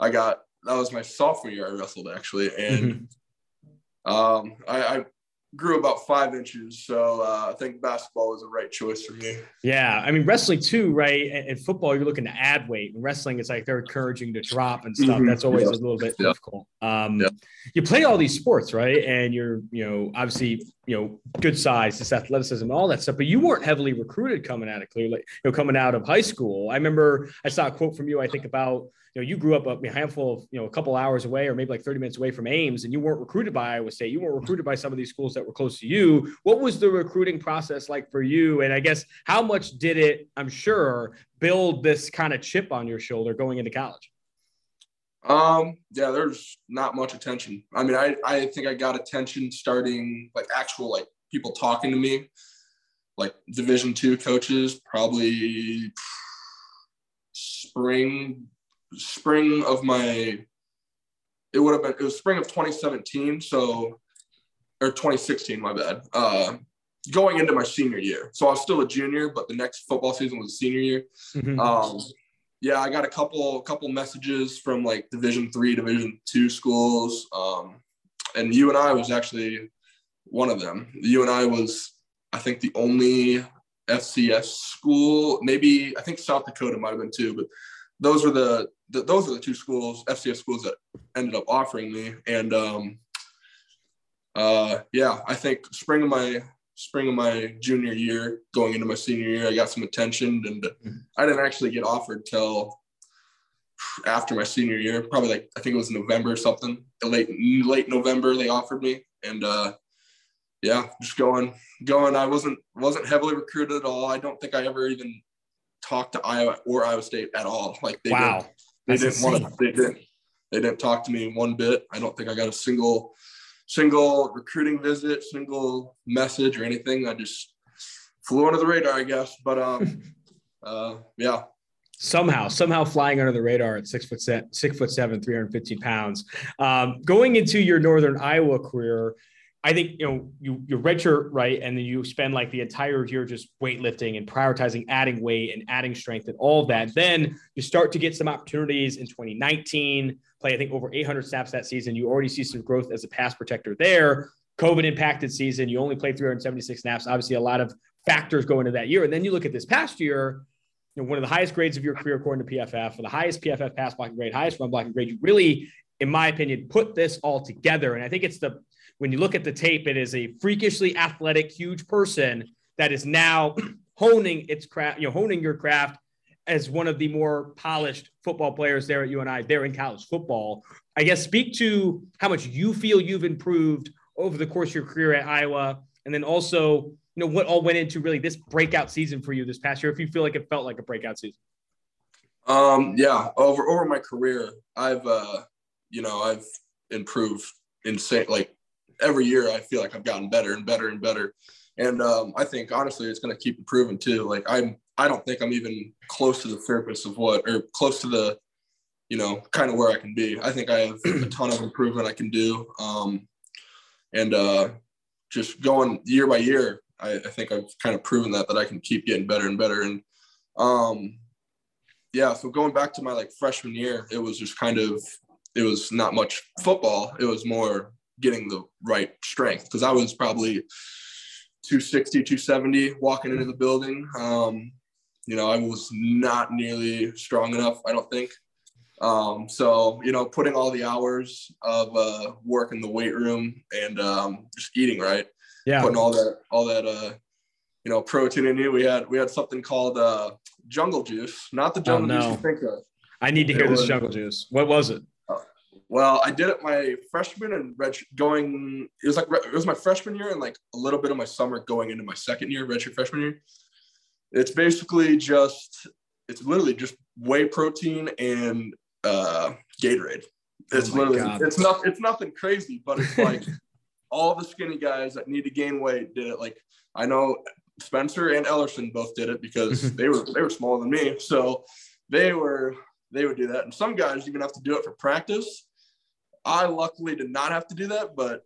S4: I got that was my sophomore year. I wrestled actually, and
S1: Mhm.
S4: um, I, I grew about five inches. So uh, I think basketball was the right choice for me.
S1: Yeah. I mean, wrestling too, right? And, football, you're looking to add weight. And wrestling, it's like they're encouraging to drop and stuff. Mm-hmm. That's always yeah. a little bit yeah. difficult. Um, yeah. You play all these sports, right? And you're, you know, obviously, you know, good size, this athleticism, all that stuff. But you weren't heavily recruited coming out of Clear Lake, you know, coming out of high school. I remember I saw a quote from you, I think about you know, you grew up a handful of, you know, a couple hours away or maybe like 30 minutes away from Ames and you weren't recruited by Iowa State. You weren't recruited by some of these schools that were close to you. What was the recruiting process like for you? And I guess how much did it, I'm sure, build this kind of chip on your shoulder going into college?
S4: Um, yeah, there's not much attention. I mean, I, I think I got attention starting like actual like people talking to me, like division two coaches, probably spring spring of my it would have been it was spring of 2017 so or 2016 my bad uh going into my senior year. So i was still a junior but the next football season was senior year. Mm-hmm. um yeah i got a couple couple messages from like division three division two schools um and UNI was actually one of them. UNI was i think the only fcs school maybe i think south dakota might have been too but those were the, the, those are the two schools, FCS schools that ended up offering me. And um, uh, yeah, I think spring of my spring of my junior year, going into my senior year, I got some attention, and. I didn't actually get offered till after my senior year. Probably like I think it was November or something. Late late November, they offered me, and uh, yeah, just going going. I wasn't wasn't heavily recruited at all. I don't think I ever even talked to Iowa or Iowa State at all. Like they wow. They didn't want to, they didn't, they didn't talk to me one bit. I don't think I got a single, single recruiting visit, single message or anything. I just flew under the radar, I guess. But um, uh, yeah.
S1: Somehow, somehow flying under the radar at six foot seven, six foot seven, 315 pounds. Um, going into your Northern Iowa career, I think you know you you redshirt right, and then you spend like the entire year just weightlifting and prioritizing adding weight and adding strength and all that. Then you start to get some opportunities in 2019. Play I think over 800 snaps that season. You already see some growth as a pass protector there. COVID impacted season. You only played 376 snaps. Obviously, a lot of factors go into that year. And then you look at this past year. You know, one of the highest grades of your career according to PFF, for the highest PFF pass blocking grade, highest run blocking grade. You really, in my opinion, put this all together. And I think it's the when you look at the tape, it is a freakishly athletic, huge person that is now honing its craft, you know, honing your craft as one of the more polished football players there at UNI, there in college football. I guess speak to how much you feel you've improved over the course of your career at Iowa, and then also, you know, what all went into really this breakout season for you this past year, if you feel like it felt like a breakout season.
S4: Um, yeah, over over my career, I've uh, you know, I've improved insane like every year I feel like I've gotten better and better and better. And um, I think honestly, it's going to keep improving too. Like I'm, I don't think I'm even close to the surface of what, or close to the, you know, kind of where I can be. I think I have a ton of improvement I can do. Um, and uh, just going year by year, I, I, think I've kind of proven that that I can keep getting better and better. And um, yeah, so going back to my like freshman year, it was just kind of it was not much football. It was more getting the right strength because I was probably 260, 270 walking into the building. Um, you know, I was not nearly strong enough, I don't think. Um, so, you know, putting all the hours of uh, work in the weight room and um, just eating right. Yeah. Putting all that, all that, uh, you know, protein in you. We had, we had something called uh, jungle juice, not the jungle oh, no. juice you think of.
S1: I need to hear it this was, jungle juice. What was it?
S4: Well, I did it my freshman and red going. It was like it was my freshman year and like a little bit of my summer going into my second year, redshirt freshman year. It's basically just it's literally just whey protein and uh, Gatorade. It's oh literally God. it's not it's nothing crazy, but it's like all the skinny guys that need to gain weight did it. Like I know Spencer and Ellerson both did it because they were they were smaller than me, so they were they would do that. And some guys even have to do it for practice. I luckily did not have to do that, but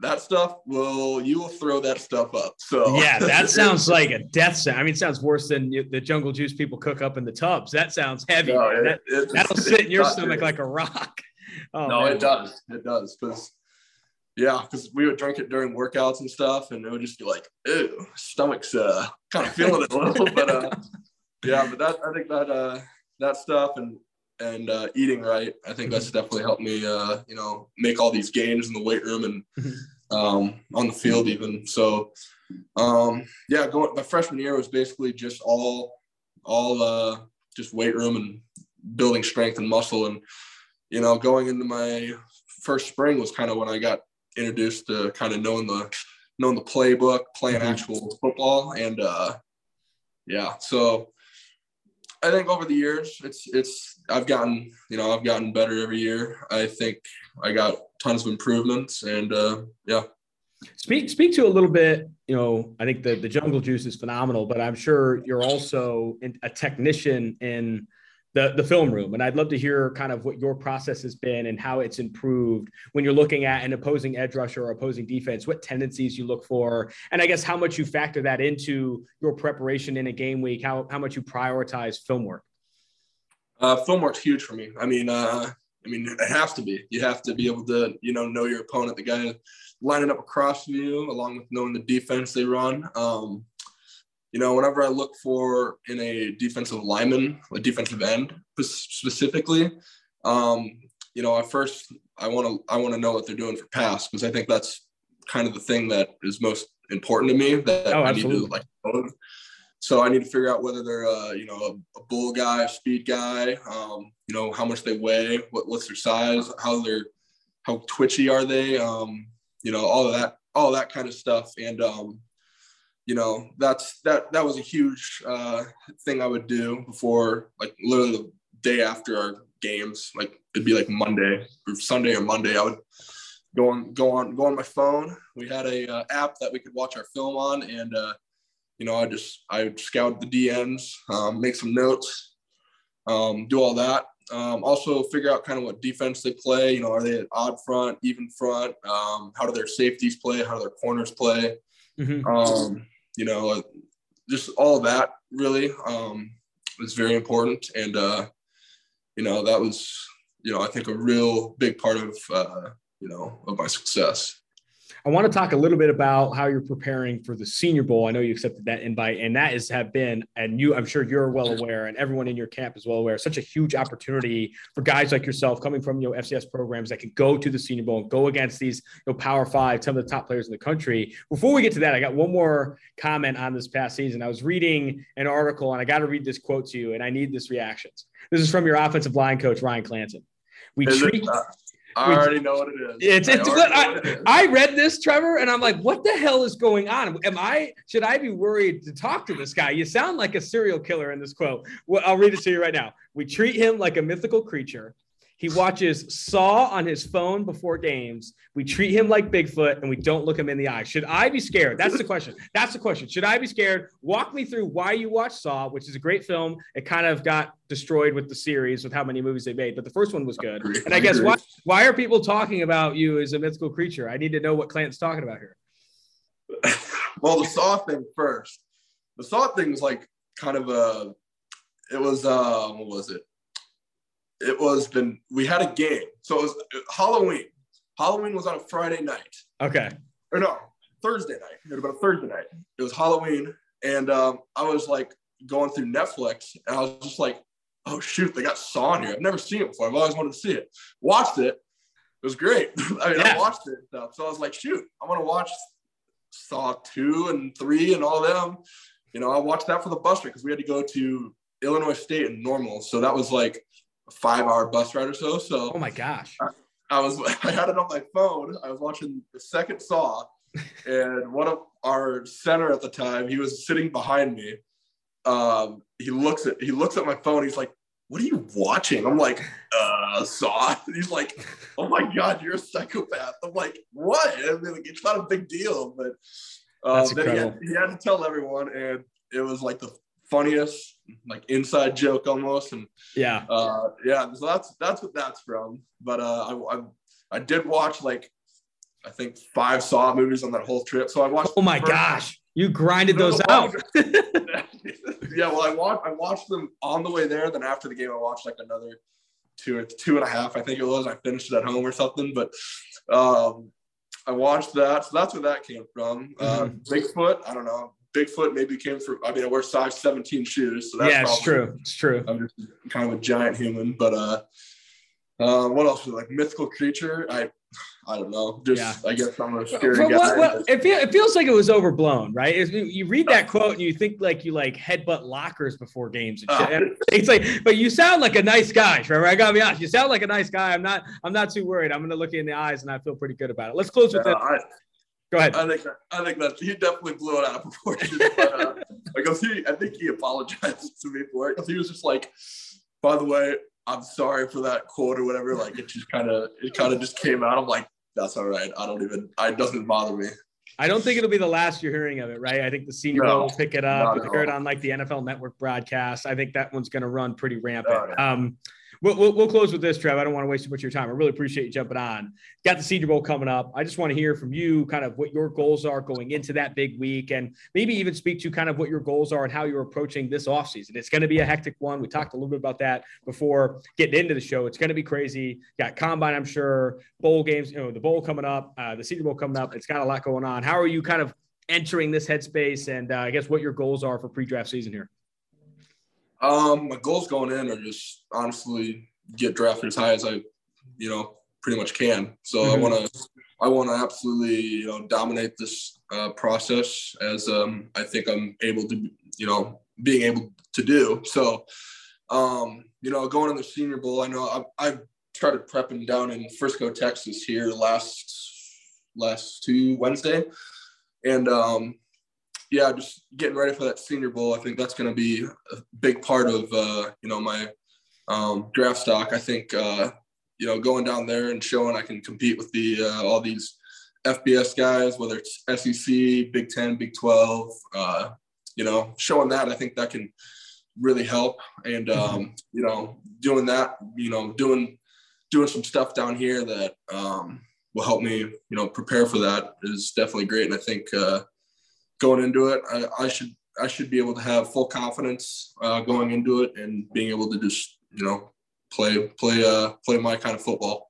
S4: that stuff will you will throw that stuff up. So
S1: yeah, that sounds like a death sentence. I mean, it sounds worse than the jungle juice people cook up in the tubs. That sounds heavy. No, it, that, will sit in your stomach like a rock.
S4: Oh, no, man. it does. It does because yeah, because we would drink it during workouts and stuff, and it would just be like, ew, stomach's uh, kind of feeling it a little, but uh, yeah, but that I think that uh, that stuff and and uh, eating right, I think that's definitely helped me, uh, you know, make all these gains in the weight room and
S1: Mm-hmm.
S4: um, on the field even. So, um, yeah, going my freshman year was basically just all all uh, just weight room and building strength and muscle, and you know, going into my first spring was kind of when I got introduced to kind of knowing the knowing the playbook, playing
S1: Mhm.
S4: actual football, and uh, yeah, so I think over the years, it's it's I've gotten you know I've gotten better every year. I think I got tons of improvements, and uh, yeah,
S1: Speak speak to a little bit. You know, I think the the jungle juice is phenomenal, but I'm sure you're also a technician in the the film room, and I'd love to hear kind of what your process has been and how it's improved when you're looking at an opposing edge rusher or opposing defense. What tendencies you look for, and I guess how much you factor that into your preparation in a game week. How how much you prioritize film work.
S4: uh, film work's huge for me. I mean, uh, I mean it has to be. You have to be able to you know know your opponent, the guy lining up across from you, along with knowing the defense they run. Um, you know, whenever I look for in a defensive lineman, a defensive end specifically, um, you know, at first I want to I want to know what they're doing for pass because I think that's kind of the thing that is most important to me. That
S1: Oh,
S4: I need to like. own. So I need to figure out whether they're uh, you know a, a bull guy, a speed guy, um, you know how much they weigh, what, what's their size, how they're how twitchy are they, um, you know all of that all that kind of stuff and um, you know that's that that was a huge uh, thing i would do before like literally the day after our games like it'd be like monday or sunday or monday i would go on go on go on my phone we had a uh, app that we could watch our film on and uh, you know i just i would scout the dns um, make some notes um, do all that um, also figure out kind of what defense they play. You know, are they an odd front, even front? Um, how do their safeties play? How do their corners play?
S1: Mhm.
S4: Um, you know, just all that really um, was very important. And, uh, you know, that was, you know, I think a real big part of, uh, you know, of my success.
S1: I want to talk a little bit about how you're preparing for the Senior Bowl. I know you accepted that invite, and that is have been, and you, I'm sure you're well aware, and everyone in your camp is well aware, such a huge opportunity for guys like yourself coming from you know FCS programs that can go to the Senior Bowl and go against these you know Power Five, some of the top players in the country. Before we get to that, I got one more comment on this past season. I was reading an article, and I got to read this quote to you, and I need this reactions. This is from your offensive line coach Ryan Clanton. We
S4: Is it-
S1: treat
S4: uh, I already know what it is.
S1: It's-
S4: I
S1: it's
S4: know what it is.
S1: I read this, Trevor, and I'm like, what the hell is going on? Am I should I be worried to talk to this guy? You sound like a serial killer in this quote. Well, I'll read it to you right now. We treat him like a mythical creature. He watches Saw on his phone before games. We treat him like Bigfoot and we don't look him in the eye. Should I be scared? That's the question. That's the question. Should I be scared? Walk me through why you watch Saw, which is a great film. It kind of got destroyed with the series with how many movies they made, but the first one was good. And I
S4: I
S1: guess why why are people talking about you as a mythical creature? I need to know what Clanton's talking about here.
S4: well, the saw thing first. The saw thing was like kind of a. It was um, what was it? It was been we had a game, so it was Halloween. Halloween was on a Friday night,
S1: Okay.
S4: or no, Thursday night. It have been a Thursday night. It was Halloween, and um, I was like going through Netflix, and I was just like, "Oh shoot, they got Saw in here. I've never seen it before. I've always wanted to see it. Watched it. It was great. I mean,
S1: Yeah.
S4: I watched it stuff. So I was like, shoot, I want to watch Saw two and three and all them. You know, I watched that for the bus because we had to go to Illinois State and normal. So that was like a five hour bus ride or so. So
S1: Oh my gosh.
S4: I was I had it on my phone. I was watching the second Saw, and one of our center at the time, he was sitting behind me. Um, he looks at he looks at my phone. He's like, "What are you watching?" I'm like, "Uh, Saw." He's like, "Oh my god, you're a psychopath." I'm like, "What?" I mean, like, it's not a big deal, but uh,
S1: That's
S4: then he had, he had to tell everyone, and it was like the funniest like inside joke almost, and
S1: Yeah.
S4: uh yeah so that's that's what that's from but uh I, I i did watch like i think five saw movies on that whole trip so i watched
S1: Oh my gosh. You grinded
S4: No,
S1: those out.
S4: yeah well i watched i watched them on the way there then after the game i watched like another two or two and a half i think it was i finished it at home or something but um I watched that. So that's where that came from. Mm-hmm. Uh, Bigfoot, I don't know. Bigfoot maybe came from. I mean, I wear size 17 shoes, so that's
S1: yeah, it's true. It's true.
S4: I'm just kind of a giant human, but uh, uh, what else? Like mythical creature. I I don't know. Just yeah. I guess I'm a scary guy. What, what,
S1: it, feel, it feels like it was overblown, right? It's, you read that quote and you think like you like headbutt lockers before games and shit. Uh, it's like, but you sound like a nice guy, Trevor. I gotta be honest. You sound like a nice guy. I'm not. I'm not too worried. I'm gonna look you in the eyes and I feel pretty good about it. Let's close with yeah, that. Go ahead.
S4: I think I think that he definitely blew it out of proportion. but, uh, because he, I think he apologized to me for it because he was just like, by the way, I'm sorry for that quote or whatever. Like it just kind of it kind of just came out. I'm like, that's all right. I don't even. It doesn't bother me.
S1: I don't think it'll be the last you're hearing of it, right? I think the Senior no, will pick it up. You heard on like the NFL Network broadcast. I think that one's going to run pretty rampant. Um, We'll, we'll, we'll, close with this, Trev. I don't want to waste too much of your time. I really appreciate you jumping on. Got the Senior Bowl coming up. I just want to hear from you kind of what your goals are going into that big week and maybe even speak to kind of what your goals are and how you're approaching this offseason. It's going to be a hectic one. We talked a little bit about that before getting into the show. It's going to be crazy. Got combine, I'm sure, bowl games, you know, the bowl coming up, uh, the Senior Bowl coming up. It's got a lot going on. How are you kind of entering this headspace and uh, I guess what your goals are for pre draft season here?
S4: Um, my goals going in are just honestly get drafted as high as I, you know, pretty much can. So mm-hmm. I want to, I want to absolutely, you know, dominate this uh, process as um, I think I'm able to, you know, being able to do. So, um, you know, going in the Senior Bowl, I know I've, I've started prepping down in Frisco, Texas here last last two Wednesday, and um, yeah, just getting ready for that Senior Bowl. I think that's going to be a big part of uh, you know my um, draft stock. I think uh, you know going down there and showing I can compete with the uh, all these FBS guys, whether it's SEC, Big Ten, Big Twelve. Uh, you know, showing that I think that can really help. And mm-hmm. um, you know, doing that, you know, doing doing some stuff down here that um, will help me, you know, prepare for that is definitely great. And I think uh, going into it, I, I should I should be able to have full confidence uh, going into it and being able to just you know, play play uh play my kind of football.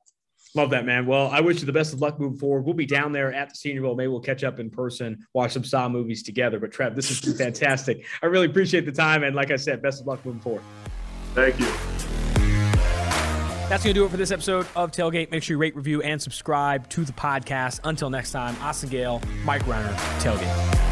S1: Love that, man. Well, I wish you the best of luck moving forward. We'll be down there at the Senior Bowl. Maybe we'll catch up in person, watch some Saw movies together. But Trev, this has been fantastic. I really appreciate the time, and like I said, best of luck moving forward.
S4: Thank you.
S5: That's going to do it for this episode of Tailgate. Make sure you rate, review, and subscribe to the podcast. Until next time, Austin Gayle, Mike Renner, Tailgate.